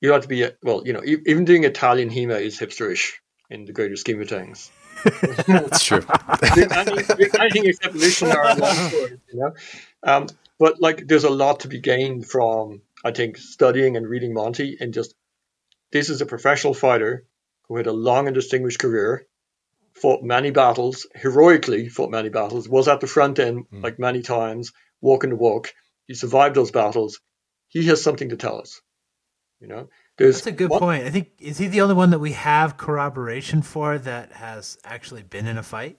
you don't have to be, well, you know, even doing Italian HEMA is hipsterish in the greater scheme of things.
That's true.
anything, except missionary you know. Um, but like, there's a lot to be gained from, I think, studying and reading Monte, and just this is a professional fighter who had a long and distinguished career, fought many battles, heroically fought many battles, was at the front end mm. like many times, walking the walk. He survived those battles he has something to tell us. You know,
there's that's a good one, point. I think is he the only one that we have corroboration for that has actually been in a fight?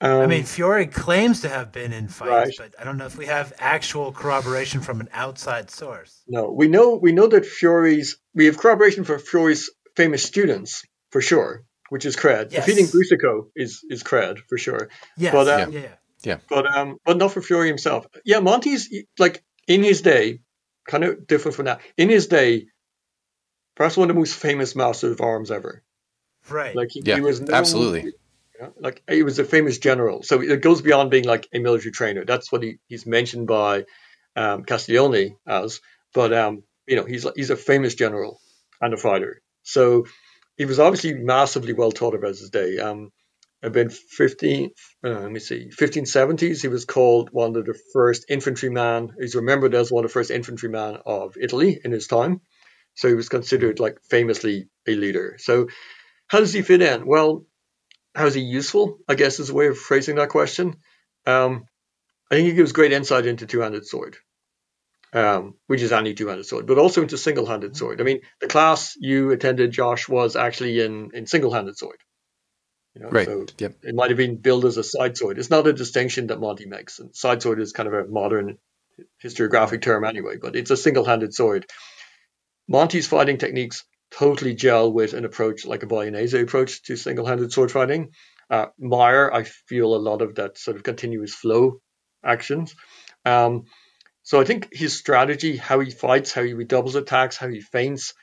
Um, I mean, Fiore claims to have been in fights, right. but I don't know if we have actual corroboration from an outside source.
No, we know we know that Fiore's we have corroboration for Fiore's famous students for sure, which is cred. Yes. Defeating Boucicaut is is cred for sure.
Yes. But, um, yeah. yeah.
Yeah.
But um, but not for Fiore himself. Yeah, Monte's like in his day, kind of different from that. In his day, perhaps one of the most famous masters of arms ever.
Right.
Like he, yeah, he was known, absolutely. You
know, like he was a famous general. So it goes beyond being like a military trainer. That's what he, he's mentioned by um, Castiglione as. But um, you know, he's he's a famous general and a fighter. So he was obviously massively well taught about his day. Um, about 15, uh, let me see, 1570s. He was called one of the first infantrymen. He's remembered as one of the first infantrymen of Italy in his time. So he was considered like famously a leader. So how does he fit in? Well, how is he useful? I guess is a way of phrasing that question. Um, I think he gives great insight into two-handed sword, um, which is any two-handed sword, but also into single-handed sword. I mean, the class you attended, Josh, was actually in in single-handed sword. You know,
Right.
So
Yep.
it might have been billed as a side sword. It's not a distinction that Monte makes. And side sword is kind of a modern historiographic term anyway, but it's a single-handed sword. Monte's fighting techniques totally gel with an approach like a Bolognese approach to single-handed sword fighting. Uh, Meyer, I feel a lot of that sort of continuous flow actions. Um, so I think his strategy, how he fights, how he redoubles attacks, how he feints,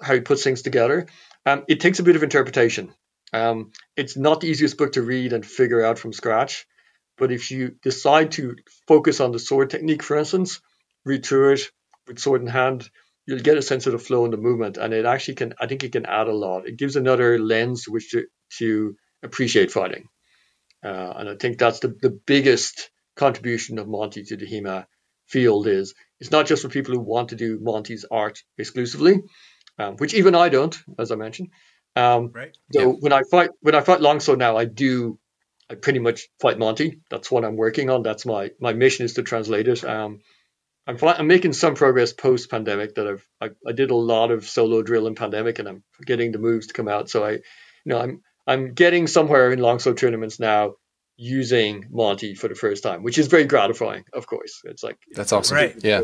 how he puts things together, um, it takes a bit of interpretation. Um, it's not the easiest book to read and figure out from scratch, but if you decide to focus on the sword technique, for instance, read through it with sword in hand, you'll get a sense of the flow and the movement, and it actually can. I think it can add a lot. It gives another lens which to, to appreciate fighting, uh, and I think that's the, the biggest contribution of Monte to the HEMA field is it's not just for people who want to do Monte's art exclusively, um, which even I don't, as I mentioned. Um,
Right.
so
Yeah.
when I fight when I fight longsword now, I do I pretty much fight Monte. That's what I'm working on. That's my my mission is to translate it. Um, I'm fi- I'm making some progress post pandemic. That I've I, I did a lot of solo drill in pandemic, and I'm getting the moves to come out. So I, you know, I'm I'm getting somewhere in longsword tournaments now using Monte for the first time, which is very gratifying. Of course, it's like
That's awesome.
Right.
Yeah.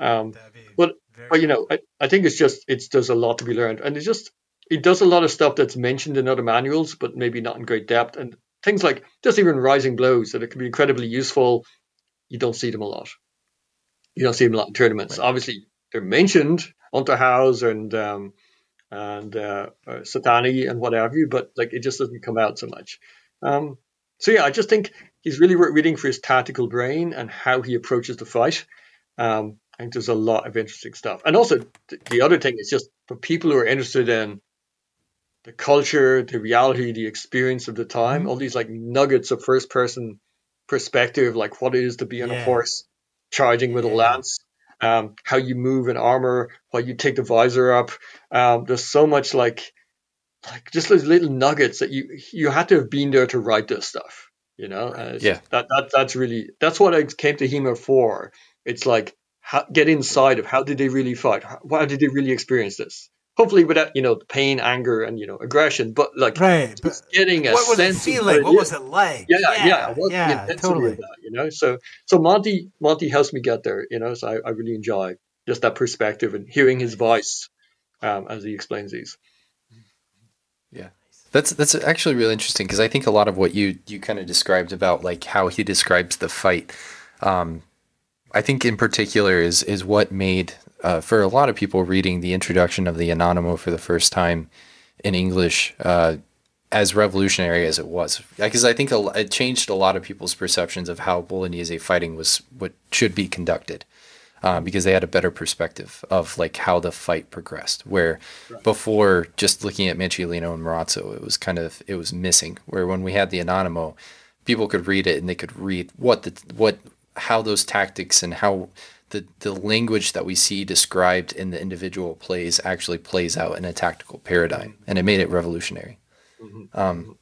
Um, But- but you know, I, I think it's just it's there's a lot to be learned, and it's just it does a lot of stuff that's mentioned in other manuals, but maybe not in great depth, and things like just even rising blows that it can be incredibly useful. You don't see them a lot. You don't see them a lot in tournaments. Obviously, they're mentioned Unterhaus and um, and uh, uh, Sottani and what have you, but like it just doesn't come out so much. Um, so yeah, I just think he's really worth reading for his tactical brain and how he approaches the fight. Um, I think there's a lot of interesting stuff. And also, th- the other thing is just for people who are interested in the culture, the reality, the experience of the time, all these like nuggets of first person perspective, like what it is to be on a horse charging with a lance, um, how you move in armor, why you take the visor up. Um, there's so much like, like just those little nuggets that you you had to have been there to write this stuff. You know, and it's-
Yeah.
that that that's really that's what I came to HEMA for. It's like how, get inside of how did they really fight? How, how did they really experience this? Hopefully without you know pain, anger, and you know aggression, but like
Right. But
just getting a
what was it
sense of
feeling?
it
What
is.
was it like?
Yeah, yeah,
yeah,
What's the
yeah,
intensity
totally.
of that, you know. So, so Monte, Monte helps me get there, you know. So I, I really enjoy just that perspective and hearing his voice um, as he explains these. Yeah.
That's that's actually really interesting because I think a lot of what you you kind of described about like how he describes the fight, um, I think in particular is is what made uh, for a lot of people reading the introduction of the Anonymous for the first time in English uh, as revolutionary as it was because I think it changed a lot of people's perceptions of how Bolognese fighting was what should be conducted uh, because they had a better perspective of like how the fight progressed. Where before just looking at Manciolino and Marozzo, it was kind of it was missing. Where when we had the Anonimo, people could read it and they could read what the what how those tactics and how the the language that we see described in the individual plays actually plays out in a tactical paradigm, and it made it revolutionary. Um,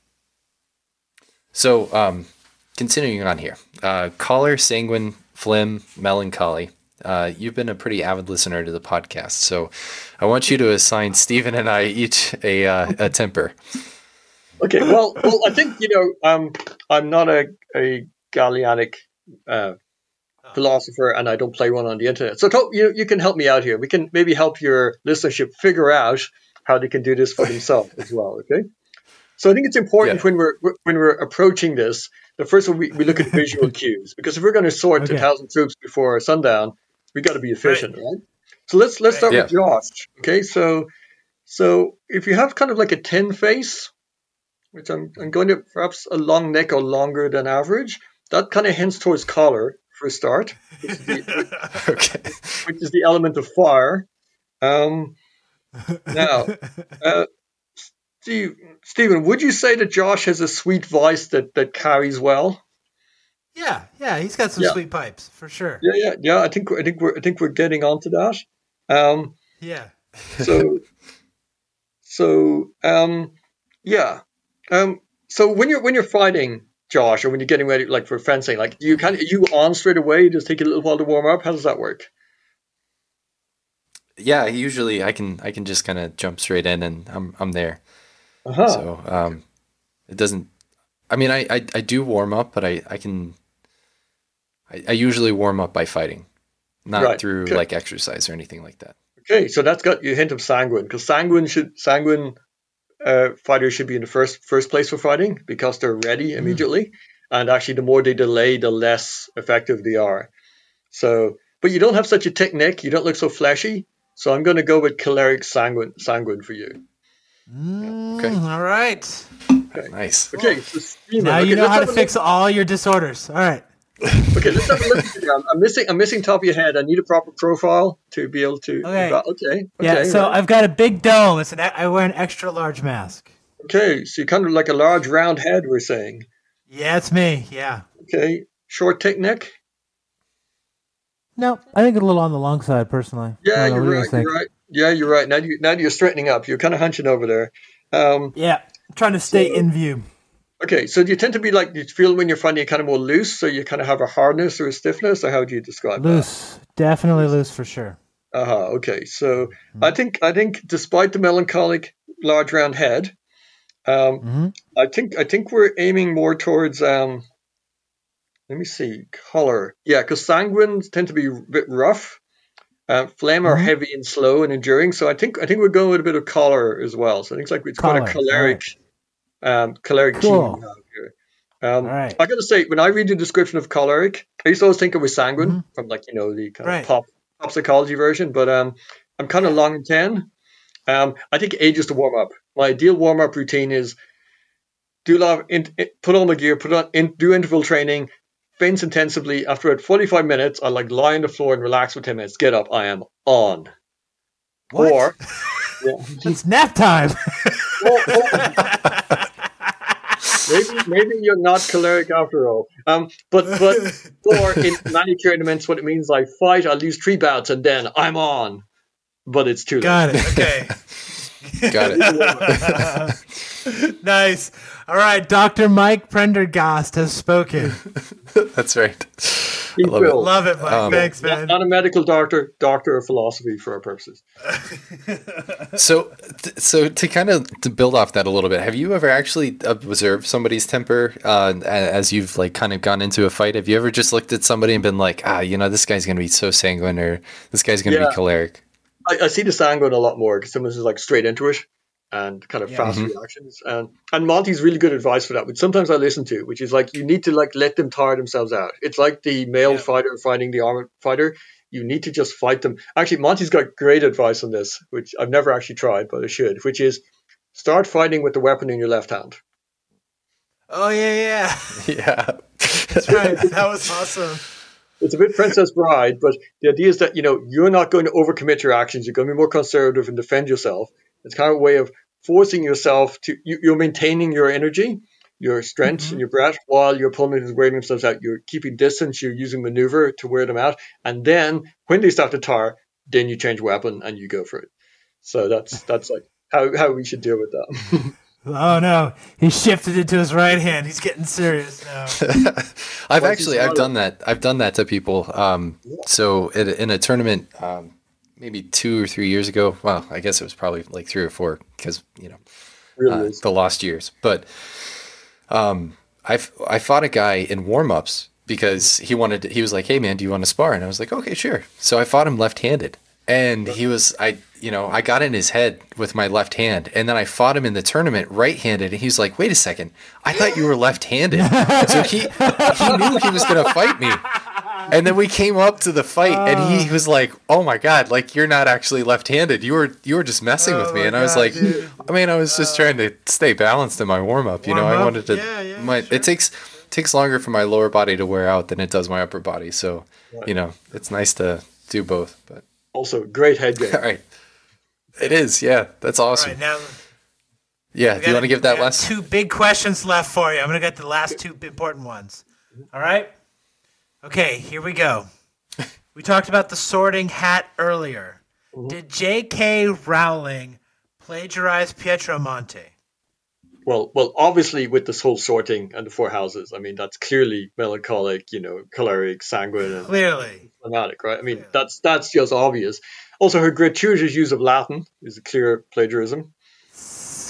so um, continuing on here, uh, Choler, Sanguine, Phlegm, Melancholy. Uh, you've been a pretty avid listener to the podcast, so I want you to assign Stephen and I each a uh, a temper.
Okay, well, well, I think you know, um, I'm not a a Galenic uh, philosopher, and I don't play one on the internet. So to, you you can help me out here. We can maybe help your listenership figure out how they can do this for themselves as well. Okay. So I think it's important
Yeah.
when we're when we're approaching this. The first one we, we look at visual cues because if we're going to sort
Okay.
a thousand troops before sundown, we got to be efficient, right. So let's let's start
Right.
with Josh. Okay, so so if you have kind of like a ten face, which I'm, I'm going to perhaps a long neck or longer than average. That kind of hints towards choler for a start, which is the,
okay.
which is the element of fire. Um, now, uh, Steve, Stephen, would you say that Josh has a sweet voice that, that carries well?
Yeah, yeah, he's got some
Yeah.
sweet pipes for sure.
Yeah, yeah, yeah. I think I think we're I think we're getting onto that. Um,
Yeah.
so so um, yeah. Um, so when you're when you're fighting, Josh, or when you're getting ready, like for fencing, like you kind of you on straight away. Just take a little while to warm up. How does that work?
Yeah, usually I can I can just kind of jump straight in and I'm I'm there.
Uh-huh.
So um, it doesn't. I mean, I, I I do warm up, but I I can. I, I usually warm up by fighting, not
Right,
through
okay.
like exercise or anything like that.
Okay, so that's got your hint of sanguine because sanguine should sanguine uh, fighters should be in the first first place for fighting because they're ready immediately, and actually the more they delay, the less effective they are. So, but you don't have such a technique. you don't look so flashy. So I'm going to go with choleric sanguine sanguine for you.
Mm,
Okay.
All right.
Nice.
Okay, so
Now
okay,
you know how to
a
fix all your disorders. All right.
Okay, let's have a look. I'm, I'm missing. I'm missing top of your head. I need a proper profile to be able to.
Okay.
Okay.
Yeah,
okay,
so
right.
I've got a big dome. It's an, I wear an extra large mask.
okay. So you're kind of like a large round head. We're saying.
Yeah, it's me. Yeah.
Okay. Short, thick neck.
No, I think a little on the long side, personally.
Yeah,
I don't know,
you're
you
right. You're right. Yeah, you're right. Now you now you're straightening up. You're kind of hunching over there. Um,
Yeah, trying to stay in view.
Okay, so do you tend to be like you feel when you're finding it kind of more loose, so you kind of have a hardness or a stiffness, or how do you describe
Loose, definitely loose for sure.
Uh huh. Okay, so I think I think despite the melancholic large round head, um,
Mhm.
I think I think we're aiming more towards um, let me see choler. Yeah, because sanguines tend to be a bit rough. Uh, flame are
Mhm.
heavy and slow and enduring, so I think I think we're going with a bit of choler as well. So I think it's like it's got a choleric, um, choleric
Cool.
gene we have here. Um,
right.
I got to say, when I read the description of choleric, I used to always think it was sanguine from like you know the kind
Right.
of pop pop psychology version, but um, I'm kind of long in ten. Um, I take ages to warm up. My ideal warm up routine is do a lot of in, put on the gear, put on in, do interval training, fence intensively. After about 45 minutes, I like lie on the floor and relax for 10 minutes. Get up, I am on.
What?
Or yeah,
It's nap time.
or- or- maybe maybe you're not choleric after all. Um, but but or in many tournaments, what it means I fight, I lose three bouts, and then I'm on. But it's too late.
Got it. Okay.
Got it.
nice. All right.
Dr. Mike Prendergast has spoken.
That's right.
He
I love it.
will.
Love it, Mike.
Um,
Thanks,
Not,
man.
not a medical doctor, doctor of philosophy for our purposes.
So, so to kind of to build off that a little bit, have you ever actually observed somebody's temper uh, as you've like kind of gone into a fight? Have you ever just looked at somebody and been like, ah, you know, this guy's gonna be so sanguine, or this guy's gonna
Yeah.
be choleric?
I, I see the sanguine a lot more because someone's just like straight into it and kind of fast mm-hmm. reactions. And and Monte's really good advice for that, which sometimes I listen to, which is like you need to like let them tire themselves out. It's like the male fighter fighting the armored fighter. You need to just fight them. Actually, Monte's got great advice on this, which I've never actually tried, but I should, which is start fighting with the weapon in your left hand.
Oh yeah, yeah.
Yeah.
That's right. That was awesome.
It's a bit Princess Bride, but the idea is that you know you're not going to overcommit your actions. You're going to be more conservative and defend yourself. It's kind of a way of forcing yourself to. You, you're maintaining your energy, your strength, and your breath while your opponent is wearing themselves out. You're keeping distance. You're using maneuver to wear them out, and then when they start to tire, then you change weapon and you go for it. So that's that's like how how we should deal with that.
Oh no, he shifted it to his right hand. He's getting serious now.
I've
Once
actually I've
start
done that. I've done that to people. Um, so in a, in a tournament, um, maybe two or three years ago. Well, I guess it was probably like three or four because you know
really
uh, the lost years. But um, I I fought a guy in warm ups because he wanted. To, he was like, "Hey man, do you want to spar?" And I was like, "Okay, sure." So I fought him left handed, and he was I you know I got in his head with my left hand, and then I fought him in the tournament right handed, and he was like, "Wait a second, I thought you were left handed." so he he knew he was gonna fight me. And then we came up to the fight, and he oh. was like, "Oh my god, like you're not actually left-handed. You were you were just messing with oh me."
my
And I was
God,
like,
dude.
I mean, I was just trying to stay balanced in my warm up. You know,
Warm
I wanted to.
Yeah, yeah,
my
sure.
it takes takes longer for my lower body to wear out than it does my upper body. So, you know, it's nice to do both. But
Also, great head game.
all right, it is. Yeah, that's awesome.
right now,
Yeah,
We
do you want to give that
we got
last?
Two big questions left for you. I'm going to get the last two important ones. All right? Okay, here we go. We talked about the sorting hat earlier.
Mm-hmm.
Did J.K. Rowling plagiarize Pietro Monte?
Well, well, obviously with this whole sorting and the four houses, I mean that's clearly melancholic, you know, choleric, sanguine, and
Clearly.
fanatic, right? I mean that's that's just obvious. Also, her gratuitous use of Latin is a clear plagiarism,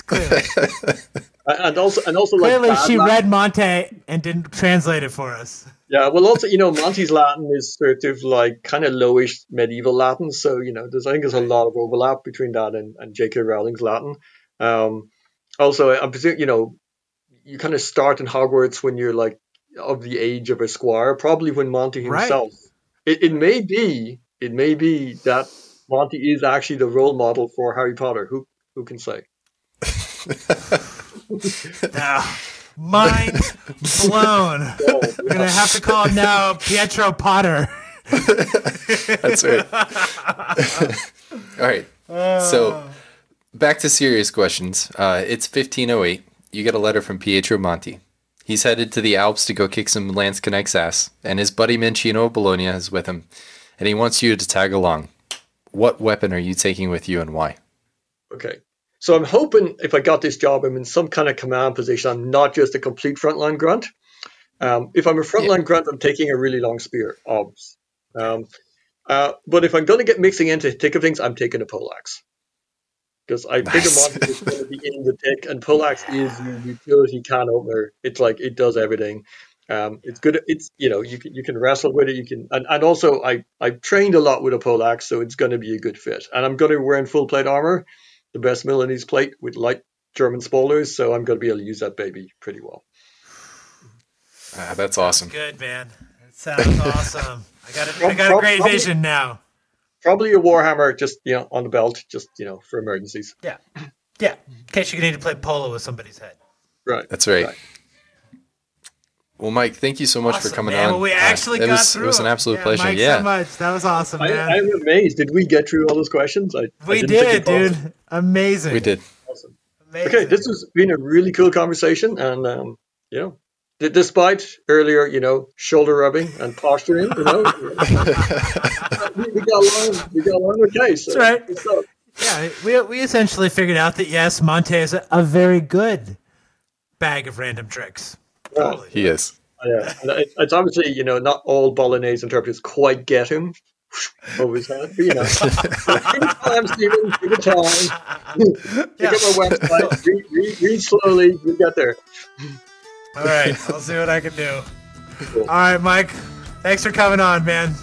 Clearly.
And also and also
Clearly,
bad
she
Latin.
read Monte and didn't translate it for us.
Yeah, well, also you know Monte's Latin is sort of like kind of lowish medieval Latin, so you know there's I think there's a lot of overlap between that and, and J.K. Rowling's Latin. Um, also, I'm presuming you know you kind of start in Hogwarts when you're like of the age of a squire, probably when Monte
Right.
himself. It, it may be it may be that Monte is actually the role model for Harry Potter. Who who can say?
Now, mind blown. We're going to have to call him now Pietro Potter.
That's right. All right. So back to serious questions. Uh, it's 1508. You get a letter from Pietro Monte. He's headed to the Alps to go kick some Landsknecht's ass, and his buddy Mancino of Bologna is with him, and he wants you to tag along. What weapon are you taking with you and why?
Okay. So I'm hoping if I got this job, I'm in some kind of command position. I'm not just a complete frontline grunt. Um, if I'm a frontline grunt, I'm taking a really long spear, obs. Um, uh, but if I'm going to get mixing into the thick of things, I'm taking a poleaxe. Because I think a
Nice.
monster is going to be in the thick, and poleaxe is your utility can opener. It's like it does everything. Um, it's good. It's you know you can you can wrestle with it. You can and, and also I I've trained a lot with a poleaxe, so it's going to be a good fit. And I'm going to be wearing full plate armor, the best Milanese plate with light German spoilers, so I'm going to be able to use that baby pretty well.
Ah, that's awesome.
Good, man. That sounds awesome. I got a, I got a great
probably-
vision now.
Probably a warhammer, just you know, on the belt, just you know, for emergencies.
Yeah. Yeah. In case you need to play polo with somebody's head.
Right.
That's right.
Right.
Well, Mike, thank you so much for coming
man.
on.
Well, we
Uh,
actually
it
got
was,
through
It was an absolute
yeah,
pleasure.
Mike,
yeah.
so much. That was awesome,
I,
man.
I'm amazed. Did we get through all those questions? I, I
we
didn't
did,
think it
dude. Amazing.
we did.
Awesome.
Amazing.
Okay, this has been a really cool conversation, and um, you know, despite earlier, you know, shoulder rubbing and posturing, you know, we, we got along. We got along okay. So,
That's right.
good.
Yeah, we, we essentially figured out that yes, Monte is a, a very good bag of random tricks. Totally.
He is.
Oh, yeah, and it's obviously you know not all bolognese interpreters quite get him over his head, but you know, take your time, Stephen. Take your time. Pick up our website. Read, read, read slowly. You get there.
All right, I'll see what I can do.
Cool.
All right, Mike. Thanks for coming on, man.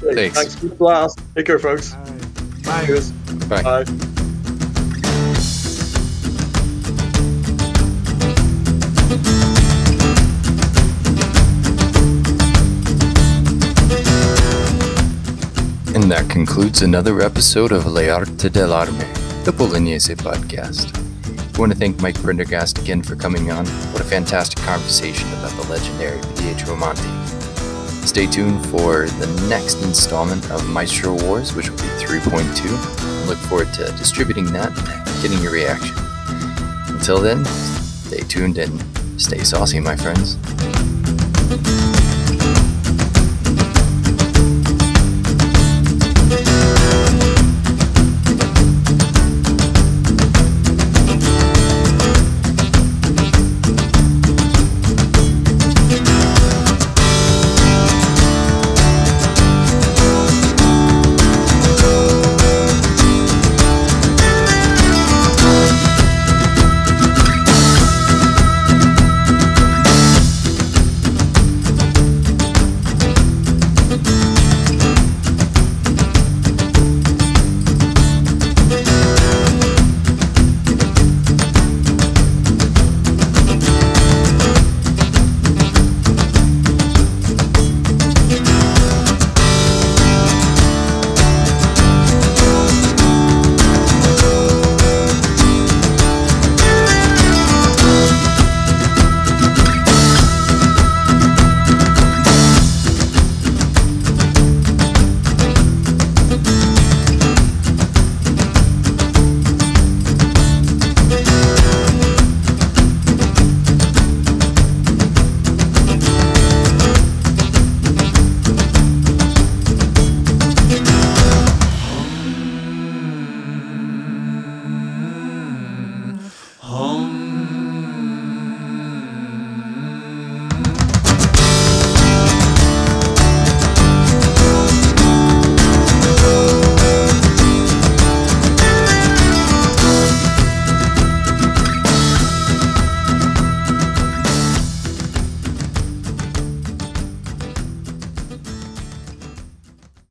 Great.
Thanks.
Thanks for the blast. Take care, folks.
Bye.
Bye.
Bye.
And that concludes another episode of Le Arte dell'Arme, the Bolognese podcast. I want to thank Mike Prendergast again for coming on. What a fantastic conversation about the legendary Pietro Monte. Stay tuned for the next installment of Maestro Wars, which will be 3.2. Look forward to distributing that and getting your reaction. Until then, stay tuned and stay saucy, my friends.